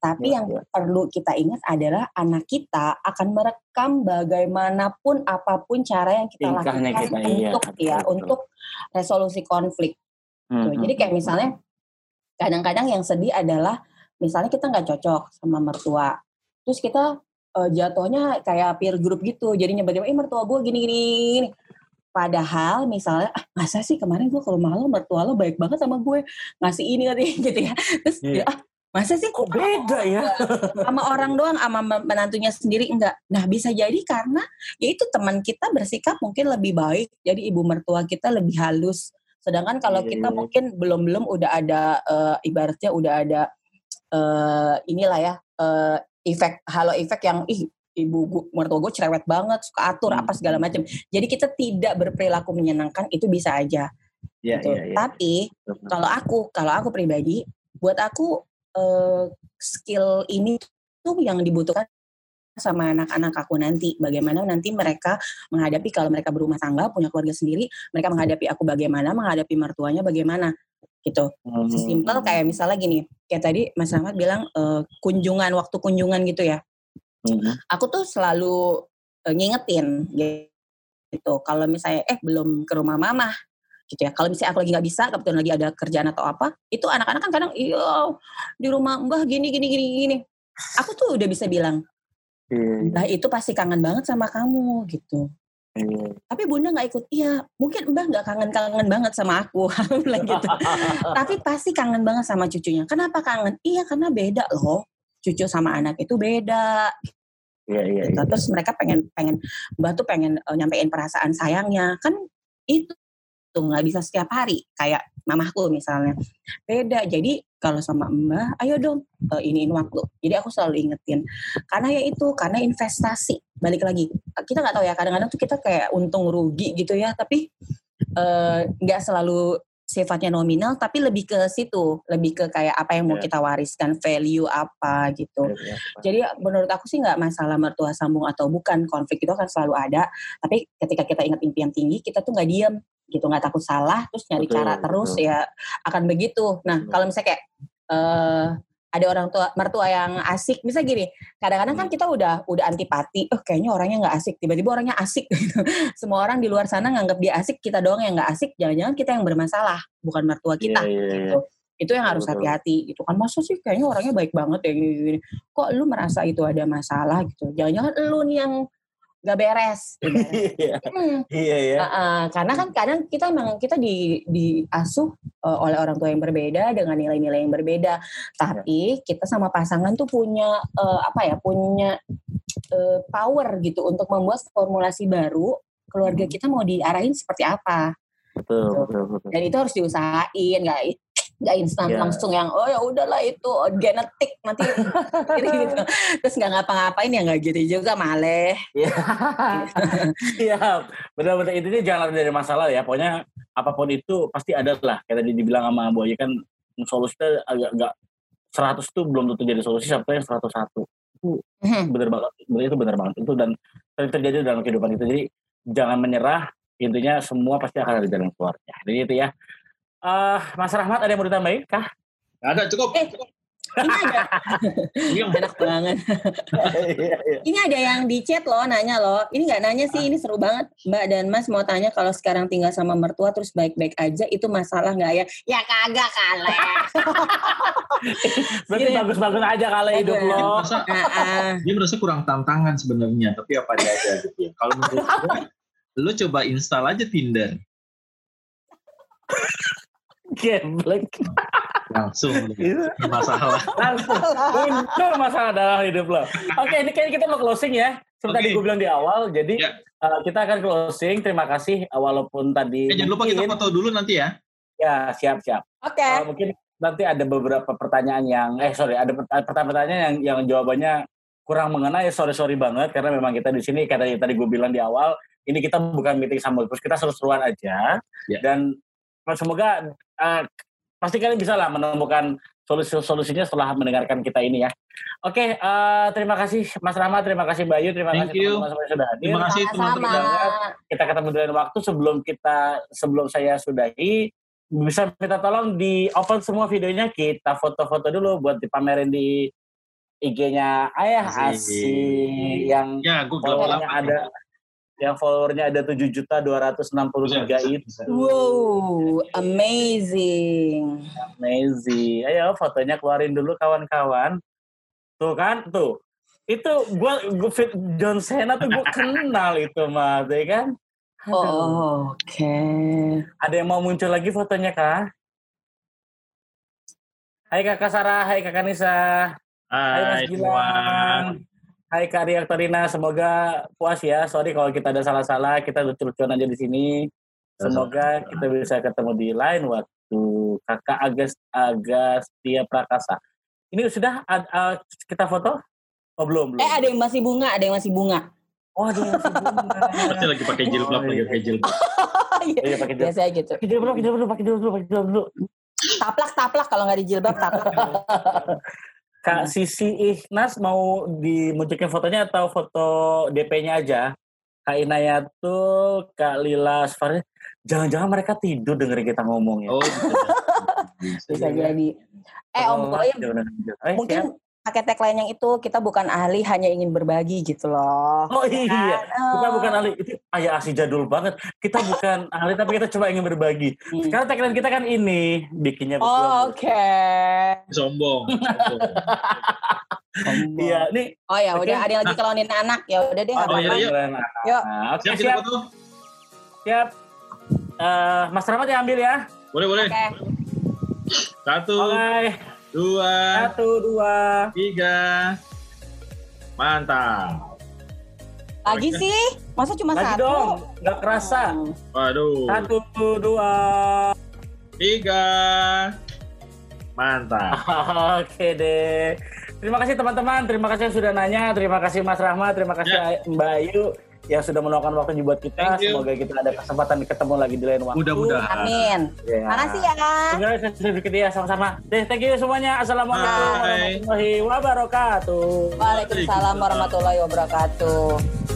Tapi ya, yang ya. perlu kita ingat adalah anak kita akan merekam bagaimanapun apa pun cara yang kita lakukan kita, iya, untuk iya, ya betul. untuk resolusi konflik. Hmm, jadi kayak misalnya kadang-kadang yang sedih adalah misalnya kita nggak cocok sama mertua terus kita uh, jatuhnya kayak peer group gitu. Jadinya bagaimana eh mertua gue gini gini padahal misalnya ah, masa sih kemarin gue ke rumah lo mertua lo baik banget sama gue ngasih ini gitu ya. Terus yeah. ah masa sih kok beda ya? sama orang doang sama menantunya sendiri enggak. Nah bisa jadi karena ya itu teman kita bersikap mungkin lebih baik jadi ibu mertua kita lebih halus. Sedangkan kalau yeah. kita mungkin belum belum udah ada uh, ibaratnya udah ada uh, inilah ya uh, efek halo efek yang ih ibu mertua gue cerewet banget suka atur hmm. apa segala macam jadi kita tidak berperilaku menyenangkan itu bisa aja ya, gitu. ya, ya. tapi kalau aku kalau aku pribadi buat aku uh, skill ini tuh yang dibutuhkan sama anak-anak aku nanti bagaimana nanti mereka menghadapi kalau mereka berumah tangga punya keluarga sendiri mereka menghadapi aku bagaimana menghadapi mertuanya bagaimana gitu. Hmm. Sesimpel kayak misalnya gini, kayak tadi Mas Rahmat bilang uh, kunjungan waktu kunjungan gitu ya. Hmm. Aku tuh selalu uh, ngingetin gitu. Kalau misalnya eh belum ke rumah mama gitu ya. Kalau misalnya aku lagi nggak bisa, kebetulan lagi ada kerjaan atau apa, itu anak-anak kan kadang iya di rumah mbah gini gini gini gini. Aku tuh udah bisa bilang, hmm. Mbah itu pasti kangen banget sama kamu gitu. Hmm. Tapi bunda nggak ikut. Iya, mungkin mbak nggak kangen-kangen banget sama aku, bilang gitu. Tapi pasti kangen banget sama cucunya. Kenapa kangen? Iya, karena beda loh. Cucu sama anak itu beda. Iya, iya, gitu. iya. Terus mereka pengen pengen mbak tuh pengen uh, nyampein perasaan sayangnya. Kan itu tuh nggak bisa setiap hari. Kayak mamahku misalnya. Beda. Jadi kalau sama mbah, ayo dong uh, iniin waktu. Jadi aku selalu ingetin. Karena ya itu, karena investasi. Balik lagi, kita nggak tahu ya. Kadang-kadang tuh kita kayak untung rugi gitu ya. Tapi eh, nggak uh, selalu sifatnya nominal, tapi lebih ke situ, lebih ke kayak apa yang mau yeah. kita wariskan, value apa gitu. Yeah, yeah. Jadi menurut aku sih nggak masalah mertua sambung atau bukan, konflik itu akan selalu ada. Tapi ketika kita ingat impian tinggi, kita tuh nggak diem, gitu nggak takut salah terus nyari Betul, cara terus betul. ya akan begitu. Nah Betul. kalau misalnya kayak eh ada orang tua mertua yang asik bisa gini kadang-kadang kan kita udah udah antipati oh kayaknya orangnya nggak asik. Tiba-tiba orangnya asik gitu. Semua orang di luar sana nganggap dia asik kita doang yang nggak asik jangan-jangan kita yang bermasalah bukan mertua kita Iya, iya, iya. gitu. Itu yang harus hati-hati gitu kan. Masa sih kayaknya orangnya baik banget ya gini, gini. kok lu merasa itu ada masalah? gitu. Jangan-jangan lu nih yang gak beres gitu. Iya, Hmm. iya ya. Uh, uh, karena kan kadang kita memang kita di diasuh uh, oleh orang tua yang berbeda dengan nilai-nilai yang berbeda tapi kita sama pasangan tuh punya uh, apa ya punya uh, power gitu untuk membuat formulasi baru keluarga kita mau diarahin seperti apa Betul, betul, betul. dan itu harus diusahain nggak nggak instan Ya. langsung yang oh ya udahlah itu oh, genetik nanti gitu terus nggak ngapa-ngapain ya nggak gitu juga maleh Iya. Iya, benar-benar intinya jangan lari dari masalah ya. Pokoknya apa pun itu pasti ada lah. Kayak tadi dibilang sama Bu Ayu kan solusinya agak enggak 100 tuh belum tentu jadi solusi sampai yang 101. Hmm. Bener banget. Bener itu bener banget. Itu dan sering terjadi dalam kehidupan kita. Jadi jangan menyerah. Intinya semua pasti akan ada jalan keluarnya. Jadi itu ya. Eh, Mas Rahmat ada yang mau ditambahin kah? Ada cukup. Eh. cukup. ini ada enak banget Iya, iya. ini ada yang di chat loh nanya loh ini nggak nanya sih ini seru banget Mbak dan Mas mau tanya kalau sekarang tinggal sama mertua terus baik-baik aja itu masalah nggak ya ya kagak kali Berarti Iya. bagus-bagus aja kalau hidup Iya. lo. merasa Ah, ah. dia merasa kurang tantangan sebenarnya tapi apa aja aja gitu ya kalau menurut gue lo coba install aja Tinder Geblek. langsung Iya. masalah langsung muncul masalah dalam hidup lo. Oke, ini kayaknya kita mau closing ya. Seperti tadi Oke. gue bilang di awal, jadi Ya. uh, kita akan closing. Terima kasih uh, walaupun tadi eh, jangan lupa kita foto dulu nanti ya ya siap siap. oke Uh, mungkin nanti ada beberapa pertanyaan yang eh sorry ada pert- pertanyaan-pertanyaan yang yang jawabannya kurang mengena ya sorry sorry banget karena memang kita di sini kayak tadi tadi gue bilang di awal ini kita bukan meeting sama terus kita seru-seruan aja Ya. dan semoga uh, pasti kalian bisa lah menemukan solusi solusinya setelah mendengarkan kita ini ya. Oke, eh, terima kasih Mas Rama, terima kasih Bayu, terima Thank kasih you. teman-teman sudah hadir. terima kasih teman-teman Kita ketemu di lain waktu sebelum kita sebelum saya sudahi bisa minta tolong di open semua videonya kita foto-foto dulu buat dipamerin di IG-nya Ayah. Asih yang ya gue ada yang followernya ada tujuh juta dua ratus enam puluh tiga itu. wow amazing. Amazing. Ayo fotonya keluarin dulu kawan-kawan. Tuh kan tuh. Itu gua, gua fit John Cena tuh gua kenal itu mah ya kan? Oh, oke. Ada yang mau muncul lagi fotonya kak? Hai kakak Sarah, hai kakak Nisa, hai Mas Hai Gilang, hai Kak Riaktorina, semoga puas ya. Sorry kalau kita ada salah-salah, kita lucu-lucuan aja di sini. Semoga kita bisa ketemu di lain waktu. Kakak Agas Agastia Prakasa. Ini sudah uh, kita foto? Oh belum belum. eh ada yang masih bunga ada yang masih bunga Oh ada yang masih bunga. Pasti lagi pakai jilbab Oh, lagi iya. pakai jilbab Iya pakai jilbab. biasanya gitu Pakai jilbab dulu, pakai jilbab dulu, pakai jilbab dulu, pakai jilbab dulu. taplak taplak kalau nggak di jilbab taplak Kak Sisi Ihnas mau dimunculkan fotonya atau foto DP-nya aja? Kak Inayat tuh, Kak Lila Sfari. Jangan-jangan mereka tidur dengerin kita ngomong ya. oh gitu. bisa jadi eh om Oh, jangan- Eh, mungkin. Pakai tagline yang itu kita bukan ahli hanya ingin berbagi gitu loh Oh iya, Kan? kita Oh. bukan ahli. Itu ayah asli jadul banget. Kita bukan ahli, tapi kita coba ingin berbagi. Hmm. Sekarang tagline kita kan ini, bikinnya Oh, oke. sombong, sombong. Iya, nih. Oh ya, udah ada yang lagi kelonin anak. Ya udah deh. Oh, apa-apa. iya, yuk. Nah, Oke, siap kita siap. Eh, Mas Rahmat yang ambil ya. boleh boleh Oke. satu Oke, dua. Satu, dua. tiga. Mantap. Lagi sih? Masa cuma Lagi satu? dong, nggak kerasa. Waduh. Satu, dua. tiga. Mantap. Oke deh. Terima kasih teman-teman, terima kasih yang sudah nanya, terima kasih Mas Rahmat, terima kasih Mbak Ayu yang sudah meluangkan waktu buat kita. Thank you. Semoga kita ada kesempatan ketemu lagi di lain waktu. mudah-mudahan Amin. Ya. Makasih ya. Terima kasih sudah bikin dia sama-sama. Thank you semuanya. Assalamualaikum warahmatullahi wabarakatuh. Waalaikumsalam warahmatullahi wabarakatuh.